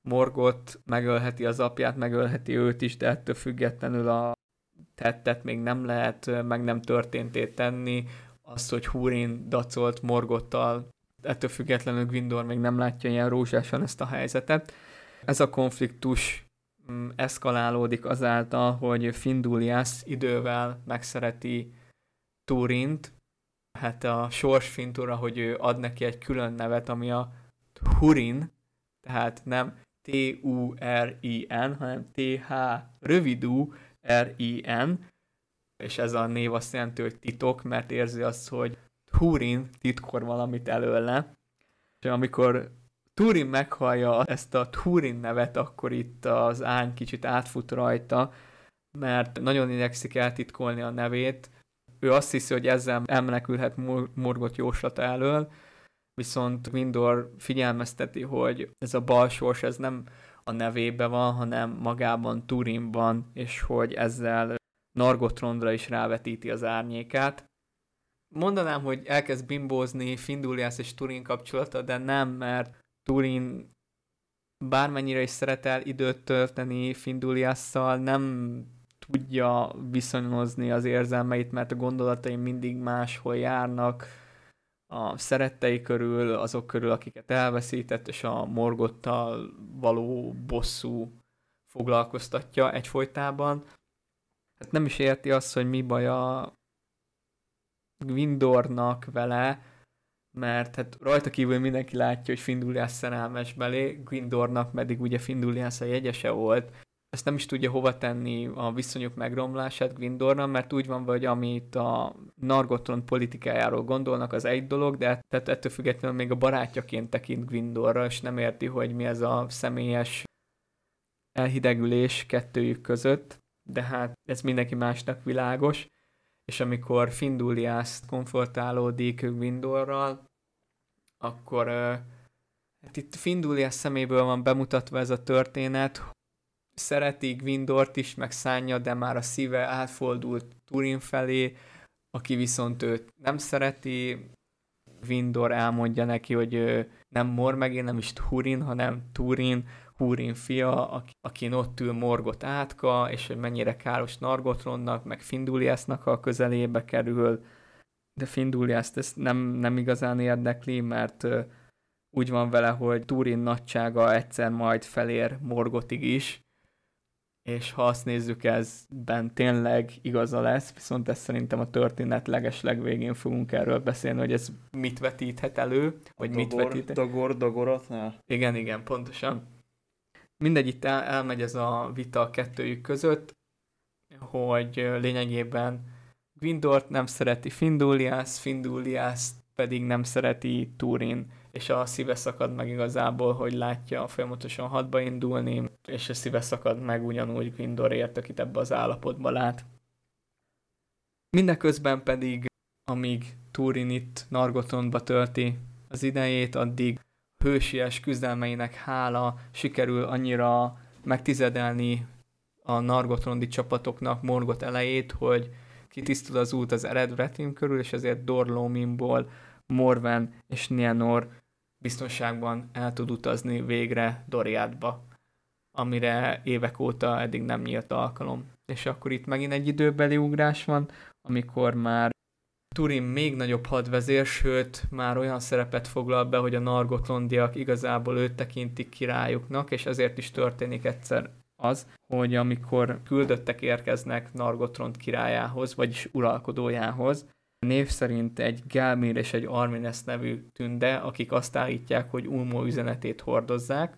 Morgot megölheti az apját, megölheti őt is, de ettől függetlenül a tettet még nem lehet, meg nem történtét tenni, azt, hogy Húrin dacolt Morgottal, ettől függetlenül Gwindor még nem látja ilyen rózsásan ezt a helyzetet. Ez a konfliktus mm, eszkalálódik azáltal, hogy Findulias idővel megszereti Turint, hát a sors Fintura, hogy ő ad neki egy külön nevet, ami a Hurin, tehát nem T-U-R-I-N, hanem T-H rövidú R-I-N, és ez a név azt jelenti, hogy titok, mert érzi azt, hogy Turin titkor valamit előle. És amikor Turin meghallja ezt a Turin nevet, akkor itt az ány kicsit átfut rajta, mert nagyon igyekszik eltitkolni a nevét. Ő azt hiszi, hogy ezzel elmenekülhet Morgot jóslata elől, viszont Windor figyelmezteti, hogy ez a balsors, ez nem a nevébe van, hanem magában Turinban, és hogy ezzel Nargotrondra is rávetíti az árnyékát. Mondanám, hogy elkezd bimbózni Findulias és Turin kapcsolata, de nem, mert Turin bármennyire is szeret el időt tölteni Finduliasszal, nem tudja viszonyozni az érzelmeit, mert a gondolatai mindig máshol járnak, a szerettei körül, azok körül, akiket elveszített, és a morgottal való bosszú foglalkoztatja egyfolytában hát nem is érti azt, hogy mi baj a Gwindornak vele, mert hát rajta kívül mindenki látja, hogy Findulias szerelmes belé, Gwindornak pedig ugye Findulias a jegyese volt. Ezt nem is tudja hova tenni a viszonyok megromlását Gwindornak, mert úgy van, hogy amit a Nargotron politikájáról gondolnak, az egy dolog, de tehát ettől függetlenül még a barátjaként tekint Gwindorra, és nem érti, hogy mi ez a személyes elhidegülés kettőjük között de hát ez mindenki másnak világos, és amikor Findulias konfrontálódik Gwindorral, akkor hát itt Findulias szeméből van bemutatva ez a történet, szereti Gwindort is, meg szánja, de már a szíve átfordult Turin felé, aki viszont őt nem szereti, Gwindor elmondja neki, hogy nem Mormegén, nem is Turin, hanem Turin, Húrin fia, aki, akin ott ül Morgot átka, és hogy mennyire káros Nargotronnak, meg Finduliasnak a közelébe kerül, de Finduliaszt ezt nem, nem igazán érdekli, mert úgy van vele, hogy Turin nagysága egyszer majd felér Morgotig is, és ha azt nézzük, ezben tényleg igaza lesz, viszont ezt szerintem a történet leges legvégén fogunk erről beszélni, hogy ez mit vetíthet elő, vagy a mit dogor, vetít. Dagor, Dagoratnál? Igen, igen, pontosan mindegy, itt el, elmegy ez a vita a kettőjük között, hogy lényegében Gwindort nem szereti Findulias, Findulias pedig nem szereti Turin, és a szíve szakad meg igazából, hogy látja folyamatosan hadba indulni, és a szíve szakad meg ugyanúgy Gwyndorért, akit ebbe az állapotba lát. Mindeközben pedig, amíg Turin itt Nargotondba tölti az idejét, addig hősies küzdelmeinek hála sikerül annyira megtizedelni a Nargotrondi csapatoknak Morgot elejét, hogy kitisztul az út az Ered körül, és ezért Dorlóminból Morven és Nienor biztonságban el tud utazni végre Doriádba, amire évek óta eddig nem nyílt alkalom. És akkor itt megint egy időbeli ugrás van, amikor már Turin még nagyobb hadvezér, sőt már olyan szerepet foglal be, hogy a nargotlondiak igazából őt tekintik királyuknak, és ezért is történik egyszer az, hogy amikor küldöttek érkeznek Nargotrond királyához, vagyis uralkodójához, név szerint egy Gelmir és egy Armines nevű tünde, akik azt állítják, hogy Ulmo üzenetét hordozzák,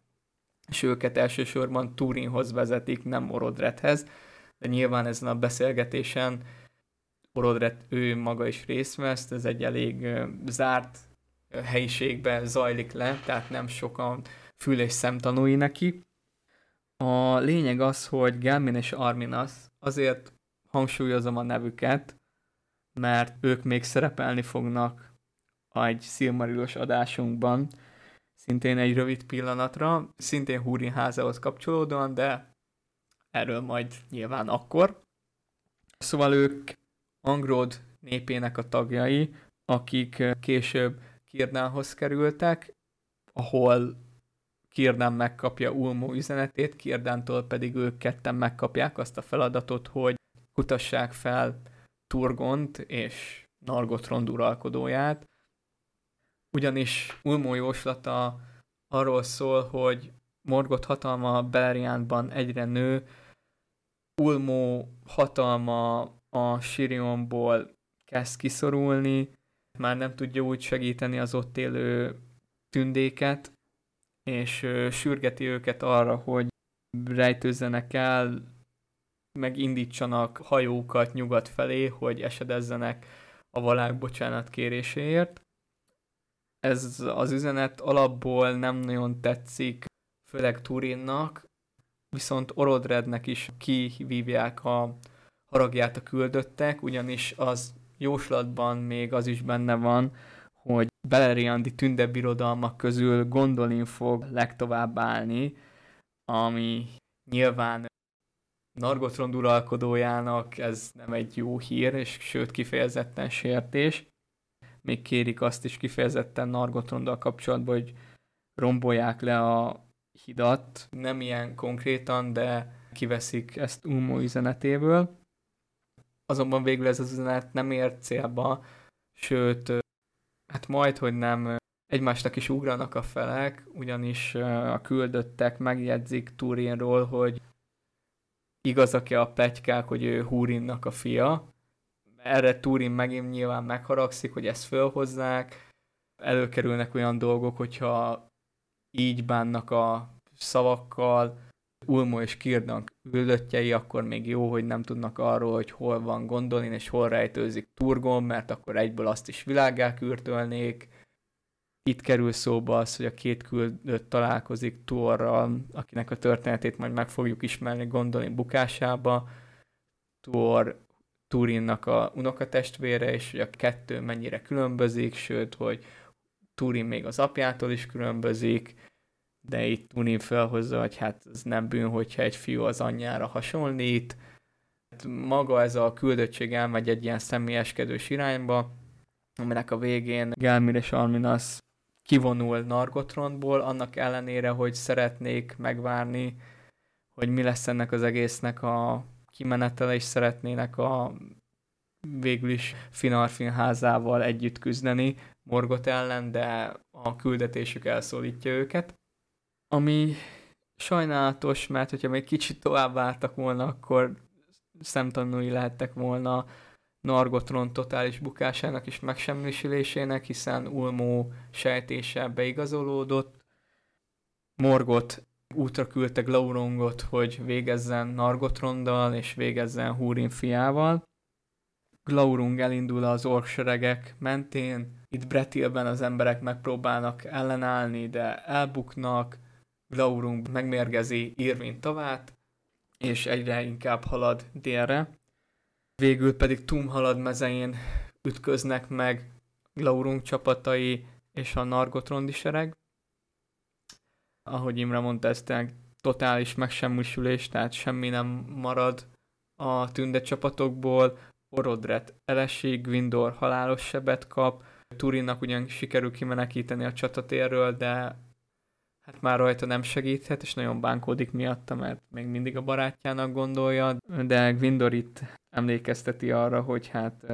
és őket elsősorban Turinhoz vezetik, nem Orodrethez, de nyilván ezen a beszélgetésen Orodret ő maga is részt vesz, ez egy elég zárt helyiségben zajlik le, tehát nem sokan fül és szemtanúi neki. A lényeg az, hogy Gelmin és Arminas azért hangsúlyozom a nevüket, mert ők még szerepelni fognak egy Silmarilos adásunkban, szintén egy rövid pillanatra, szintén Húrin házához kapcsolódóan, de erről majd nyilván akkor. Szóval ők Angrod népének a tagjai, akik később Kirnához kerültek, ahol Kirdán megkapja Ulmo üzenetét, Kirdántól pedig ők ketten megkapják azt a feladatot, hogy kutassák fel Turgont és Nargotrond uralkodóját, ugyanis Ulmo jóslata arról szól, hogy Morgot hatalma Beleriandban egyre nő, Ulmo hatalma a Sirionból kezd kiszorulni, már nem tudja úgy segíteni az ott élő tündéket, és sürgeti őket arra, hogy rejtőzzenek el, meg indítsanak hajókat nyugat felé, hogy esedezzenek a valák bocsánat kéréséért. Ez az üzenet alapból nem nagyon tetszik, főleg Turinnak, viszont Orodrednek is kivívják a haragját a küldöttek, ugyanis az jóslatban még az is benne van, hogy Beleriandi tündebirodalmak közül Gondolin fog legtovább állni, ami nyilván Nargotrond uralkodójának ez nem egy jó hír, és sőt kifejezetten sértés. Még kérik azt is kifejezetten Nargotronddal kapcsolatban, hogy rombolják le a hidat. Nem ilyen konkrétan, de kiveszik ezt Ulmo üzenetéből. Azonban végül ez az üzenet nem ért célba, sőt, hát majd, hogy nem egymásnak is ugranak a felek, ugyanis a küldöttek megjegyzik Turinról, hogy igazak-e a plegykák, hogy ő Húrinnak a fia. Erre Turin megint nyilván megharagszik, hogy ezt fölhozzák. Előkerülnek olyan dolgok, hogyha így bánnak a szavakkal, Ulmo és Kirdan küldöttjei, akkor még jó, hogy nem tudnak arról, hogy hol van Gondolin és hol rejtőzik Turgon, mert akkor egyből azt is világá kürtölnék. Itt kerül szóba az, hogy a két küldött találkozik Tuorral, akinek a történetét majd meg fogjuk ismerni Gondolin bukásába. Tuor Turinnak a unokatestvére, és hogy a kettő mennyire különbözik, sőt, hogy Turin még az apjától is különbözik, de itt Tunin felhozza, hogy hát ez nem bűn, hogyha egy fiú az anyjára hasonlít. Hát maga ez a küldöttség elmegy egy ilyen személyeskedős irányba, aminek a végén Gelmir és Arminas kivonul Nargotrondból, annak ellenére, hogy szeretnék megvárni, hogy mi lesz ennek az egésznek a kimenetele, és szeretnének a végül is Finarfin házával együtt küzdeni Morgot ellen, de a küldetésük elszólítja őket ami sajnálatos, mert hogyha még kicsit tovább vártak volna, akkor szemtanúi lehettek volna Nargotron totális bukásának és megsemmisülésének, hiszen Ulmó sejtése beigazolódott. Morgot útra küldte Glaurongot, hogy végezzen Nargotrondal és végezzen Húrin fiával. Glaurung elindul az orkseregek mentén, itt Bretilben az emberek megpróbálnak ellenállni, de elbuknak, Glaurung megmérgezi Irvin tavát, és egyre inkább halad délre. Végül pedig Tum halad mezején ütköznek meg Glaurung csapatai és a Nargotrondi sereg. Ahogy Imre mondta, ez totális megsemmisülés, tehát semmi nem marad a tünde csapatokból. Orodret elesik, Gwindor halálos sebet kap, Turinnak ugyan sikerül kimenekíteni a csatatérről, de hát már rajta nem segíthet, és nagyon bánkódik miatta, mert még mindig a barátjának gondolja, de Gwindor itt emlékezteti arra, hogy hát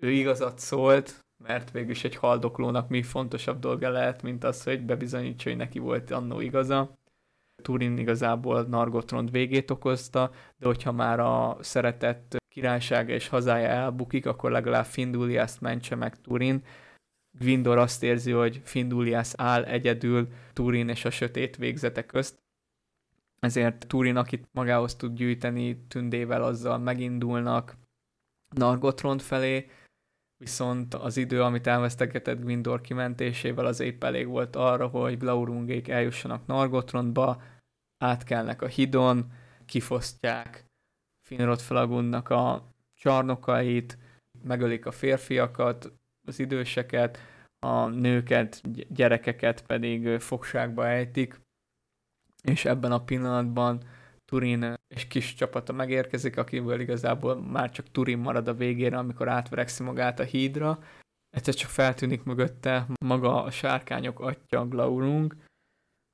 ő igazat szólt, mert végülis egy haldoklónak mi fontosabb dolga lehet, mint az, hogy bebizonyítsa, hogy neki volt annó igaza. Turin igazából Nargotrond végét okozta, de hogyha már a szeretett királysága és hazája elbukik, akkor legalább Findulias mentse meg Turin. Gwindor azt érzi, hogy Findulias áll egyedül Turin és a sötét végzete közt, ezért Turin, akit magához tud gyűjteni, tündével azzal megindulnak Nargotrond felé, viszont az idő, amit elvesztegetett Gwindor kimentésével, az épp elég volt arra, hogy Glaurungék eljussanak Nargotrondba, átkelnek a hidon, kifosztják Finrod Flagunnak a csarnokait, megölik a férfiakat, az időseket, a nőket, gyerekeket pedig fogságba ejtik, és ebben a pillanatban Turin és kis csapata megérkezik, akiből igazából már csak Turin marad a végére, amikor átverekszi magát a hídra. Egyszer csak feltűnik mögötte maga a sárkányok atya Glaurung,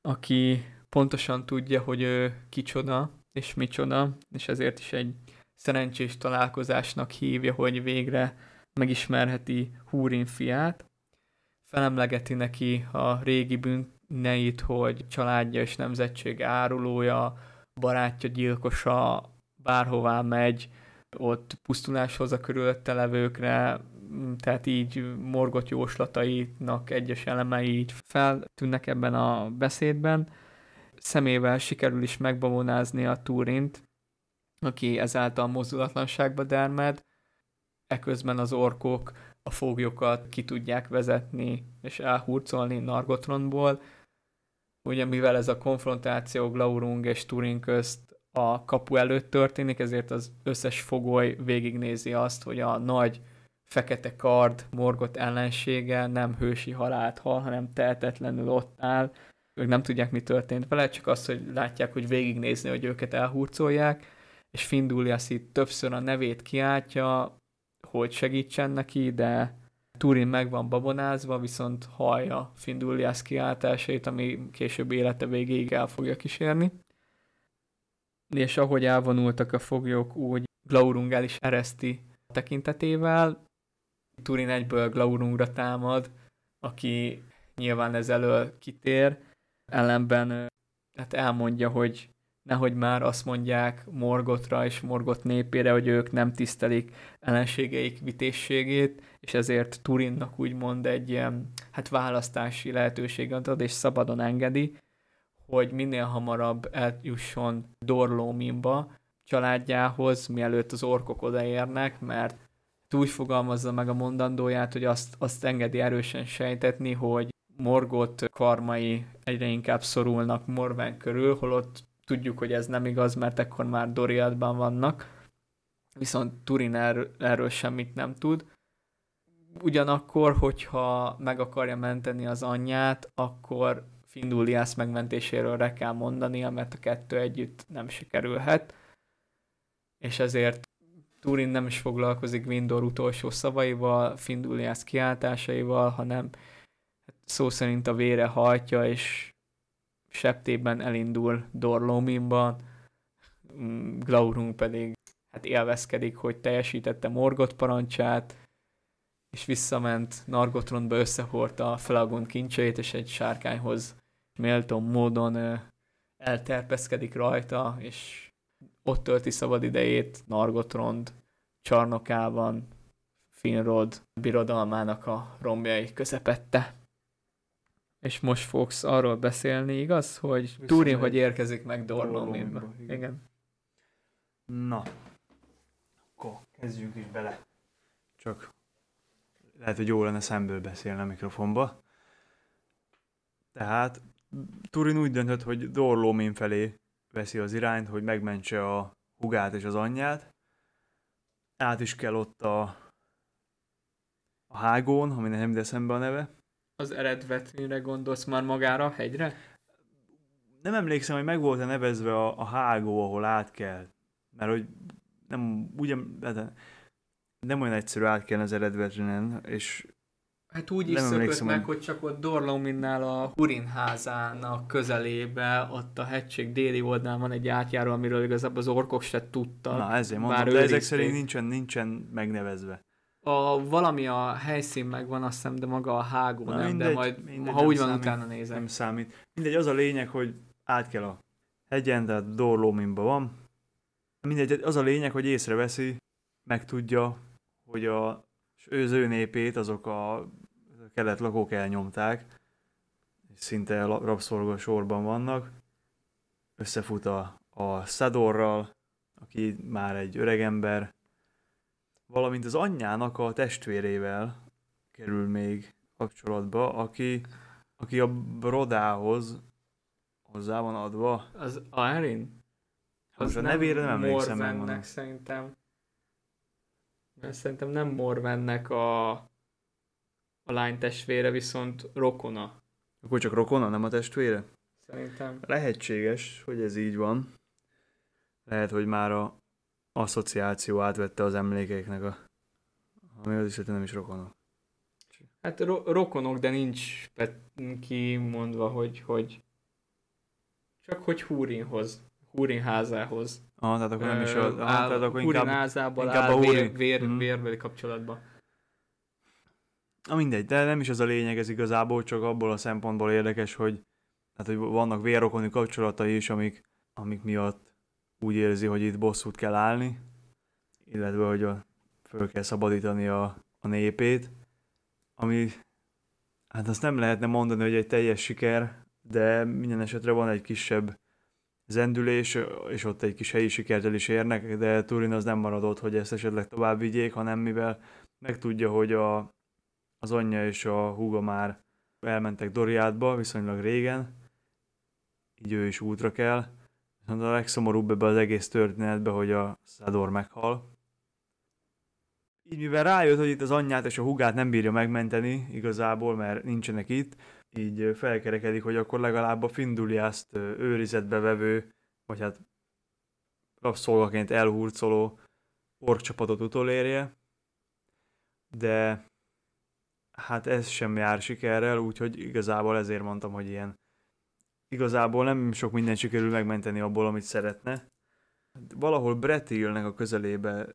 aki pontosan tudja, hogy ő kicsoda és micsoda, és ezért is egy szerencsés találkozásnak hívja, hogy végre megismerheti Húrin fiát. Felemlegeti neki a régi bűneit, hogy családja és nemzetség árulója, barátja gyilkosa, bárhová megy, ott pusztuláshoz a körülötte levőkre, tehát így morgott jóslatainak egyes elemei így feltűnnek ebben a beszédben. Szemével sikerül is megbabonázni a Túrint, aki ezáltal mozdulatlanságba dermed, eközben az orkok a foglyokat ki tudják vezetni és elhurcolni Nargotronból, ugye mivel ez a konfrontáció Glaurung és Turin közt a kapu előtt történik, ezért az összes fogoly végignézi azt, hogy a nagy fekete kard morgott ellensége nem hősi halált hal, hanem tehetetlenül ott áll. Ők nem tudják, mi történt vele, csak azt, hogy látják, hogy végignézni, hogy őket elhurcolják, és Findulias itt többször a nevét kiáltja, hogy segítsen neki, de Turin meg van babonázva, viszont hallja Findulias kiáltásait, ami később élete végéig el fogja kísérni. És ahogy elvonultak a foglyok, úgy Glaurung el is ereszti tekintetével. Turin egyből Glaurungra támad, aki nyilván ez elől kitér, ellenben hát elmondja, hogy nehogy már azt mondják Morgotra és Morgot népére, hogy ők nem tisztelik ellenségeik vitészségét, és ezért Turinnak úgymond egy ilyen hát választási lehetőséget ad, és szabadon engedi, hogy minél hamarabb eljusson Dorlóminba családjához, mielőtt az orkok odaérnek, mert úgy fogalmazza meg a mondandóját, hogy azt, azt engedi erősen sejtetni, hogy Morgot karmai egyre inkább szorulnak Morven körül, holott tudjuk, hogy ez nem igaz, mert ekkor már Doriadban vannak, viszont Turin erről, erről semmit nem tud. Ugyanakkor, hogyha meg akarja menteni az anyját, akkor Findulias megmentéséről re kell mondania, mert a kettő együtt nem sikerülhet, és ezért Turin nem is foglalkozik Windor utolsó szavaival, Findulias kiáltásaival, hanem szó szerint a vére hajtja, és septében elindul Dorlominba, mm, Glaurung pedig hát élvezkedik, hogy teljesítette Morgot parancsát, és visszament Nargotrondba összehordta a Felagon kincseit, és egy sárkányhoz méltó módon elterpeszkedik rajta, és ott tölti szabad idejét Nargotrond csarnokában, Finrod birodalmának a romjai közepette. És most fogsz arról beszélni, igaz, hogy Turin, hogy érkezik meg Dorlominba. Igen. Na, akkor kezdjünk is bele. Csak lehet, hogy jó lenne szemből beszélni a mikrofonba. Tehát Turin úgy döntött, hogy Dorlómin felé veszi az irányt, hogy megmentse a hugát és az anyját. Át is kell ott a, a hágón, ami nem eszembe a neve. Az eredvetmire gondolsz már magára a hegyre? Nem emlékszem, hogy meg volt-e nevezve a, a hágó, ahol át kell. Mert hogy nem, ugyan, hát nem olyan egyszerű átkelni az eredvetrinen, és Hát úgy is Nem szökött meg, hogy- csak ott Dorlominnál a Hurin házának közelébe, ott a hegység déli oldalán van egy átjáró, amiről igazából az orkok se tudtak. na ezért mondom, de ezek szerint nincsen, nincsen megnevezve. A, valami a helyszín megvan, azt hiszem, de maga a hágó Na, nem, de mindegy, majd, mindegy, ha úgy van, számít. utána nézem. Nem számít. Mindegy, az a lényeg, hogy át kell a hegyen, tehát Dorlóminba van. Mindegy, az a lényeg, hogy észreveszi, megtudja, hogy a, az ő népét azok a kelet lakók elnyomták, és szinte rabszolga sorban vannak. Összefut a, a Szadorral, aki már egy öregember, valamint az anyjának a testvérével kerül még kapcsolatba, aki, aki a Brodához hozzá van adva. Az Aerin? Most a nevére nem emlékszem, megmondom. Szerintem. Mert szerintem nem Morvennek a, a lány testvére, viszont rokona. Akkor csak rokona, nem a testvére? Szerintem. Lehetséges, hogy ez így van. Lehet, hogy már a asszociáció átvette az emlékeiknek a... Ami az is, hogy nem is rokona. Hát ro- rokonok, de nincs kimondva, hogy, hogy csak hogy Húrinhoz, Húrin házához. Ah, tehát akkor nem is Ö, a... Ah, áll, tehát akkor Húrin inkább... házából inkább áll a vér, Húrin. vér, Mhm. vérbeli kapcsolatba. Na mindegy, de nem is az a lényeg ez igazából, csak abból a szempontból érdekes, hogy, hát, hogy vannak vérrokoni kapcsolatai is, amik, amik miatt úgy érzi, hogy itt bosszút kell állni, illetve hogy a, föl kell szabadítani a, a népét, ami hát azt nem lehetne mondani, hogy egy teljes siker, de minden esetre van egy kisebb zendülés, és ott egy kis helyi sikert el is érnek, de Turin az nem maradott, hogy ezt esetleg tovább vigyék, hanem mivel megtudja, hogy a, az anyja és a húga már elmentek Doriátba viszonylag régen, így ő is útra kell. Viszont a legszomorúbb ebbe az egész történetbe, hogy a Szador meghal. Így mivel rájött, hogy itt az anyját és a hugát nem bírja megmenteni igazából, mert nincsenek itt, így felkerekedik, hogy akkor legalább a Finduliászt őrizetbe vevő, vagy hát rabszolgaként elhurcoló orkcsapatot utolérje. De hát ez sem jár sikerrel, úgyhogy igazából ezért mondtam, hogy ilyen igazából nem sok minden sikerül megmenteni abból, amit szeretne. Valahol Bretilnek a közelébe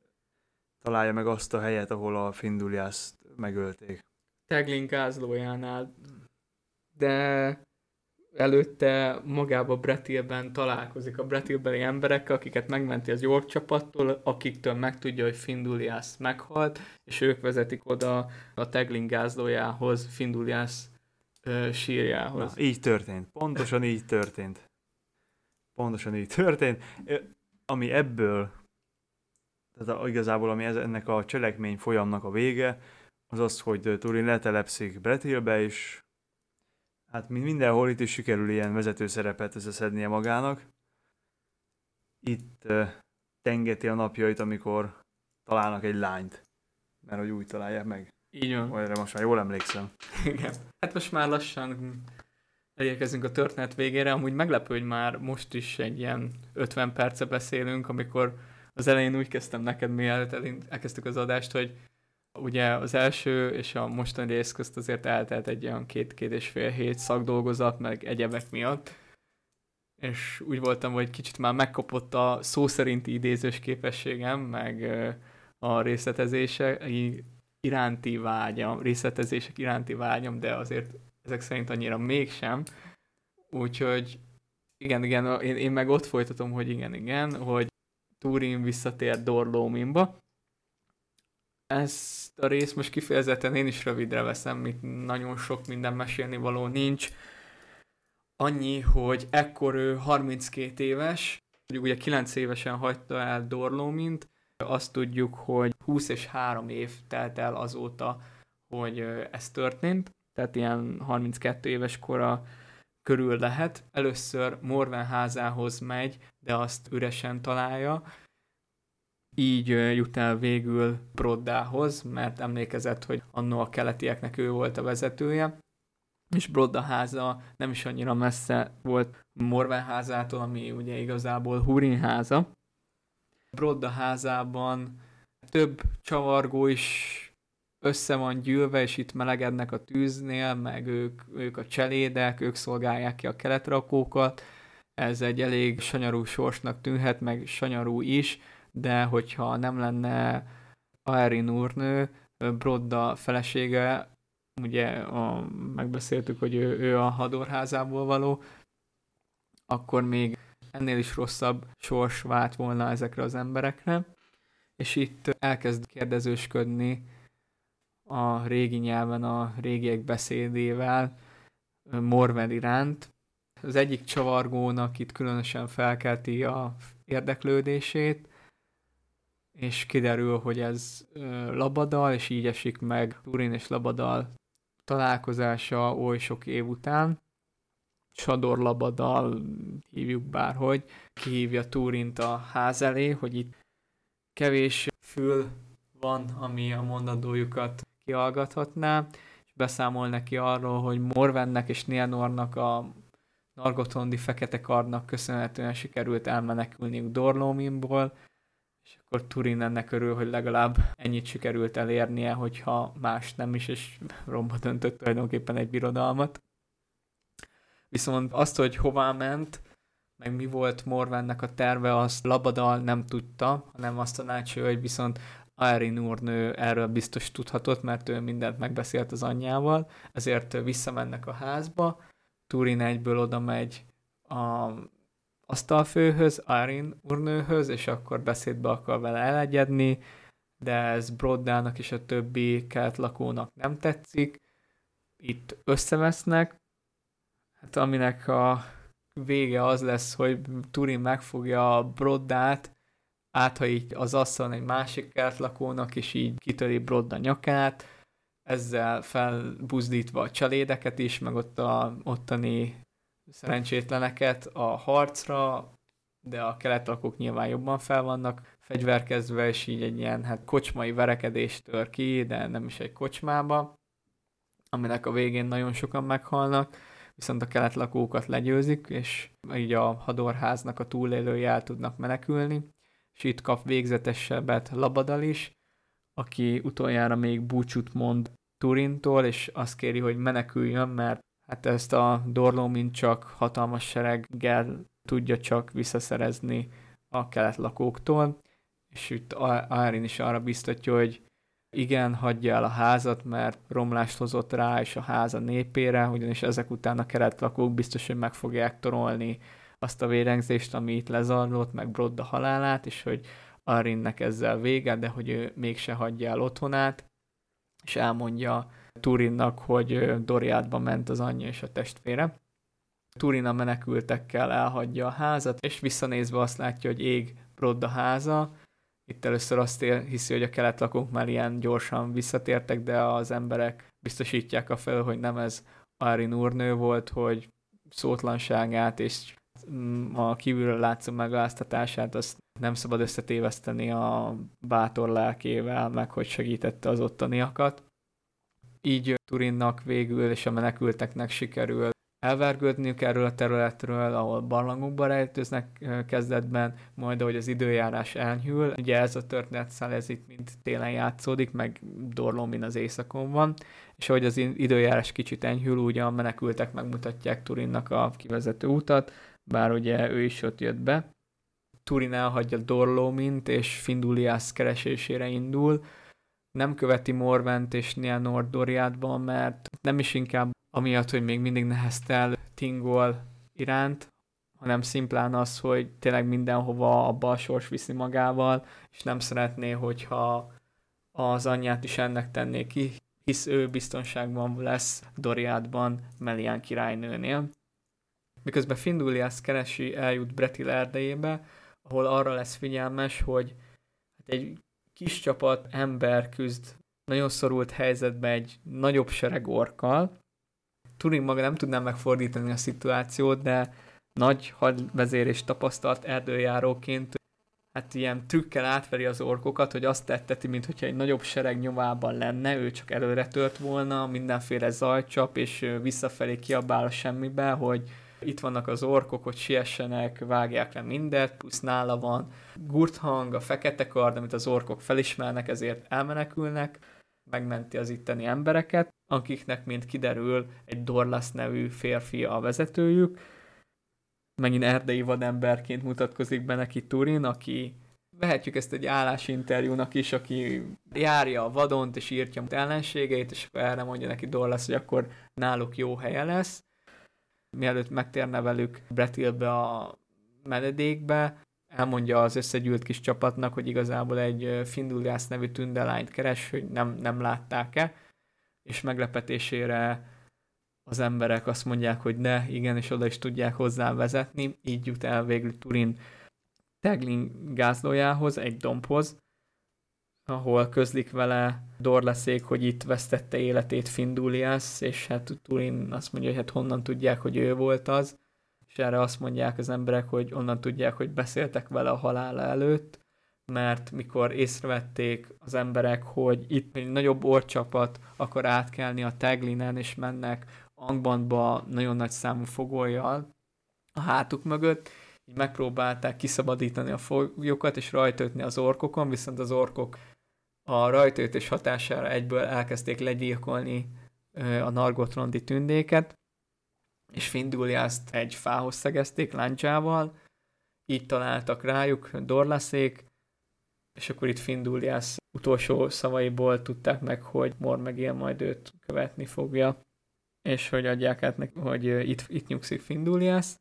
találja meg azt a helyet, ahol a Finduliászt megölték. Teglin gázlójánál, de előtte magába Bretilben találkozik a Bretilbeli emberekkel, akiket megmenti az York csapattól, akiktől megtudja, hogy Finduliász meghalt, és ők vezetik oda a Teglin gázlójához, Finduliász sírjához. Na, így történt. Pontosan így történt. Pontosan így történt. Ami ebből, tehát igazából ami ez, ennek a cselekmény folyamnak a vége, az az, hogy Turin letelepszik Bretilbe, és hát mint mindenhol itt is sikerül ilyen vezető szerepet összeszednie magának. Itt tengeti a napjait, amikor találnak egy lányt. Mert hogy úgy találják meg. Így van. Vagy most már jól emlékszem. Igen. Hát most már lassan elérkezünk a történet végére, amúgy meglepő, hogy már most is egy ilyen 50 perce beszélünk, amikor az elején úgy kezdtem neked, mielőtt elkezdtük az adást, hogy ugye az első és a mostani rész közt azért eltelt egy olyan két-két és fél hét szakdolgozat, meg egyebek miatt, és úgy voltam, hogy kicsit már megkapott a szó szerinti idézős képességem, meg a részletezése iránti vágyam, részletezések iránti vágyam, de azért ezek szerint annyira mégsem. Úgyhogy igen, igen, én, én meg ott folytatom, hogy igen, igen, hogy Turin visszatér Dorlóminba. Ezt a részt most kifejezetten én is rövidre veszem, itt nagyon sok minden mesélni való nincs. Annyi, hogy ekkor ő 32 éves, ugye 9 évesen hagyta el Dorlómint, Azt tudjuk, hogy 20 és 3 év telt el azóta, hogy ez történt, tehát ilyen 32 éves kora körül lehet. Először Morven házához megy, de azt üresen találja, így jut el végül Broddához, mert emlékezett, hogy annó a keletieknek ő volt a vezetője, és Brodda háza nem is annyira messze volt Morven házától, ami ugye igazából Hurin háza. Brodda házában több csavargó is össze van gyűlve, és itt melegednek a tűznél, meg ők, ők a cselédek, ők szolgálják ki a keletrakókat. Ez egy elég sanyarú sorsnak tűnhet, meg sanyarú is, de hogyha nem lenne Aerin úrnő, Brodda felesége, ugye a, megbeszéltük, hogy ő, ő a hadorházából való, akkor még ennél is rosszabb sors vált volna ezekre az emberekre, és itt elkezd kérdezősködni a régi nyelven, a régiek beszédével Morven iránt. Az egyik csavargónak itt különösen felkelti a érdeklődését, és kiderül, hogy ez Labadal, és így esik meg Turin és Labadal találkozása oly sok év után. Sador Labadal hívjuk bárhogy, kihívja Turint a ház elé, hogy itt kevés fül van, ami a mondandójukat kihallgathatná, és beszámol neki arról, hogy Morvennek és Nianornak a Nargotondi fekete kardnak köszönhetően sikerült elmenekülniük Dorlominból, és akkor Turin ennek örül, hogy legalább ennyit sikerült elérnie, hogyha más nem is, és romba döntött tulajdonképpen egy birodalmat. Viszont azt, hogy hová ment, meg mi volt Morvennek a terve, azt Labadal nem tudta, hanem azt tanácsolja, hogy viszont Aerin úrnő erről biztos tudhatott, mert ő mindent megbeszélt az anyjával, ezért visszamennek a házba, Turin egyből oda megy a asztalfőhöz, Aerin úrnőhöz, és akkor beszédbe akar vele elegyedni, de ez Broddának és a többi kelt lakónak nem tetszik. Itt összevesznek, hát aminek a vége az lesz, hogy Turin megfogja Broddát, áthajít az asztalon egy másik kertlakónak, és így kitöri Brodda nyakát, ezzel felbuzdítva a csalédeket is, meg ott a ottani szerencsétleneket a harcra, de a keletlakók nyilván jobban fel vannak fegyverkezve, és így egy ilyen hát kocsmai verekedés tör ki, de nem is egy kocsmába, aminek a végén nagyon sokan meghalnak, viszont a keletlakókat legyőzik, és így a hadorháznak a túlélői el tudnak menekülni. És itt kap végzetesebbet Labadal is, aki utoljára még búcsút mond Turintól, és azt kéri, hogy meneküljön, mert hát ezt a mint csak hatalmas sereggel tudja csak visszaszerezni a kelet lakóktól, és itt Árin is arra biztatja, hogy igen, hagyja el a házat, mert romlást hozott rá és a háza népére, ugyanis ezek után a kelet lakók biztos, hogy meg fogják torolni azt a vérengzést, ami itt lezarlott, meg Brodda halálát, és hogy Arinnek ezzel vége, de hogy ő mégse hagyja el otthonát, és elmondja Turinnak, hogy Doriátba ment az anyja és a testvére. Turin a menekültekkel elhagyja a házat, és visszanézve azt látja, hogy ég Brodda háza. Itt először azt hiszi, hogy a keletlakók már ilyen gyorsan visszatértek, de az emberek biztosítják a fel, hogy nem ez Arin úrnő volt, hogy szótlanságát és a kívülről látszó megaláztatását, azt nem szabad összetéveszteni a bátor lelkével, meg hogy segítette az ottaniakat. Így Turinnak végül és a menekülteknek sikerül elvergődniük erről a területről, ahol barlangokba rejtőznek kezdetben, majd ahogy az időjárás elnyúl. Ugye ez a történetszál, ez itt mind télen játszódik, meg Dorlón, az éjszakon van, és ahogy az időjárás kicsit enyhül, ugye a menekültek megmutatják Turinnak a kivezető utat, bár ugye ő is ott jött be. Turin elhagyja Dorlómint, és Finduliász keresésére indul. Nem követi Morvent és Nianor Doriátban, mert nem is inkább amiatt, hogy még mindig neheztel Tingol iránt, hanem szimplán az, hogy tényleg mindenhova a balsors viszi magával, és nem szeretné, hogyha az anyját is ennek tenné ki, hisz ő biztonságban lesz Doriátban Melian királynőnél. Miközben Findulias keresi, eljut Bretil erdejébe, ahol arra lesz figyelmes, hogy hát Egy kis csapat ember küzd nagyon szorult helyzetben egy nagyobb sereg orkkal. Turing maga nem tudná megfordítani a szituációt, de nagy hadvezér és tapasztalt erdőjáróként hát ilyen trükkel átveri az orkokat, hogy azt tetteti, mintha egy nagyobb sereg nyomában lenne, ő csak előre tört volna, mindenféle zajcsap, és visszafelé kiabál a semmibe, hogy itt vannak az orkok, hogy siessenek, vágják le mindet, plusz nála van gurthang, a fekete kard, amit az orkok felismernek, ezért elmenekülnek, megmenti az itteni embereket, akiknek, mint kiderül, egy Dorlas nevű férfi a vezetőjük, megint erdei vademberként mutatkozik be neki Turin, aki vehetjük ezt egy állásinterjúnak is, aki járja a vadont és írtja ellenségeit, és akkor erre mondja neki Dorlas, hogy akkor náluk jó helye lesz. Mielőtt megtérne velük Bretilbe a menedékbe, elmondja az összegyűlt kis csapatnak, hogy igazából egy Finduliász nevű tündelányt keres, hogy nem, nem látták-e, és meglepetésére az emberek azt mondják, hogy ne, igen, és oda is tudják hozzá vezetni, így jut el végül Turin Teglin gázlójához, egy dombhoz, ahol közlik vele Dorleszék, hogy itt vesztette életét Findulias, és hát Turin azt mondja, hogy hát honnan tudják, hogy ő volt az, és erre azt mondják az emberek, hogy onnan tudják, hogy beszéltek vele a halála előtt, mert mikor észrevették az emberek, hogy itt egy nagyobb orcsapat akar átkelni a Teglinen, és mennek Angbandba nagyon nagy számú fogolyjal a hátuk mögött, így megpróbálták kiszabadítani a foglyokat és rajtőtni az orkokon, viszont az orkok a rajtőtés hatására egyből elkezdték legyilkolni a Nargotrondi tündéket, és Finduliászt egy fához szegezték láncsával, így találtak rájuk Dorlaszék, és akkor itt Finduliász utolsó szavaiból tudták meg, hogy Mor megél majd őt követni fogja és hogy adják át neki, hogy itt, itt nyugszik Finduliász.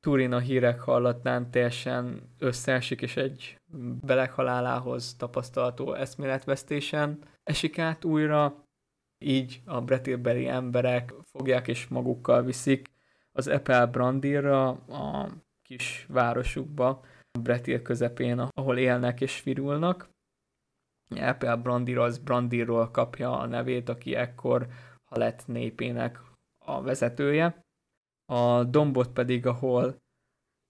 Turin a hírek hallatán teljesen összeesik, és egy beleghalálához tapasztalható eszméletvesztésen esik át újra, így a Bretilbeli emberek fogják és magukkal viszik az Epel Brandirra, a kis városukba, Bretil közepén, ahol élnek és virulnak. Epel Brandir az Brandirról kapja a nevét, aki ekkor Halett népének a vezetője. A dombot pedig, ahol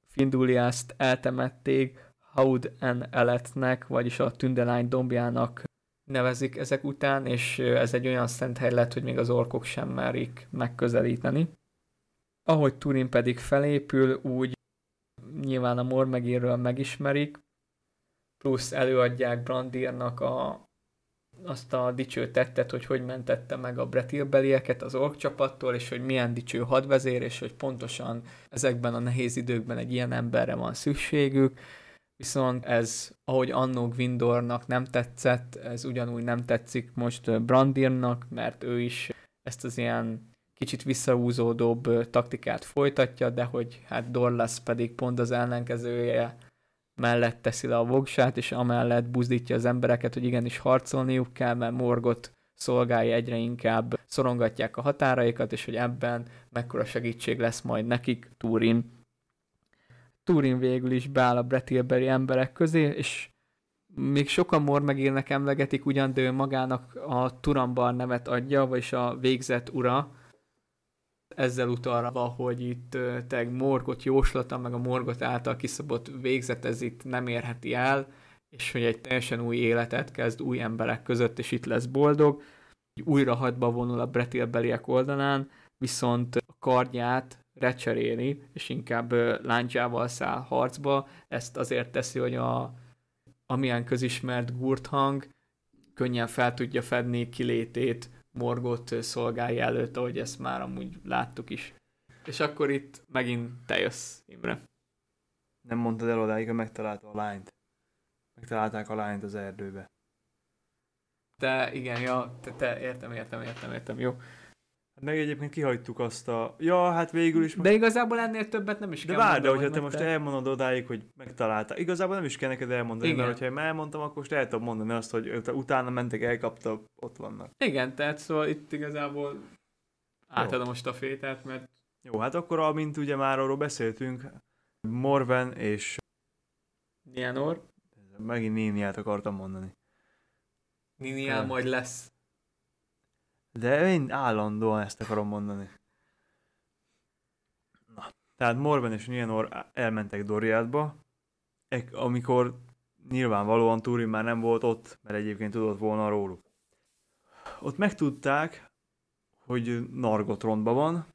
Finduliászt eltemették, Haud en Eletnek, vagyis a Tündelány dombjának nevezik ezek után, és ez egy olyan szent hely lett, hogy még az orkok sem merik megközelíteni. Ahogy Turin pedig felépül, úgy nyilván a Mormegéről megismerik, plusz előadják Brandirnak a azt a dicső tettet, hogy hogy mentette meg a Bretilbelieket az ork csapattól, és hogy milyen dicső hadvezér, és hogy pontosan ezekben a nehéz időkben egy ilyen emberre van szükségük. Viszont ez, ahogy annó Gwindornak nem tetszett, ez ugyanúgy nem tetszik most Brandirnak, mert ő is ezt az ilyen kicsit visszahúzódóbb taktikát folytatja, de hogy hát Dorlas pedig pont az ellenkezője, mellett teszi le a vogsát, és amellett buzdítja az embereket, hogy igenis harcolniuk kell, mert Morgot szolgálja egyre inkább, szorongatják a határaikat, és hogy ebben mekkora segítség lesz majd nekik Turin. Turin végül is beáll a Bretilberi emberek közé, és még sokan mor megírnek emlegetik, ugyan de ő magának a Turambar nevet adja, vagyis a végzett ura, ezzel utalva, hogy itt teg morgot jóslata, meg a morgot által kiszabott végzet ez itt nem érheti el, és hogy egy teljesen új életet kezd új emberek között, és itt lesz boldog. Újra hadba vonul a Bretilbeliek oldalán, viszont a kardját recseréli, és inkább láncsával száll harcba. Ezt azért teszi, hogy a amilyen közismert Gurthang könnyen fel tudja fedni kilétét morgót szolgálja előtt, ahogy ezt már amúgy láttuk is. És akkor itt megint te jössz, Imre. Nem mondtad el odáig, hogy megtalálta a lányt. Megtalálták a lányt az erdőbe. Te, igen, ja, te, te értem, értem, értem, értem, jó. Meg egyébként kihagytuk azt a... Ja, hát végül is... Most... De igazából ennél többet nem is de kell várj, de hogyha te most te... elmondod odáig, hogy megtalálta. Igazából nem is kell neked elmondani, Igen. mert hogyha én elmondtam, akkor most el tudom mondani azt, hogy utána mentek, elkapta, ott vannak. Igen, tehát szóval itt igazából átadom most a fétát, mert... Jó, hát akkor amint ugye már arról beszéltünk, Morven és... Nienor. Megint Níniát akartam mondani. Nem. majd lesz. De én állandóan ezt akarom mondani. Na, tehát Morven és Nienor elmentek Doriátba, amikor nyilvánvalóan Turin már nem volt ott, mert egyébként tudott volna róluk. Ott megtudták, hogy Nargotrontban van,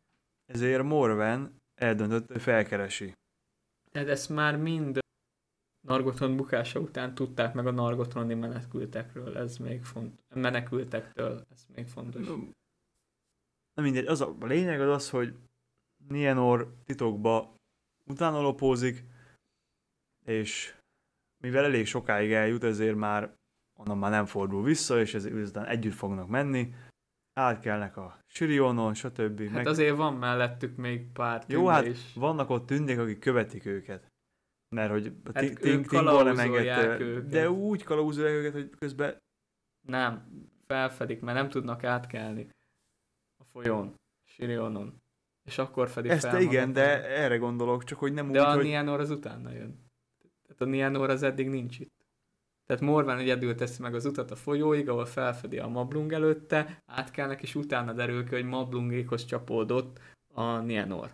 ezért Morven eldöntött, hogy felkeresi. Tehát ezt már mind Nargotron bukása után tudták meg a Nargotroni menekültekről, ez még font, menekültektől, ez még fontos. Na mindegy, az a, a lényeg az az, hogy Nienor titokba utána lopózik, és mivel elég sokáig eljut, ezért már onnan már nem fordul vissza, és ezért aztán együtt fognak menni, átkelnek a Sirionon, stb. Hát meg azért van mellettük még pár Jó, tünde hát vannak ott tündék, akik követik őket. Mert hogy Hát Ti- ők Ting- Tingol nem engedte, őket. de úgy kalauzolják őket, hogy közben Nem, felfedik, mert nem tudnak átkelni a folyón, Sirionon. És akkor fedik ezt fel igen, magukat. de erre gondolok, csak hogy nem De úgy, a hogy Nianor az utána jön. Tehát a Nianor az eddig nincs itt. Tehát Morvan egyedül teszi meg az utat a folyóig, ahol felfedi a Mablung előtte, átkelnek, és utána derül ki, hogy Mablungékhoz csapódott a Nianor.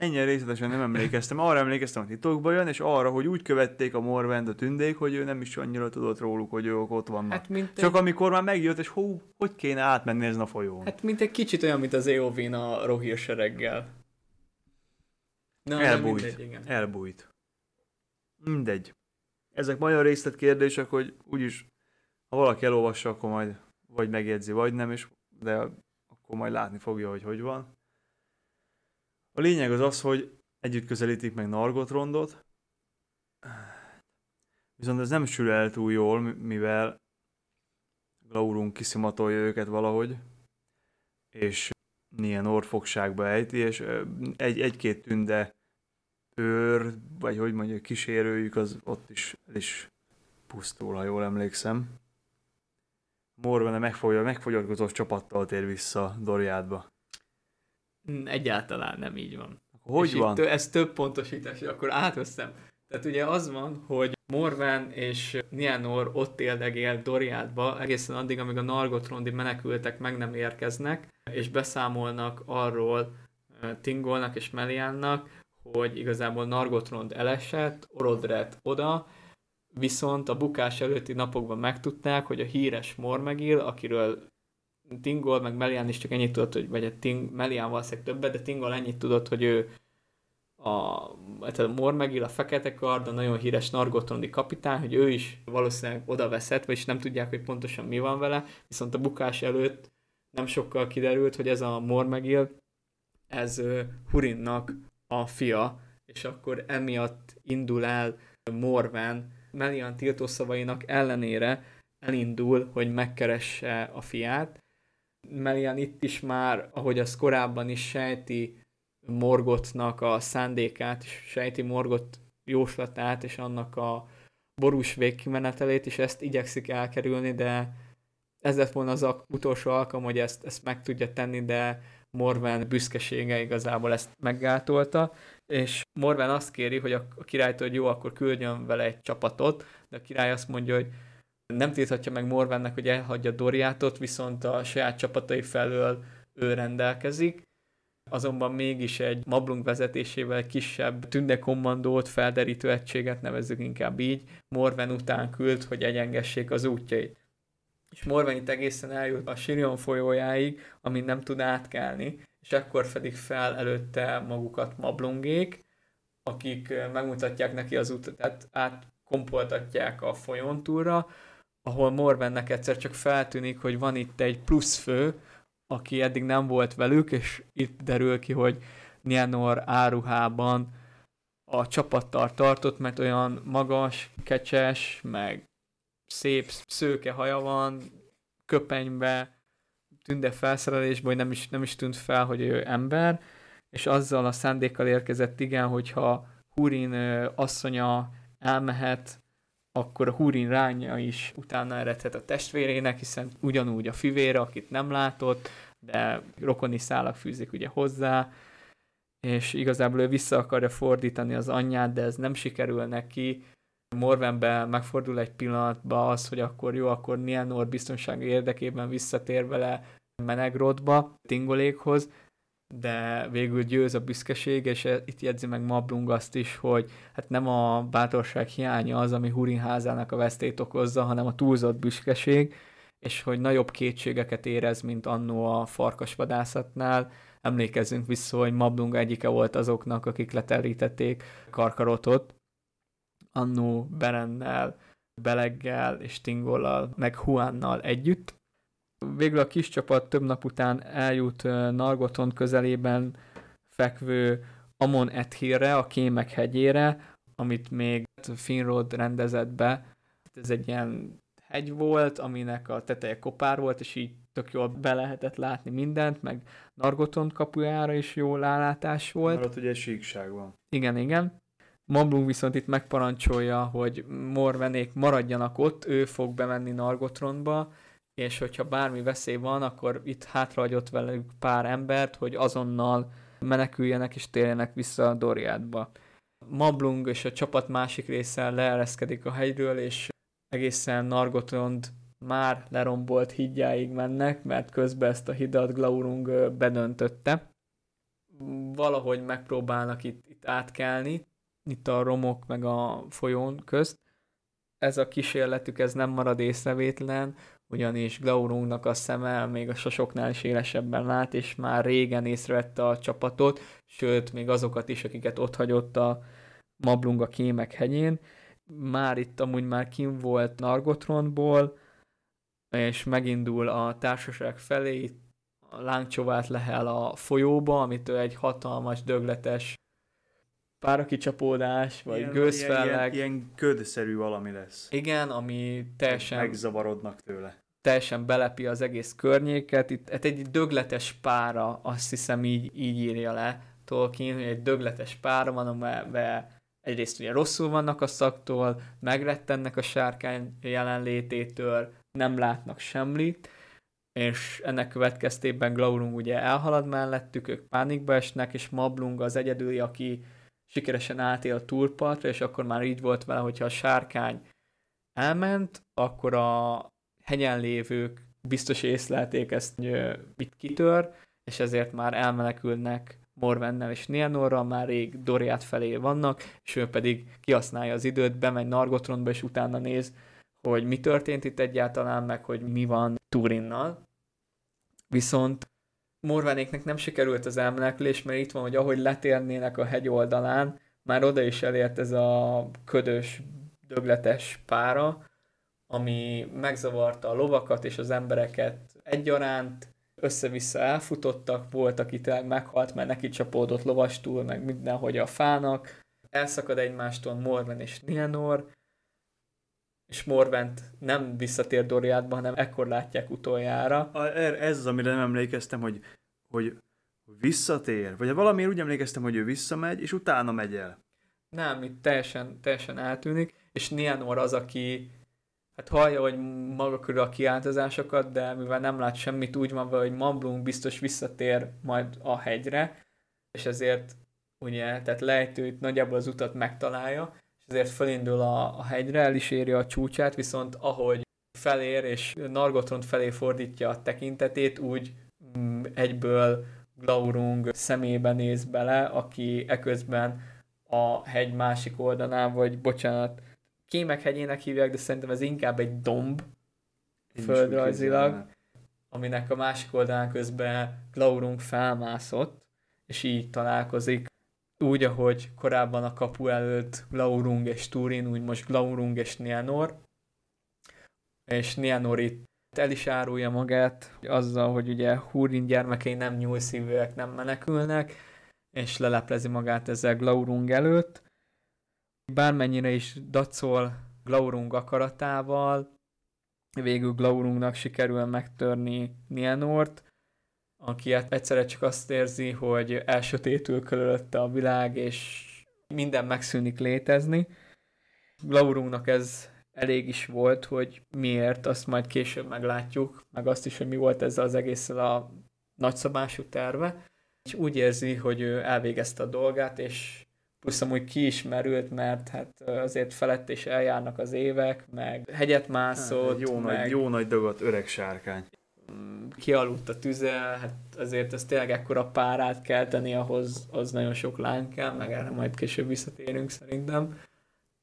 Ennyire részletesen nem emlékeztem. Arra emlékeztem, hogy titokba jön, és arra, hogy úgy követték a Morvend a tündék, hogy ő nem is annyira tudott róluk, hogy ők ott vannak. Hát mint, Csak egy, amikor már megjött, és hú, hogy kéne átmenni ezen a folyón. hát mint egy kicsit olyan, mint az EOV-n a Rohir sereggel. Na, Elbújt. mindegy, igen. Elbújt. Mindegy. Ezek nagyon részletkérdések, hogy úgyis, ha valaki elolvassa, akkor majd vagy megjegyzi, vagy nem, és de akkor majd látni fogja, hogy hogy van. A lényeg az az, hogy együtt közelítik meg Nargotrondot, viszont ez nem sül el túl jól, mi- mivel Glaurung kiszimatolja őket valahogy, és ilyen orfogságba ejti, és egy-két tünde őr, vagy hogy mondjuk kísérőjük, az ott is, is pusztul, ha jól emlékszem. Morvene megfogja, megfogyatkozott csapattal tér vissza Doriádba. Egyáltalán nem így van. Hogy és van? Itt, ez több pontosítás, akkor átveszem. Tehát ugye az van, hogy Morven és Nianor ott éldegél Doriádba egészen addig, amíg a Nargotrondi menekültek meg nem érkeznek, és beszámolnak arról Tingolnak és Meliánnak, hogy igazából Nargotrond elesett, Orodret oda, viszont a bukás előtti napokban megtudták, hogy a híres Mormegil, akiről Tingol meg Melian is csak ennyit tudott, hogy, vagy a Ting, Melian valószínűleg többet, de Tingol ennyit tudott, hogy ő a, tehát a Mormegil, a Fekete Kard, a nagyon híres Nargotrondi kapitány, hogy ő is valószínűleg oda veszett, vagyis nem tudják, hogy pontosan mi van vele, viszont a bukás előtt nem sokkal kiderült, hogy ez a Mormegil, ez Hurinnak a fia, és akkor emiatt indul el Morven Melian tiltószavainak ellenére elindul, hogy megkeresse a fiát. Melian itt is már, ahogy az korábban is sejti Morgotnak a szándékát, sejti Morgot jóslatát, és annak a borús végkimenetelét, és ezt igyekszik elkerülni, de ez lett volna az utolsó alkalom, hogy ezt, ezt meg tudja tenni, de Morven büszkesége igazából ezt meggátolta, és Morven azt kéri, hogy a királytól, hogy jó, akkor küldjön vele egy csapatot, de a király azt mondja, hogy nem tilthatja meg Morvennek, hogy elhagyja Doriátot, viszont a saját csapatai felől ő rendelkezik. Azonban mégis egy Mablung vezetésével kisebb tündekommandót, felderítő egységet nevezzük inkább így, Morven után küld, hogy egyengessék az útjait. És Morven itt egészen eljut a Sirion folyójáig, amin nem tud átkelni, és ekkor fedik fel előtte magukat Mablungék, akik megmutatják neki az utat, tehát átkompoltatják a folyón túlra, ahol Morvennek egyszer csak feltűnik, hogy van itt egy pluszfő, aki eddig nem volt velük, és itt derül ki, hogy Nianor áruhában a csapattal tartott, mert olyan magas, kecses, meg szép szőke haja van, köpenybe, tünde felszerelésbe, hogy nem is, nem is tűnt fel, hogy ő ember, és azzal a szándékkal érkezett, igen, hogyha Hurin ö, asszonya elmehet, akkor a Hurin ránya is utána eredhet a testvérének, hiszen ugyanúgy a fivére, akit nem látott, de rokoni szálak fűzik ugye hozzá, és igazából ő vissza akarja fordítani az anyját, de ez nem sikerül neki. Morvenbe megfordul egy pillanatba az, hogy akkor jó, akkor Nienor biztonsági érdekében visszatér vele Menegrodba, Tingolékhoz, de végül győz a büszkeség, és e- itt jegyzi meg Mablung azt is, hogy hát nem a bátorság hiánya az, ami Hurin házának a vesztét okozza, hanem a túlzott büszkeség, és hogy nagyobb kétségeket érez, mint annó a farkasvadászatnál. Emlékezzünk vissza, hogy Mablung egyike volt azoknak, akik leterítették Karkarotot, annó Berennel, Beleggel és Tingollal, meg Huánnal együtt. Végül a kis csapat több nap után eljut Nargoton közelében fekvő Amon Ethirre, a Kémek hegyére, amit még Finrod rendezett be. Ez egy ilyen hegy volt, aminek a teteje kopár volt, és így tök jól be lehetett látni mindent, meg Nargoton kapujára is jó rálátás volt. Mert ott ugye síkság van. Igen, igen. Mamblung viszont itt megparancsolja, hogy Morvenék maradjanak ott, ő fog bemenni Nargotronba, és hogyha bármi veszély van, akkor itt hátrahagyott velük pár embert, hogy azonnal meneküljenek és térjenek vissza a Doriádba. Mablung és a csapat másik része leereszkedik a hegyről, és egészen Nargotrond már lerombolt hídjáig mennek, mert közben ezt a hidat Glaurung bedöntötte. Valahogy megpróbálnak itt, itt átkelni, itt a romok meg a folyón közt. Ez a kísérletük, ez nem marad észrevétlen, ugyanis Glaurungnak a szeme még a sosoknál is élesebben lát, és már régen észrevette a csapatot, sőt, még azokat is, akiket ott hagyott a Mablung a Kémek hegyén. Már itt amúgy már kim volt Nargotronból, és megindul a társaság felé, a lángcsovát lehel a folyóba, amitől egy hatalmas, dögletes párakicsapódás, vagy ilyen, gőzfelleg. Ilyen, ilyen ködszerű valami lesz. Igen, ami teljesen... Megzavarodnak tőle. Teljesen belepi az egész környéket. Itt hát egy dögletes pára, azt hiszem így, így írja le Tolkien, hogy egy dögletes pára van, amiben egyrészt ugye rosszul vannak a szaktól, megrettennek a sárkány jelenlététől, nem látnak semmit, és ennek következtében Glaurung ugye elhalad mellettük, ők pánikba esnek, és Mablung az egyedüli, aki sikeresen átél a túlpartra, és akkor már így volt vele, hogyha a sárkány elment, akkor a hegyen lévők biztos észlelték ezt, hogy itt kitör, és ezért már elmenekülnek Morvennel és Nianorral, már rég Doriát felé vannak, és ő pedig kihasználja az időt, bemegy Nargotronba, és utána néz, hogy mi történt itt egyáltalán, meg hogy mi van Turinnal. Viszont Morvánéknek nem sikerült az elmenekülés, mert itt van, hogy ahogy letérnének a hegy oldalán, már oda is elért ez a ködös, dögletes pára, ami megzavarta a lovakat és az embereket egyaránt, össze-vissza elfutottak, volt, aki tényleg meghalt, mert neki csapódott lovastúl, meg mindenhogy a fának, elszakad egymástól Morven és Nienor, és Morvent nem visszatér Doriátba, hanem ekkor látják utoljára. Er, ez az, amire nem emlékeztem, hogy, hogy visszatér, vagy valamiért úgy emlékeztem, hogy ő visszamegy, és utána megy el. Nem, itt teljesen, teljesen eltűnik, és Nianor az, aki hát hallja, hogy maga körül a kiáltozásokat, de mivel nem lát semmit, úgy van hogy Mamblung biztos visszatér majd a hegyre, és ezért ugye, tehát lejtőt nagyjából az utat megtalálja, ezért felindul a, a hegyre, el is éri a csúcsát, viszont ahogy felér és Nargotront felé fordítja a tekintetét, úgy mm, egyből Glaurung szemébe néz bele, aki eközben a hegy másik oldalán, vagy bocsánat, Kémek hegyének hívják, de szerintem ez inkább egy domb Én földrajzilag, aminek a másik oldalán közben Glaurung felmászott, és így találkozik. Úgy, ahogy korábban a kapu előtt Glaurung és Turin, úgy most Glaurung és Nianor, és Nianor itt el is árulja magát azzal, hogy ugye Húrin gyermekei nem nyúlszívűek, nem menekülnek, és leleplezi magát ezzel Glaurung előtt. Bármennyire is dacol Glaurung akaratával, végül Glaurungnak sikerül megtörni Nianort, aki egyszerre csak azt érzi, hogy elsötétül körülötte a világ, és minden megszűnik létezni. Laurungnak ez elég is volt, hogy miért, azt majd később meglátjuk, meg azt is, hogy mi volt ezzel az egésszel a nagyszabású terve. és úgy érzi, hogy ő elvégezte a dolgát, és plusz amúgy kiismerült, mert hát azért felett is eljárnak az évek, meg hegyet mászott, Hát, jó, meg nagy, jó nagy dagat, öreg sárkány. mm, kialudt a tüze, hát azért ez tényleg ekkora párát kell tenni, ahhoz az nagyon sok láng kell, meg erre majd később visszatérünk szerintem.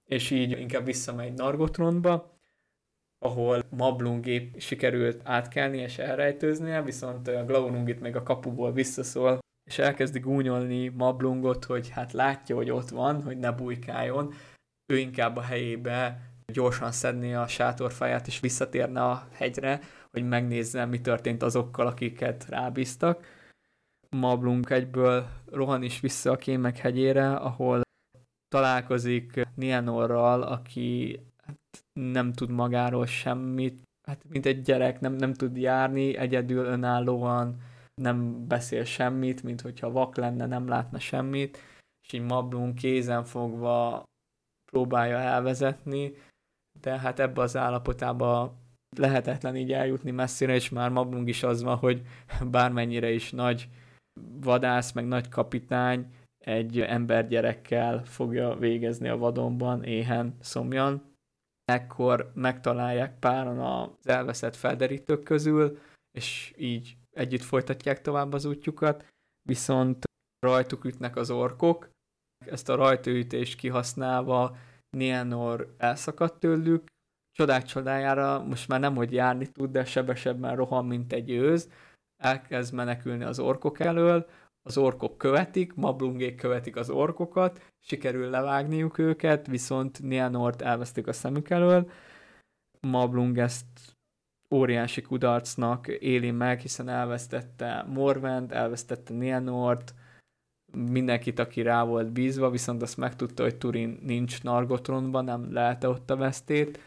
És így inkább visszamegy Nargothrondba, ahol Mablungép sikerült átkelni és elrejtőznie, viszont a Glaurungit meg a kapuból visszaszól, és elkezdi gúnyolni Mablungot, hogy hát látja, hogy ott van, hogy ne bujkáljon. Ő inkább a helyébe gyorsan szedné a sátorfáját, és visszatérne a hegyre, hogy megnézze, mi történt azokkal, akiket rábíztak. Mablung egyből rohan is vissza a Kémek hegyére, ahol találkozik Nianorral, aki hát nem tud magáról semmit, hát mint egy gyerek, nem, nem tud járni, egyedül önállóan nem beszél semmit, mint hogyha vak lenne, nem látna semmit, és így Mablung kézen fogva próbálja elvezetni, de hát ebbe az állapotába lehetetlen így eljutni messzire, és már Mablung is az van, hogy bármennyire is nagy vadász, meg nagy kapitány, egy embergyerekkel fogja végezni a vadonban, éhen, szomjan. Ekkor megtalálják páran az elveszett felderítők közül, és így együtt folytatják tovább az útjukat, viszont rajtuk ütnek az orkok, ezt a rajtaütést kihasználva Nienor elszakadt tőlük, csodák csodájára most már nem, hogy járni tud, de sebesebben rohan, mint egy őz, elkezd menekülni az orkok elől, az orkok követik, Mablungék követik az orkokat, sikerül levágniuk őket, viszont Nienort elvesztik a szemük elől. Mablung ezt óriási kudarcnak éli meg, hiszen elvesztette Morvent, elvesztette Nienort, mindenkit, aki rá volt bízva, viszont azt megtudta, hogy Turin nincs Nargotronban, nem lelte ott a vesztét.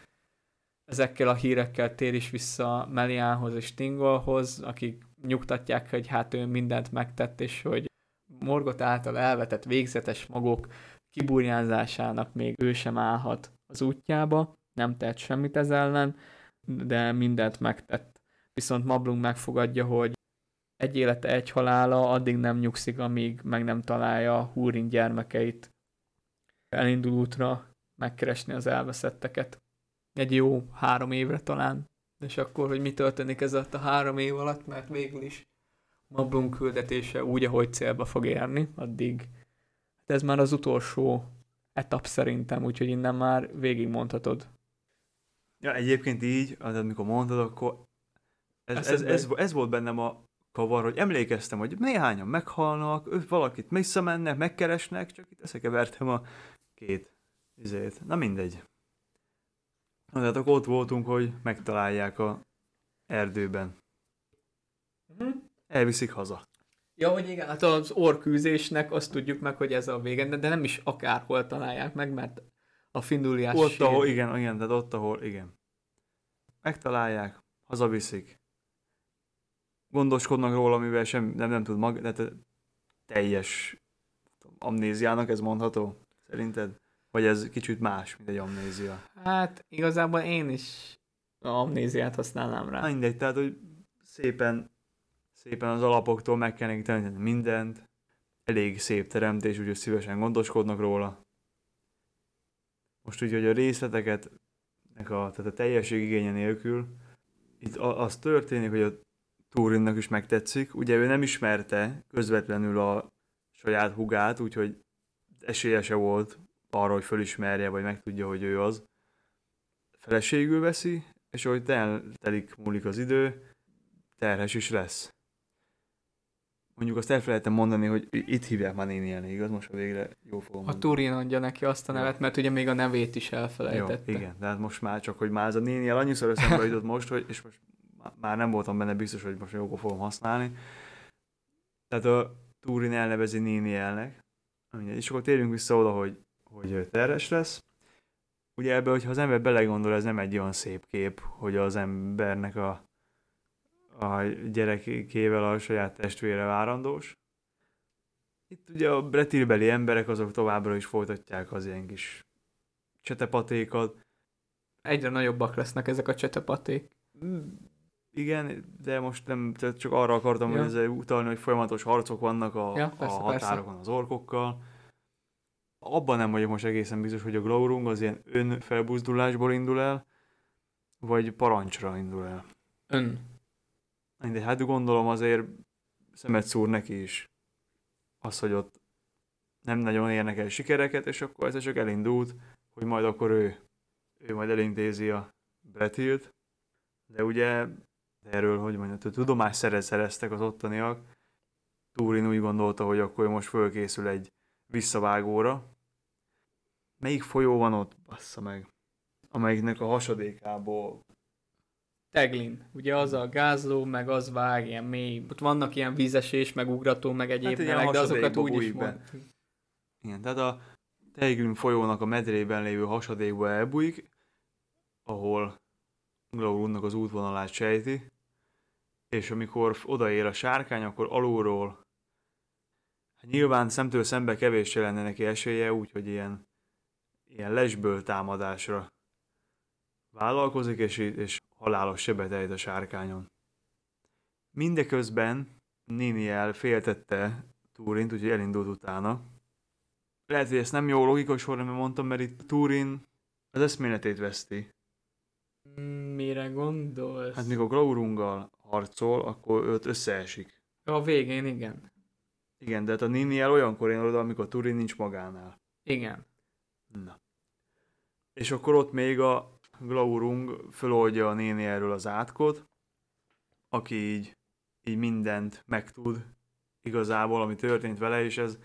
Ezekkel a hírekkel tér is vissza Meliánhoz és Tingolhoz, akik nyugtatják, hogy hát ő mindent megtett, és hogy Morgot által elvetett végzetes magok kiburjánzásának még ő sem állhat az útjába, nem tett semmit ez ellen, de mindent megtett. Viszont Mablung megfogadja, hogy egy élete, egy halála, addig nem nyugszik, amíg meg nem találja Húrin gyermekeit. Elindul útra megkeresni az elveszetteket. Egy jó három évre talán. És akkor, hogy mi történik ez a három év alatt, mert végül is Mablung küldetése úgy, ahogy célba fog érni, addig hát ez már az utolsó etap szerintem, úgyhogy innen már végigmondhatod. Ja, egyébként így, az, amikor mondtad, akkor ez, ez, ez, ez, volt bennem a kavar, hogy emlékeztem, hogy néhányan meghalnak, valakit visszamennek, megkeresnek, csak itt összekevertem a két izét. Na mindegy. Na, tehát akkor ott voltunk, hogy megtalálják a erdőben. Elviszik haza. Ja, hogy igen, hát az orkűzésnek azt tudjuk meg, hogy ez a vége, de nem is akárhol találják meg, mert a finduliás Ott, sír- ahol, igen, igen, tehát ott, ahol, igen. Megtalálják, hazaviszik. Gondoskodnak róla, mivel sem, nem, nem tud mag, tehát teljes amnéziának ez mondható, szerinted? Vagy ez kicsit más, mint egy amnézia? Hát igazából én is amnéziát használnám rá. Mindegy, tehát, hogy szépen, szépen az alapoktól meg kell mindent, elég szép teremtés, úgyhogy szívesen gondoskodnak róla. Most úgy, hogy a részleteket, a, tehát a teljesség igénye nélkül, itt az történik, hogy a Turinnak is megtetszik. Ugye ő nem ismerte közvetlenül a saját hugát, úgyhogy esélye se volt arra, hogy fölismerje, vagy megtudja, hogy ő az. Feleségül veszi, és ahogy tel, telik, múlik az idő, terhes is lesz. Mondjuk azt elfelejtem mondani, hogy itt hívják már néni igaz? Most a végre jó fogom A mondani. Turin adja neki azt a nevet, mert ugye még a nevét is Jó, elfelejtette. igen, de hát most már csak, hogy már ez a néni el annyiszor eszembe jutott most, hogy, és most má- már nem voltam benne biztos, hogy most jókor fogom használni. Tehát a Turin elnevezi néni elnek. És akkor térjünk vissza oda, hogy, hogy terhes lesz. Ugye ebbe, hogyha az ember belegondol, ez nem egy olyan szép kép, hogy az embernek a, a gyerekével a saját testvére várandós. Itt ugye a bretilbeli emberek azok továbbra is folytatják az ilyen kis csetepatékat. Egyre nagyobbak lesznek ezek a csetepaték. igen, de most nem, tehát csak arra akartam Ja. hogy ezzel utalni, hogy folyamatos harcok vannak a, Ja, a persze, határokon az orkokkal. Abban nem vagyok most egészen biztos, hogy a Glaurung az ilyen önfelbuzdulásból indul el, vagy parancsra indul el. Ön. De hát gondolom azért szemet szúr neki is az, hogy ott nem nagyon érnek el sikereket, és akkor ez csak elindult, hogy majd akkor ő, ő majd elintézi a Bretilt. De ugye erről, hogy mondjam, tudomást szerez, szereztek az ottaniak. Túrin úgy gondolta, hogy akkor most fölkészül egy visszavágóra. Melyik folyó van ott, bassza meg? Amelyiknek a hasadékából Teglin. Ugye az a gázló, meg az vág ilyen mély. Ott vannak ilyen vízesés, meg ugrató, meg egyéb Hát egy hát, ilyen de azokat úgy is mond. Igen, tehát a Teigrim folyónak a medrében lévő hasadékba elbújik, ahol Glaurunnak az útvonalát sejti, és amikor odaér a sárkány, akkor alulról hát nyilván szemtől szembe kevés lenne neki esélye, úgyhogy ilyen, ilyen lesből támadásra vállalkozik, és, és halálos sebet ejt a sárkányon. Mindeközben Niniel féltette Túrint, úgyhogy elindult utána, lehet, hogy ezt nem jó logikus sorrendben mondtam, mert itt Turin az eszméletét veszti. Mire gondolsz? Hát mikor Glaurunggal harcol, akkor őt összeesik. A végén, igen. Igen, de hát a Niniel olyankor jön oda, amikor Turin nincs magánál. Igen. Na. És akkor ott még a Glaurung föloldja a Ninielről az átkot, aki így, így mindent megtud igazából, ami történt vele, és ez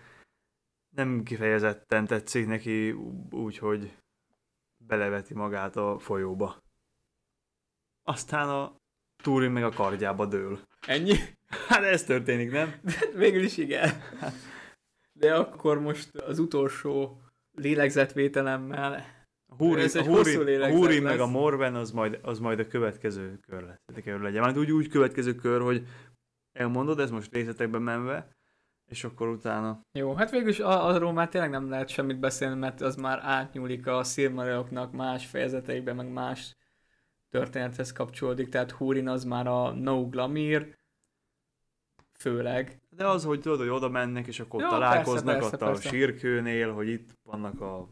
nem kifejezetten tetszik neki úgy, hogy beleveti magát a folyóba. Aztán a Túrin meg a kardjába dől. Ennyi? Hát ez történik, nem? Végül is igen. De akkor most az utolsó lélegzetvételemmel Húri, Ez a Húri, a Húri meg a Morven az majd, az majd a következő kör lesz. De kell legyen. Majd úgy, úgy következő kör, hogy elmondod, ez most részletekben menve, és akkor utána Jó, hát végül is arról már tényleg nem lehet semmit beszélni, mert az már átnyúlik a Silmariloknak más fejezeteikben, meg más történethez kapcsolódik, tehát Húrin az már a No Glamir, főleg. De az, hogy tudod, hogy oda mennek, és akkor Jó, találkoznak persze, ott persze, a persze. sírkőnél, hogy itt vannak a...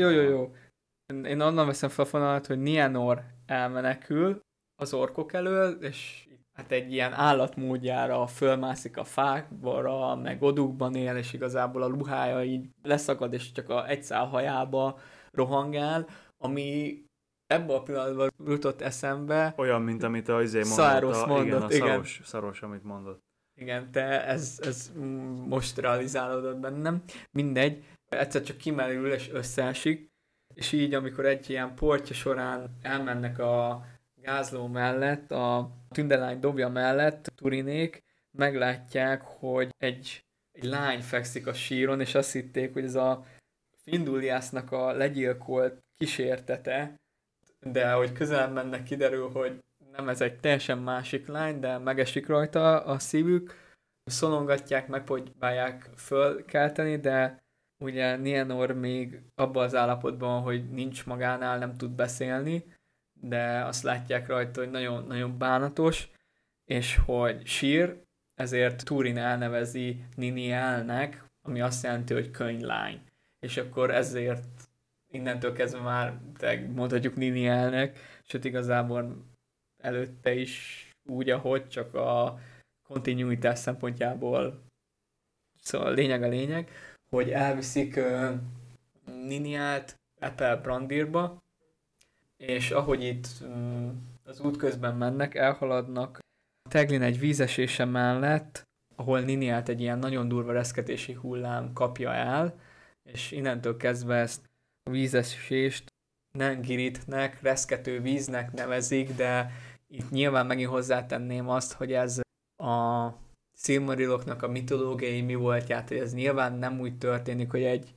Jó, jó, jó. Én onnan veszem fel a fonalat, hogy Nienor elmenekül az orkok elől, és hát egy ilyen állatmódjára fölmászik a fákba, meg odukban él, és igazából a ruhája így leszakad, és csak a egy szál hajába rohangál, ami ebben a pillanatban jutott eszembe. Olyan, mint amit a izé mondott. Száros a, mondott, igen, a igen. szaros, szaros, amit mondott. Igen, te ez, ez most realizálódott bennem. Mindegy, egyszer csak kimerül és összeesik, és így, amikor egy ilyen portja során elmennek a gázló mellett, a tündelány dobja mellett, Turinék, meglátják, hogy egy, egy lány fekszik a síron, és azt hitték, hogy ez a Finduliásznak a legyilkolt kísértete, de hogy közel mennek, kiderül, hogy nem ez egy teljesen másik lány, de megesik rajta a szívük, szolongatják, megpróbálják fölkelteni, de ugye Nienor még abban az állapotban, hogy nincs magánál, nem tud beszélni, de azt látják rajta, hogy nagyon, nagyon bánatos, és hogy sír, ezért Turin elnevezi Ninielnek, ami azt jelenti, hogy könyvlány. És akkor ezért innentől kezdve már mondhatjuk Ninielnek, sőt igazából előtte is úgy, ahogy csak a kontinuitás szempontjából szóval a lényeg a lényeg, hogy elviszik uh, Niniát Apple Brandirba, és ahogy itt um, az út közben mennek, elhaladnak. Teglin egy vízesése mellett, ahol Niniát egy ilyen nagyon durva reszketési hullám kapja el, és innentől kezdve ezt a vízesést Nengiritnek, reszkető víznek nevezik, de itt nyilván megint hozzátenném azt, hogy ez a Silmariloknak a mitológiai mi voltját, hogy ez nyilván nem úgy történik, hogy egy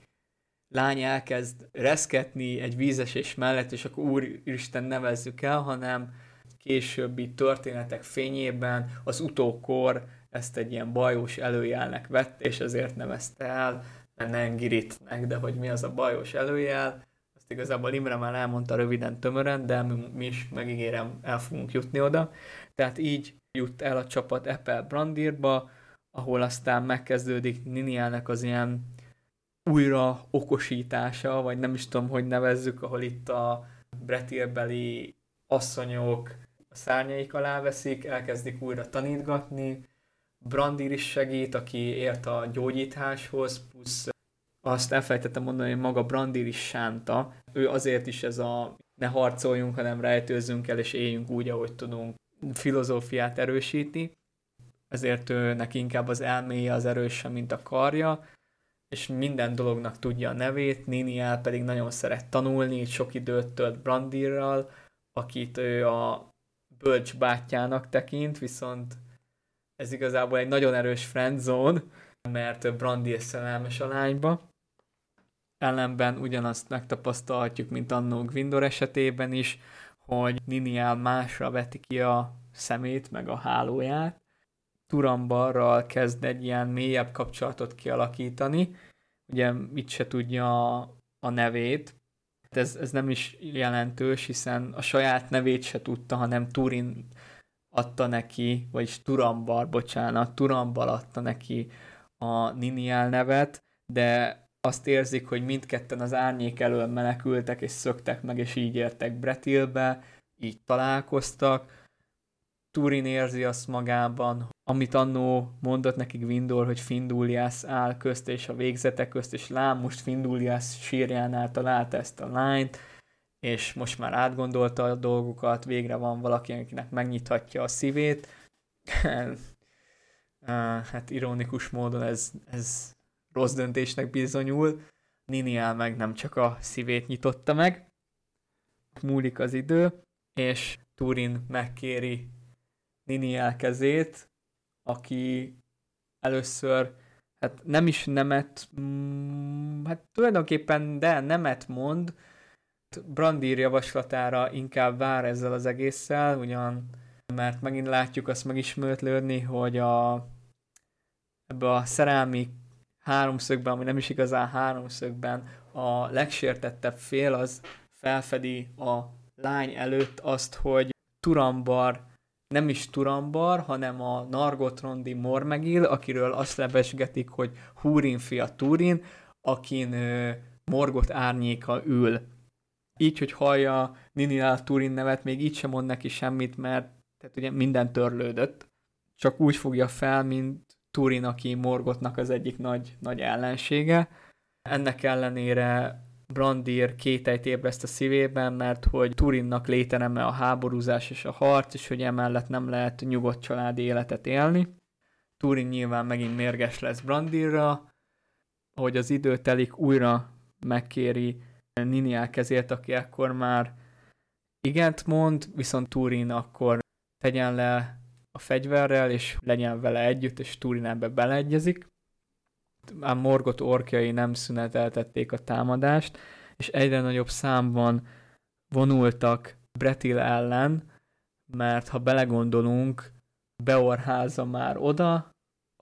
lány elkezd reszketni egy vízesés mellett, és akkor úristen nevezzük el, hanem későbbi történetek fényében az utókor ezt egy ilyen bajós előjelnek vett, és ezért nevezte el Nengiritnek, de hogy mi az a bajós előjel, azt Igazából Imre már elmondta röviden, tömören, de mi, mi is megígérem, el fogunk jutni oda. Tehát így jut el a csapat Apple Brandirba, ahol aztán megkezdődik Niniának az ilyen újra okosítása, vagy nem is tudom, hogy nevezzük, ahol itt a bretilbeli asszonyok a szárnyaik alá veszik, elkezdik újra tanítgatni, Brandir is segít, aki ért a gyógyításhoz, plusz azt elfelejtettem mondani, hogy maga Brandir is sánta. Ő azért is ez a ne harcoljunk, hanem rejtőzzünk el, és éljünk úgy, ahogy tudunk filozófiát erősíti. Ezért ő neki inkább az elméje az erősebb, mint a karja, és minden dolognak tudja a nevét, Niniel pedig nagyon szeret tanulni, sok időt tölt Brandirral, akit ő a bölcs bátyjának tekint, viszont ez igazából egy nagyon erős friendzone, mert Brandir szerelmes a lányba. Ellenben ugyanazt megtapasztalhatjuk, mint annó Gwindor esetében is, hogy Niniel másra veti ki a szemét, meg a hálóját. Turambarral kezd egy ilyen mélyebb kapcsolatot kialakítani. Ugye itt se tudja a nevét, ez, ez nem is jelentős, hiszen a saját nevét se tudta, hanem Turin adta neki, vagyis Turambar, bocsánat, Turambar adta neki a Niniel nevet, de azt érzik, hogy mindketten az árnyék elől menekültek, és szöktek meg, és így értek Bretilbe, így találkoztak. Turin érzi azt magában, amit annó mondott nekik Vindor, hogy Findulias áll közt és a végzete közt, és lám most Findulias sírjánál találta ezt a lányt, és most már átgondolta a dolgokat, végre van valaki, akinek megnyithatja a szívét. hát ironikus módon ez, ez rossz döntésnek bizonyul. Niniel meg nem csak a szívét nyitotta meg. Múlik az idő, és Turin megkéri Niniel kezét, aki először hát nem is nemet, mm, hát tulajdonképpen de nemet mond, Brandir javaslatára inkább vár ezzel az egésszel, ugyan mert megint látjuk azt megismertlődni, hogy a, ebbe a szerelmi háromszögben, ami nem is igazán háromszögben, a legsértettebb fél az felfedi a lány előtt azt, hogy Turambar nem is Turambar, hanem a Nargotrondi Mormegil, akiről azt lebesgetik, hogy Húrin fia Turin, akin ö, Morgot árnyéka ül. Így, hogy hallja Ninilál Turin nevet, még így sem mond neki semmit, mert tehát ugye minden törlődött. Csak úgy fogja fel, mint Turin, aki Morgotnak az egyik nagy, nagy ellensége. Ennek ellenére Brandir kételyt ébreszt a szívében, mert hogy Turinnak létereme a háborúzás és a harc, és hogy emellett nem lehet nyugodt családi életet élni. Turin nyilván megint mérges lesz Brandirra, ahogy az idő telik, újra megkéri Niniel kezét, aki akkor már igent mond, viszont Turin akkor tegyen le a fegyverrel, és legyen vele együtt, és Turin ebbe beleegyezik. Ám Morgot orkjai nem szüneteltették a támadást, és egyre nagyobb számban vonultak Bretil ellen, mert ha belegondolunk, Beorháza már oda,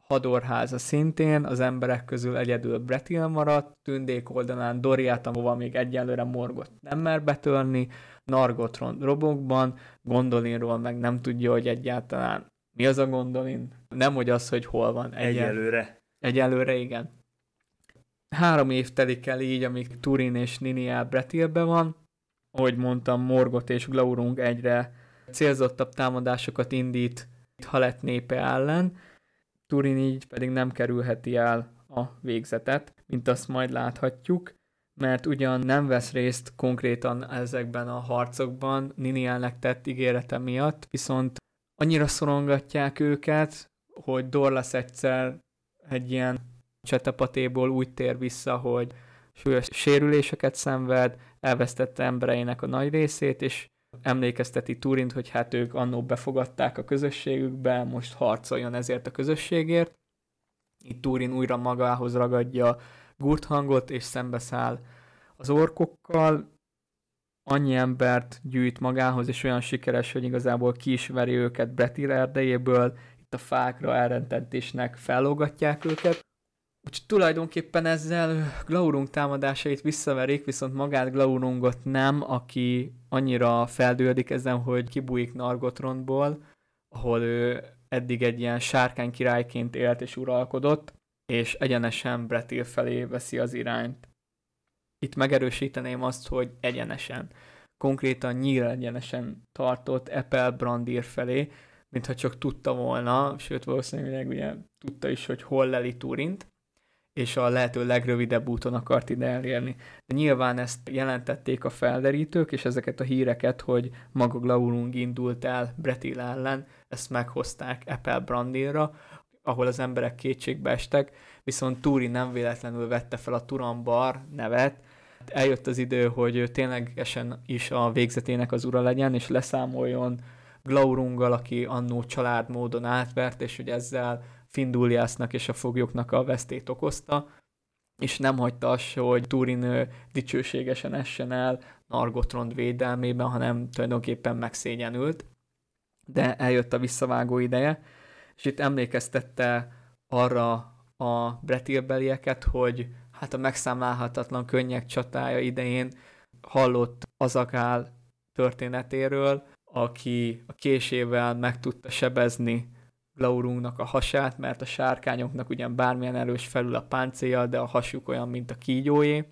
Hadorháza szintén, az emberek közül egyedül Bretil maradt, tündék oldalán Doriát, ahova még egyelőre Morgot nem mer betörni, Nargotron robokban, Gondolinról meg nem tudja, hogy egyáltalán mi az a Gondolin. Nem, hogy az, hogy hol van. Egyel... Egyelőre. Egyelőre, igen. Három év telik el így, amíg Turin és Niniel Bretilbe van. Ahogy mondtam, Morgot és Glaurung egyre célzottabb támadásokat indít Halet népe ellen. Turin így pedig nem kerülheti el a végzetet, mint azt majd láthatjuk mert ugyan nem vesz részt konkrétan ezekben a harcokban Ninielnek tett ígérete miatt, viszont annyira szorongatják őket, hogy Dorlas egyszer egy ilyen csetapatéból úgy tér vissza, hogy súlyos sérüléseket szenved, elvesztette embereinek a nagy részét, és emlékezteti Turint, hogy hát ők annó befogadták a közösségükbe, most harcoljon ezért a közösségért. Itt Turin újra magához ragadja Gurthangot, és szembeszáll az orkokkal, annyi embert gyűjt magához, és olyan sikeres, hogy igazából ki is veri őket Bretil erdejéből, itt a fákra elrentetésnek fellógatják őket. Úgyhogy tulajdonképpen ezzel Glaurung támadásait visszaverik, viszont magát Glaurungot nem, aki annyira feldődik ezen, hogy kibújik Nargothrondból, ahol ő eddig egy ilyen sárkány királyként élt és uralkodott, és egyenesen Bretil felé veszi az irányt. Itt megerősíteném azt, hogy egyenesen. Konkrétan nyíl egyenesen tartott Epel Brandir felé, mintha csak tudta volna, sőt valószínűleg ugye tudta is, hogy hol leli Turint, és a lehető legrövidebb úton akart ide elérni. De nyilván ezt jelentették a felderítők, és ezeket a híreket, hogy maga Glaurung indult el Bretil ellen, ezt meghozták Apple Brandilra, ahol az emberek kétségbe estek, viszont Túri nem véletlenül vette fel a Turambar nevet, eljött az idő, hogy ténylegesen is a végzetének az ura legyen, és leszámoljon Glaurunggal, aki annó családmódon átvert, és hogy ezzel Finduliasnak és a foglyoknak a vesztét okozta, és nem hagyta azt, hogy Turin dicsőségesen essen el Nargotrond védelmében, hanem tulajdonképpen megszégyenült. De eljött a visszavágó ideje, és itt emlékeztette arra a bretilbelieket, hogy hát a megszámlálhatatlan könnyek csatája idején hallott Azagál történetéről, aki a késével meg tudta sebezni Glaurungnak a hasát, mert a sárkányoknak ugyan bármilyen erős felül a páncélja, de a hasuk olyan, mint a kígyóé.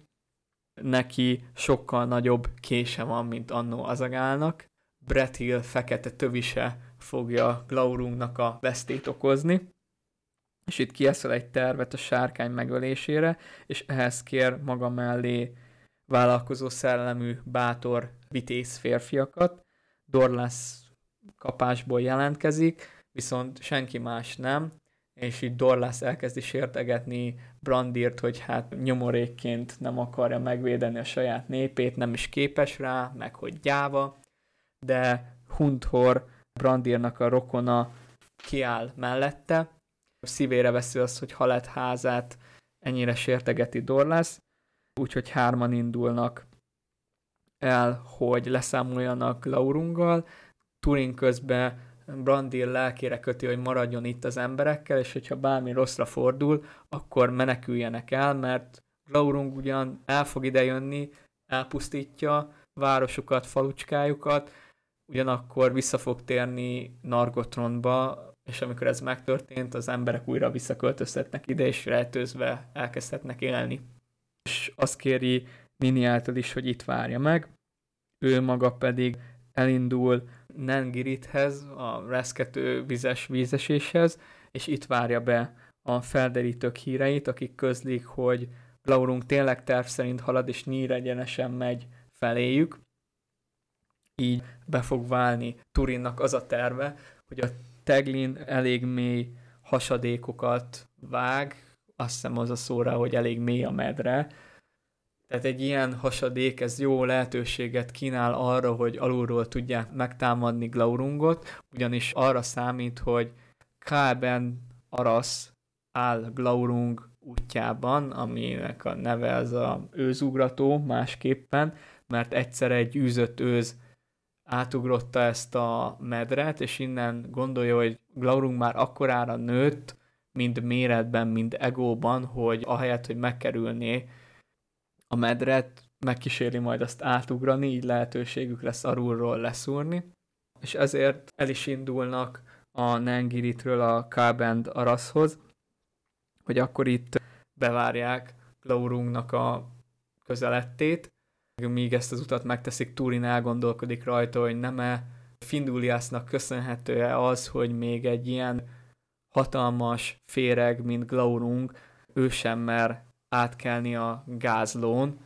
Neki sokkal nagyobb kése van, mint annó Azagálnak. Brett Hill fekete tövise fogja Glaurungnak a vesztét okozni, és itt kieszel egy tervet a sárkány megölésére, és ehhez kér maga mellé vállalkozó szellemű, bátor, vitéz férfiakat. Dorlász kapásból jelentkezik, viszont senki más nem, és így Dorlász elkezdi sértegetni Brandirt, hogy hát nyomorékként nem akarja megvédeni a saját népét, nem is képes rá, meg hogy gyáva, de Hunthor Brandirnak a rokona kiáll mellette, szívére veszi azt, hogy halett házát ennyire sértegeti Dorlász, úgyhogy hárman indulnak el, hogy leszámoljanak Laurunggal, Turin közben Brandir lelkére köti, hogy maradjon itt az emberekkel, és hogyha bármi rosszra fordul, akkor meneküljenek el, mert Glaurung ugyan el fog idejönni, elpusztítja városukat, falucskájukat, ugyanakkor vissza fog térni Nargotronba, és amikor ez megtörtént, az emberek újra visszaköltözhetnek ide, és rejtőzve elkezdhetnek élni. És azt kéri Nini által is, hogy itt várja meg, ő maga pedig elindul Nengirithez, a reszkető vizes vízeséshez, és itt várja be a felderítők híreit, akik közlik, hogy Laurunk tényleg terv szerint halad, és nyír egyenesen megy feléjük. Így be fog válni Turinnak az a terve, hogy a Teglin elég mély hasadékokat vág, azt hiszem az a szóra, hogy elég mély a medre, tehát egy ilyen hasadék, ez jó lehetőséget kínál arra, hogy alulról tudják megtámadni Glaurungot, ugyanis arra számít, hogy Kálben Arasz áll Glaurung útjában, aminek a neve az a őzugrató másképpen, mert egyszer egy űzött őz átugrotta ezt a medret, és innen gondolja, hogy Glaurung már akkorára nőtt, mind méretben, mind egóban, hogy ahelyett, hogy megkerülné a medret, megkíséri majd azt átugrani, így lehetőségük lesz arulról leszúrni, és ezért el is indulnak a Nengiritről a Kábend Araszhoz, hogy akkor itt bevárják Glaurungnak a közelettét, míg ezt az utat megteszik, Turin elgondolkodik rajta, hogy nem-e Finduliasnak köszönhető-e az, hogy még egy ilyen hatalmas féreg, mint Glaurung, ő sem mer átkelni a gázlón.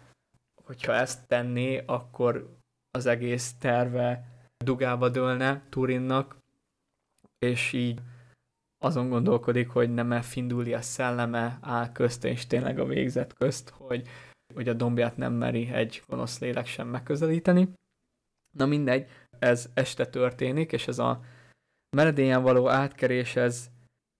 Hogyha ezt tenné, akkor az egész terve dugába dőlne Turinnak, és így azon gondolkodik, hogy nem-e a szelleme áll közt, és tényleg a végzet közt, hogy, hogy a dombját nem meri egy gonosz lélek sem megközelíteni. Na mindegy, ez este történik, és ez a meredélyen való átkerés, ez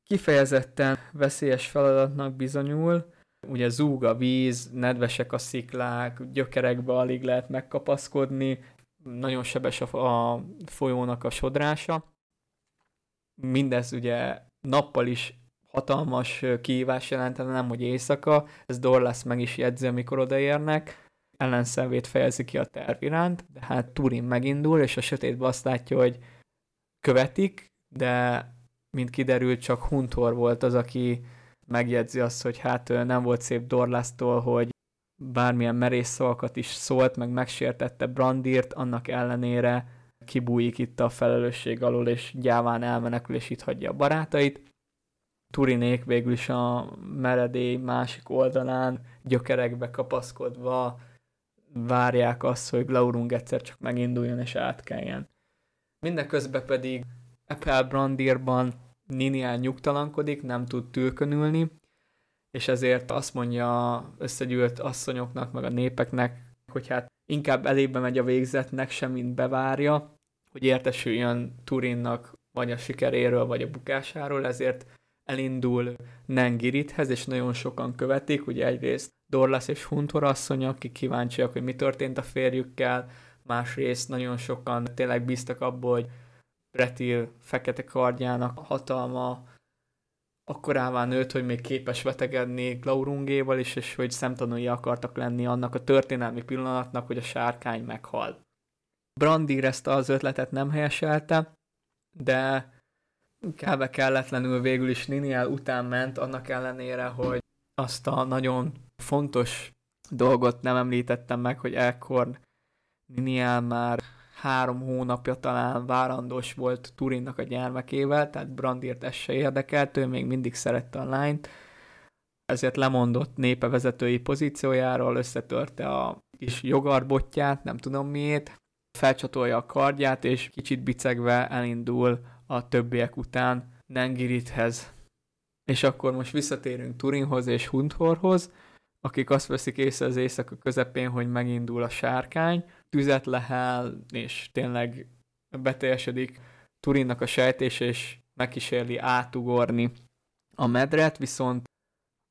kifejezetten veszélyes feladatnak bizonyul, ugye zúg a víz, nedvesek a sziklák, gyökerekbe alig lehet megkapaszkodni, nagyon sebes a, a folyónak a sodrása. Mindez ugye nappal is hatalmas kihívás jelentene, nem hogy éjszaka, ez Dorlas meg is jegyzi, amikor odaérnek, ellenszenvét fejezi ki a terv iránt, de hát Turin megindul, és a sötétben azt látja, hogy követik, de mint kiderült, csak Huntor volt az, aki megjegyzi azt, hogy hát nem volt szép Dorlasztól, hogy bármilyen merész szavakat is szólt, meg megsértette Brandírt, annak ellenére kibújik itt a felelősség alól, és gyáván elmenekül, és itt hagyja a barátait. Turinék végül is a meredély másik oldalán, gyökerekbe kapaszkodva várják azt, hogy Glaurung egyszer csak meginduljon és átkeljen. Mindeközben pedig Apple Brandírban Niniel nyugtalankodik, nem tud tülkönülni, és ezért azt mondja összegyűlt asszonyoknak, meg a népeknek, hogy hát inkább elébe megy a végzetnek, semmint bevárja, hogy értesüljön Turinnak vagy a sikeréről, vagy a bukásáról, ezért elindul Nengirithez, és nagyon sokan követik, ugye egyrészt Dorlas és Huntor asszony, akik kíváncsiak, hogy mi történt a férjükkel, másrészt nagyon sokan tényleg bíztak abból, hogy Bretil fekete kardjának hatalma akkorává nőtt, hogy még képes vetegedni Glaurungéval is, és hogy szemtanúi akartak lenni annak a történelmi pillanatnak, hogy a sárkány meghal. Brandir ezt az ötletet nem helyeselte, de kb. kelletlenül végül is Niniel után ment, annak ellenére, hogy azt a nagyon fontos dolgot nem említettem meg, hogy ekkor Niniel már három hónapja talán várandós volt Turinnak a gyermekével, tehát Brandirt ez se érdekelt, ő még mindig szerette a lányt, ezért lemondott népevezetői pozíciójáról, összetörte a kis jogarbotját, nem tudom miért, felcsatolja a kardját, és kicsit bicegve elindul a többiek után Nengirithez. És akkor most visszatérünk Turinhoz és Hunthorhoz, akik azt veszik észre az éjszaka közepén, hogy megindul a sárkány, tüzet lehel, és tényleg beteljesedik Turinnak a sejtés, és megkísérli átugorni a medret, viszont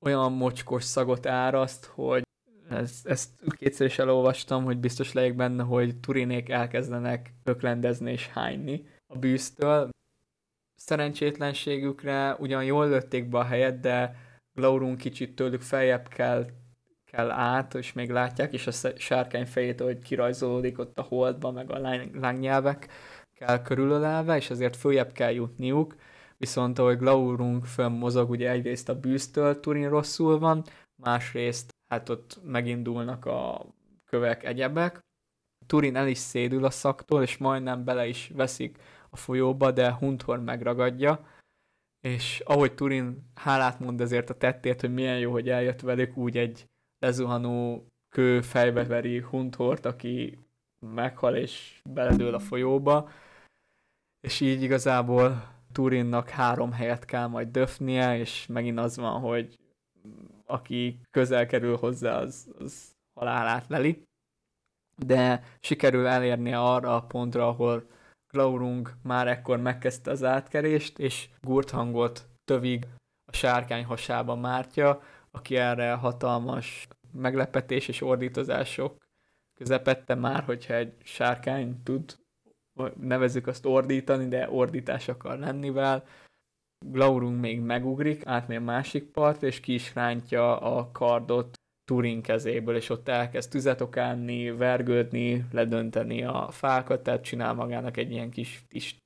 olyan mocskos szagot áraszt, hogy ez, ezt kétszer is elolvastam, hogy biztos legyek benne, hogy Turinék elkezdenek öklendezni és hányni a bűztől. Szerencsétlenségükre ugyan jól lőtték be a helyet, de Glaurun kicsit tőlük feljebb kell kell át, és még látják, és a sárkány fejét, hogy kirajzolódik ott a holdba, meg a lángnyelvek kell körülölelve, és azért följebb kell jutniuk, viszont ahogy Glaurung fönn mozog, ugye egyrészt a bűztől Turin rosszul van, másrészt hát ott megindulnak a kövek egyebek. Turin el is szédül a szaktól, és majdnem bele is veszik a folyóba, de Hunthor megragadja, és ahogy Turin hálát mond ezért a tettért, hogy milyen jó, hogy eljött velük, úgy egy lezuhanó kő fejbe veri Hunthort, aki meghal és beledől a folyóba, és így igazából Turinnak három helyet kell majd döfnie, és megint az van, hogy aki közel kerül hozzá, az, az halálát leli. De sikerül elérnie arra a pontra, ahol Glaurung már ekkor megkezdte az átkerést, és Gurthangot tövig a sárkány hasába mártja, aki erre hatalmas meglepetés és ordítozások közepette már, hogyha egy sárkány tud, nevezzük azt ordítani, de ordítás akar lennivel. Glaurung még megugrik, átmegy másik part, és ki is rántja a kardot Turin kezéből, és ott elkezd tüzet okánni, vergődni, ledönteni a fákat, tehát csinál magának egy ilyen kis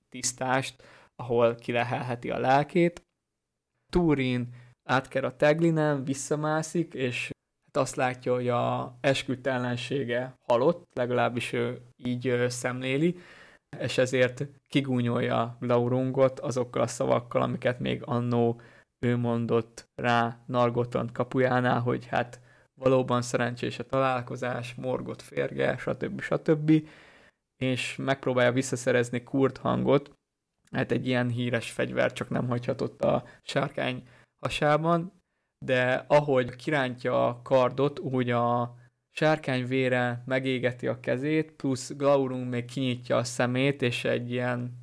tisztást, ahol kilehelheti a lelkét. Turin átker a teglinen, visszamászik, és hát azt látja, hogy a esküdt ellensége halott, legalábbis ő így szemléli, és ezért kigúnyolja Laurungot azokkal a szavakkal, amiket még annó ő mondott rá Nargoton kapujánál, hogy hát valóban szerencsés a találkozás, morgot férge, stb. stb. És megpróbálja visszaszerezni Kurt hangot, hát egy ilyen híres fegyver csak nem hagyhatott a sárkány hasában, de ahogy kirántja a kardot, úgy a sárkány vére megégeti a kezét, plusz Glaurung még kinyitja a szemét, és egy ilyen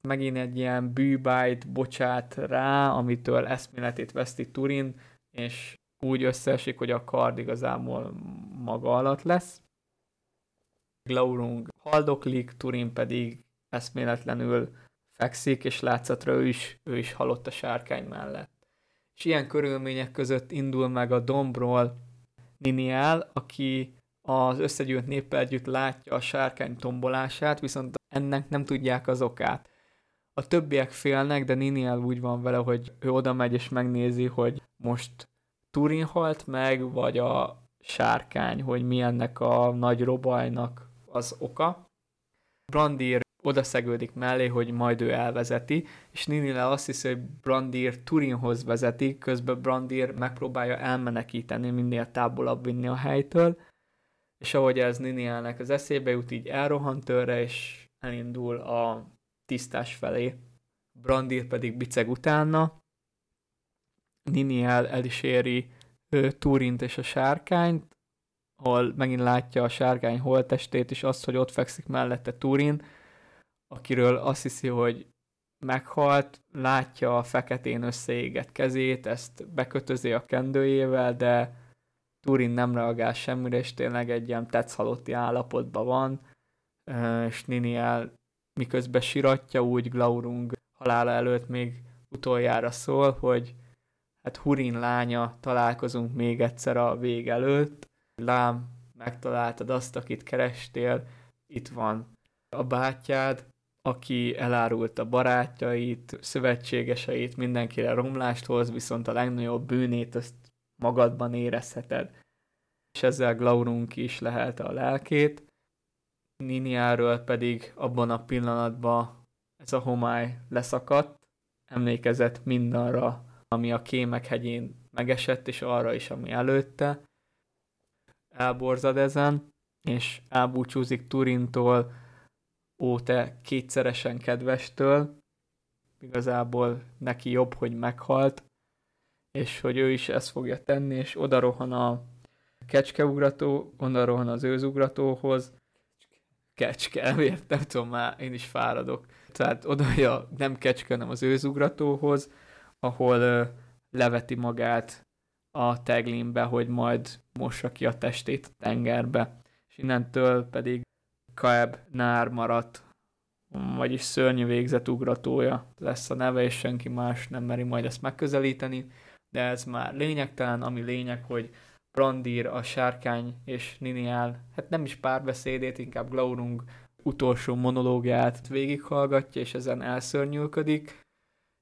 megint egy ilyen bűbájt bocsát rá, amitől eszméletét veszti Turin, és úgy összeesik, hogy a kard igazából maga alatt lesz. Glaurung haldoklik, Turin pedig eszméletlenül fekszik, és látszatra ő is, ő is halott a sárkány mellett. És ilyen körülmények között indul meg a dombról Niniel, aki az összegyűlt néppel együtt látja a sárkány tombolását, viszont ennek nem tudják az okát. A többiek félnek, de Niniel úgy van vele, hogy ő oda megy és megnézi, hogy most Turin halt meg, vagy a sárkány, hogy mi ennek a nagy robajnak az oka. Brandir odaszegődik mellé, hogy majd ő elvezeti, és Ninile azt hiszi, hogy Brandir Turinhoz vezeti, közben Brandir megpróbálja elmenekíteni, minél távolabb vinni a helytől, és ahogy ez Ninielnek az eszébe jut, így elrohan tőle, és elindul a tisztás felé. Brandir pedig biceg utána, Niniel el Turint és a sárkányt, ahol megint látja a sárkány holtestét, és azt, hogy ott fekszik mellette Turin, akiről azt hiszi, hogy meghalt, látja a feketén összeégett kezét, ezt bekötözi a kendőjével, de Turin nem reagál semmire, és tényleg egy ilyen tetszhalotti állapotban van, és Niniel miközben siratja, úgy Glaurung halála előtt még utoljára szól, hogy hát Hurin lánya, találkozunk még egyszer a vég előtt, lám, megtaláltad azt, akit kerestél, itt van a bátyád, aki elárult a barátjait, szövetségeseit, mindenkire romlást hoz, viszont a legnagyobb bűnét azt magadban érezheted. És ezzel Glaurunk is lehelte a lelkét. Niniáról pedig abban a pillanatban ez a homály leszakadt, emlékezett mindarra, ami a Kémek hegyén megesett, és arra is, ami előtte. Elborzad ezen, és elbúcsúzik Turintól, ó, te kétszeresen kedvestől, igazából neki jobb, hogy meghalt, és hogy ő is ezt fogja tenni, és oda rohan a kecskeugrató, oda rohan az őzugratóhoz, kecske, miért nem tudom már, én is fáradok. Tehát oda, nem kecske, hanem az őzugratóhoz, ahol leveti magát a teglinbe, hogy majd mossa ki a testét a tengerbe. És innentől pedig Kaeb Nár maradt, vagyis szörnyű végzet ugratója lesz a neve, és senki más nem meri majd ezt megközelíteni, de ez már lényegtelen, ami lényeg, hogy Brandir, a sárkány és Niniel, hát nem is párbeszédét, inkább Glaurung utolsó monológiát végighallgatja, és ezen elszörnyülködik,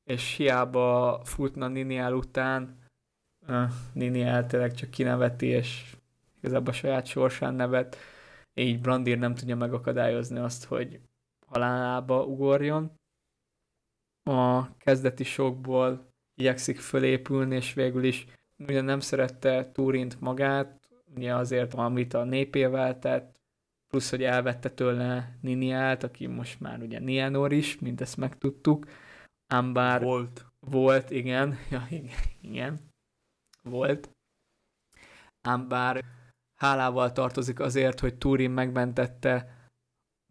és hiába futna Niniel után, Niniel tényleg csak kineveti, és igazából a saját sorsán nevet, így Brandir nem tudja megakadályozni azt, hogy halálába ugorjon. A kezdeti sokból igyekszik fölépülni, és végül is ugye nem szerette Túrint magát, ugye azért, amit a népével tett, plusz, hogy elvette tőle Niniát, aki most már ugye Nienor is, mint ezt megtudtuk, ám bár Volt. volt, igen, ja, igen, igen, volt, ám bár hálával tartozik azért, hogy Turin megmentette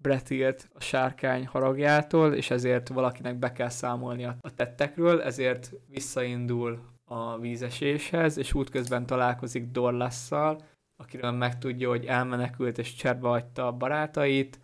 Bretilt a sárkány haragjától, és ezért valakinek be kell számolni a tettekről, ezért visszaindul a vízeséshez, és útközben találkozik Dorlasszal, akiről megtudja, hogy elmenekült és cserbe hagyta a barátait,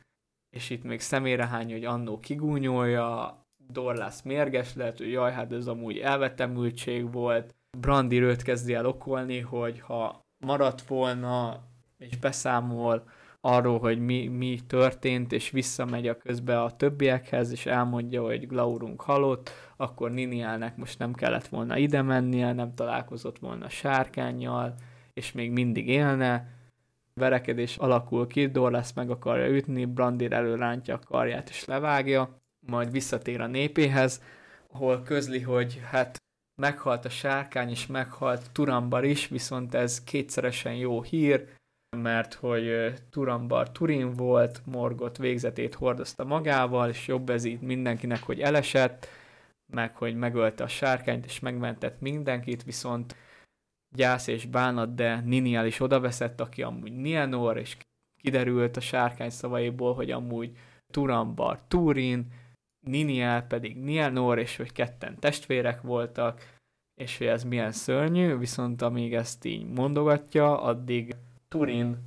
és itt még szemére hány, hogy annó kigúnyolja, Dorlasz mérges lett, hogy jaj, hát ez amúgy elvetemültség volt. Brandi őt kezdi el okolni, hogy ha maradt volna, és beszámol arról, hogy mi, mi történt, és visszamegy a közbe a többiekhez, és elmondja, hogy Glaurunk halott, akkor Ninielnek most nem kellett volna ide mennie, nem találkozott volna sárkányjal, és még mindig élne. Verekedés alakul ki, Dorlasz meg akarja ütni, Brandir előrántja a karját és levágja, majd visszatér a népéhez, ahol közli, hogy hát meghalt a sárkány, és meghalt Turambar is, viszont ez kétszeresen jó hír, mert hogy Turambar Turin volt, Morgot végzetét hordozta magával, és jobb ez így mindenkinek, hogy elesett, meg hogy megölte a sárkányt, és megmentett mindenkit, viszont gyász és bánat, de Niniel is odaveszett, aki amúgy Nienor, és kiderült a sárkány szavaiból, hogy amúgy Turambar Turin, Niniel pedig Nienor, és hogy ketten testvérek voltak, és hogy ez milyen szörnyű, viszont amíg ezt így mondogatja, addig Turin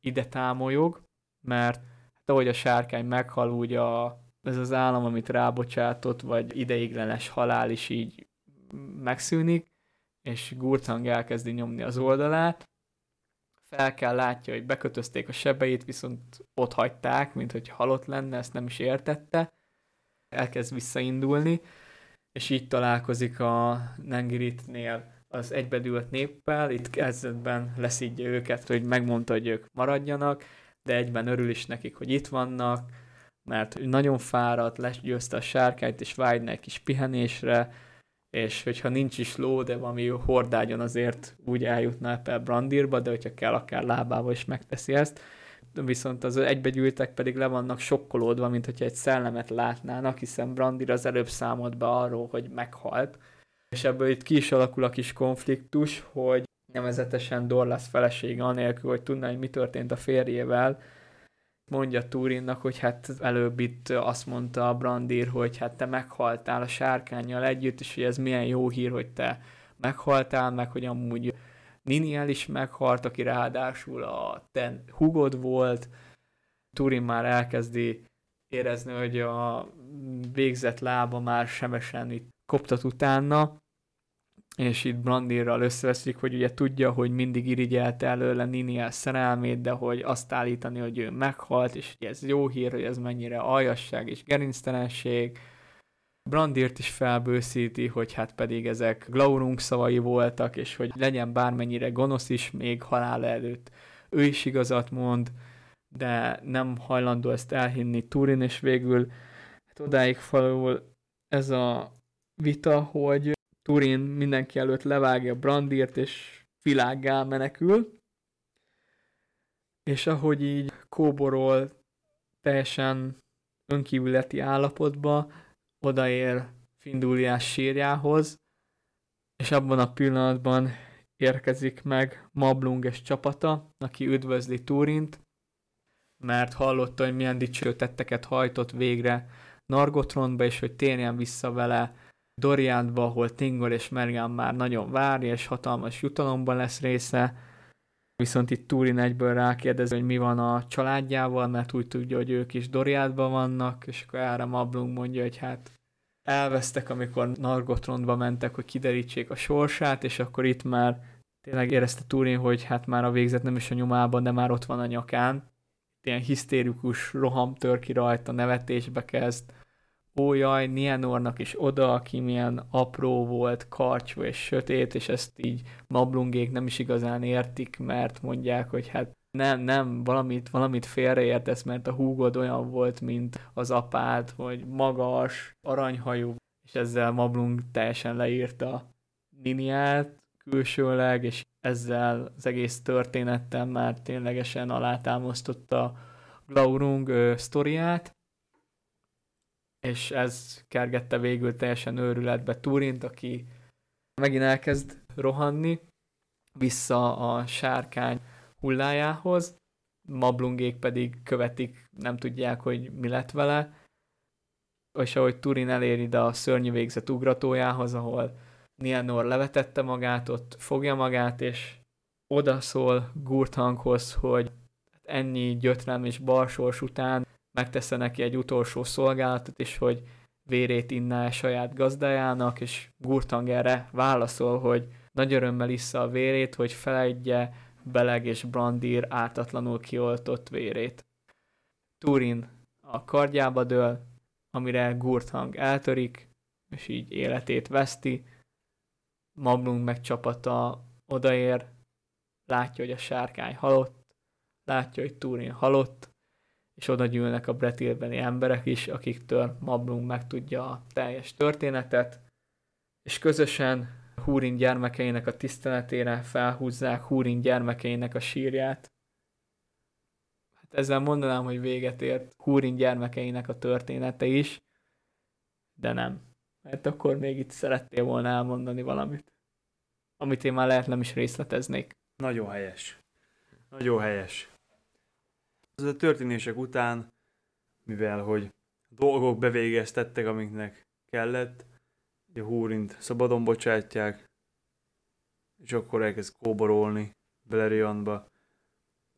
ide támolyog, mert hát ahogy a sárkány meghal, úgy a ez az állam, amit rábocsátott, vagy ideiglenes halál is így megszűnik, és Gurthang elkezdi nyomni az oldalát, fel kell látja, hogy bekötözték a sebeit, viszont ott hagyták, mint hogy halott lenne, ezt nem is értette, elkezd visszaindulni, és így találkozik a Nengiritnél az egybedült néppel, itt kezdetben leszídja őket, hogy megmondta, hogy ők maradjanak, de egyben örül is nekik, hogy itt vannak, mert nagyon fáradt, legyőzte a sárkányt, és vágyna egy kis pihenésre, és hogyha nincs is ló, de valami hordágyon azért úgy eljutna Apple Brandirba, de hogyha kell, akár lábával is megteszi ezt. Viszont az egybegyűltek pedig le vannak sokkolódva, mint hogyha egy szellemet látnának, hiszen Brandir az előbb számolt be arról, hogy meghalt. És ebből itt ki is alakul a kis konfliktus, hogy nevezetesen Dorlas felesége anélkül, hogy tudná, hogy mi történt a férjével, mondja Turinnak, hogy hát előbb itt azt mondta a Brandir, hogy hát te meghaltál a sárkányjal együtt, és hogy ez milyen jó hír, hogy te meghaltál, meg hogy amúgy Niniel is meghalt, aki ráadásul a te hugod volt. Turin már elkezdi érezni, hogy a végzett lába már semesen itt koptat utána, és itt Brandirral összeveszik, hogy ugye tudja, hogy mindig irigyelte előle Niniel szerelmét, de hogy azt állítani, hogy ő meghalt, és hogy ez jó hír, hogy ez mennyire aljasság és gerinctelenség. Brandirt is felbőszíti, hogy hát pedig ezek Glaurung szavai voltak, és hogy legyen bármennyire gonosz is még halál előtt. Ő is igazat mond, de nem hajlandó ezt elhinni Turin, és végül hát odáig falul ez a vita, hogy Turin mindenki előtt levágja Brandirt, és világgá menekül. És ahogy így kóborol teljesen önkívületi állapotba, odaér Finduliás sírjához, és abban a pillanatban érkezik meg Mablung és csapata, aki üdvözli Turint, mert hallotta, hogy milyen dicső tetteket hajtott végre Nargotronba, és hogy térjen vissza vele Doriantba, ahol Tingol és Mergán már nagyon várja, és hatalmas jutalomban lesz része, viszont itt Turin egyből rákérdez, hogy mi van a családjával, mert úgy tudja, hogy ők is Doriátban vannak, és akkor erre Mablung mondja, hogy hát elvesztek, amikor Nargothrondba mentek, hogy kiderítsék a sorsát, és akkor itt már tényleg érezte Turin, hogy hát már a végzet nem is a nyomában, de már ott van a nyakán. Ilyen hisztérikus roham tör ki rajta, nevetésbe kezd, ó jaj, Nianornak is oda, aki milyen apró volt, karcsú és sötét, és ezt így mablungék nem is igazán értik, mert mondják, hogy hát nem, nem, valamit, valamit félreértesz, mert a húgod olyan volt, mint az apád, hogy magas, aranyhajú, és ezzel Mablung teljesen leírta Niniát külsőleg, és ezzel az egész történettel már ténylegesen alátámasztotta Glaurung ö, sztoriát, és ez kergette végül teljesen őrületbe Turint, aki megint elkezd rohanni vissza a sárkány hullájához, Mablungék pedig követik, nem tudják, hogy mi lett vele, és ahogy Turin elér ide a szörnyű végzet ugratójához, ahol Nienor levetette magát, ott fogja magát, és odaszól Gurthanghoz, hogy ennyi gyötrem és balsors után megtesz neki egy utolsó szolgálatot, és hogy vérét inná saját gazdájának, és Gurtang erre válaszol, hogy nagy örömmel issza a vérét, hogy felejtje Beleg és Brandir ártatlanul kioltott vérét. Turin a kardjába dől, amire Gurthang eltörik, és így életét veszti. Mablung meg csapata odaér, látja, hogy a sárkány halott, látja, hogy Turin halott, és oda gyűlnek a Bretilbeni emberek is, akiktől Mablung megtudja a teljes történetet, és közösen Húrin gyermekeinek a tiszteletére felhúzzák Húrin gyermekeinek a sírját. Hát ezzel mondanám, hogy véget ért Húrin gyermekeinek a története is, de nem. Mert akkor még itt szerettél volna elmondani valamit, amit én már lehet nem is részleteznék. Nagyon helyes. Nagyon helyes. Az a történések után, mivel hogy dolgok bevégeztettek, amiknek kellett, a húrint szabadon bocsátják, és akkor elkezd kóborolni Beleriandba,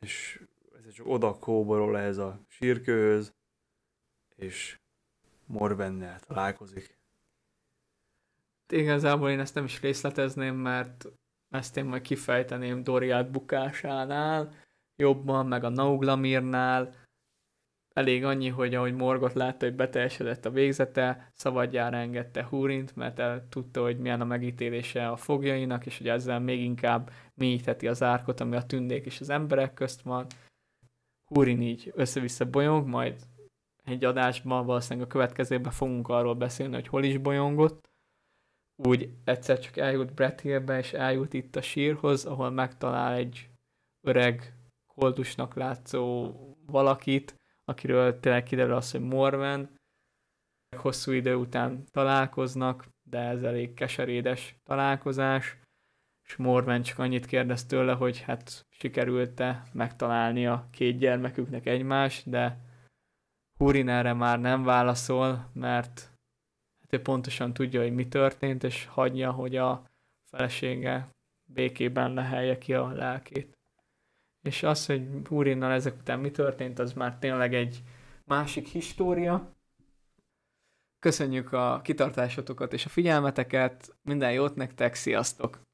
és ez csak oda kóborol ehhez a sírkőhöz, és Morvennel találkozik. Igazából én ezt nem is részletezném, mert ezt én majd kifejteném Doriát bukásánál, jobban, meg a Nauglamirnál. Elég annyi, hogy ahogy Morgot látta, hogy beteljesedett a végzete, szabadjára engedte Húrint, mert el tudta, hogy milyen a megítélése a fogjainak, és hogy ezzel még inkább mélyítheti az árkot, ami a tündék és az emberek közt van. Húrin így össze-vissza bolyong, majd egy adásban, valószínűleg a következőben fogunk arról beszélni, hogy hol is bolyongott. Úgy egyszer csak eljut Brett Hillbe, és eljut itt a sírhoz, ahol megtalál egy öreg, koldusnak látszó valakit, akiről tényleg kiderül az, hogy Morven. Hosszú idő után találkoznak, de ez elég keserédes találkozás, és Morven csak annyit kérdez tőle, hogy hát sikerült-e megtalálni a két gyermeküknek egymást, de Hurin erre már nem válaszol, mert hát ő pontosan tudja, hogy mi történt, és hagyja, hogy a felesége békében lehelje ki a lelkét. És az, hogy Hurinnal ezek után mi történt, az már tényleg egy másik história. Köszönjük a kitartásotokat és a figyelmeteket, minden jót nektek, sziasztok!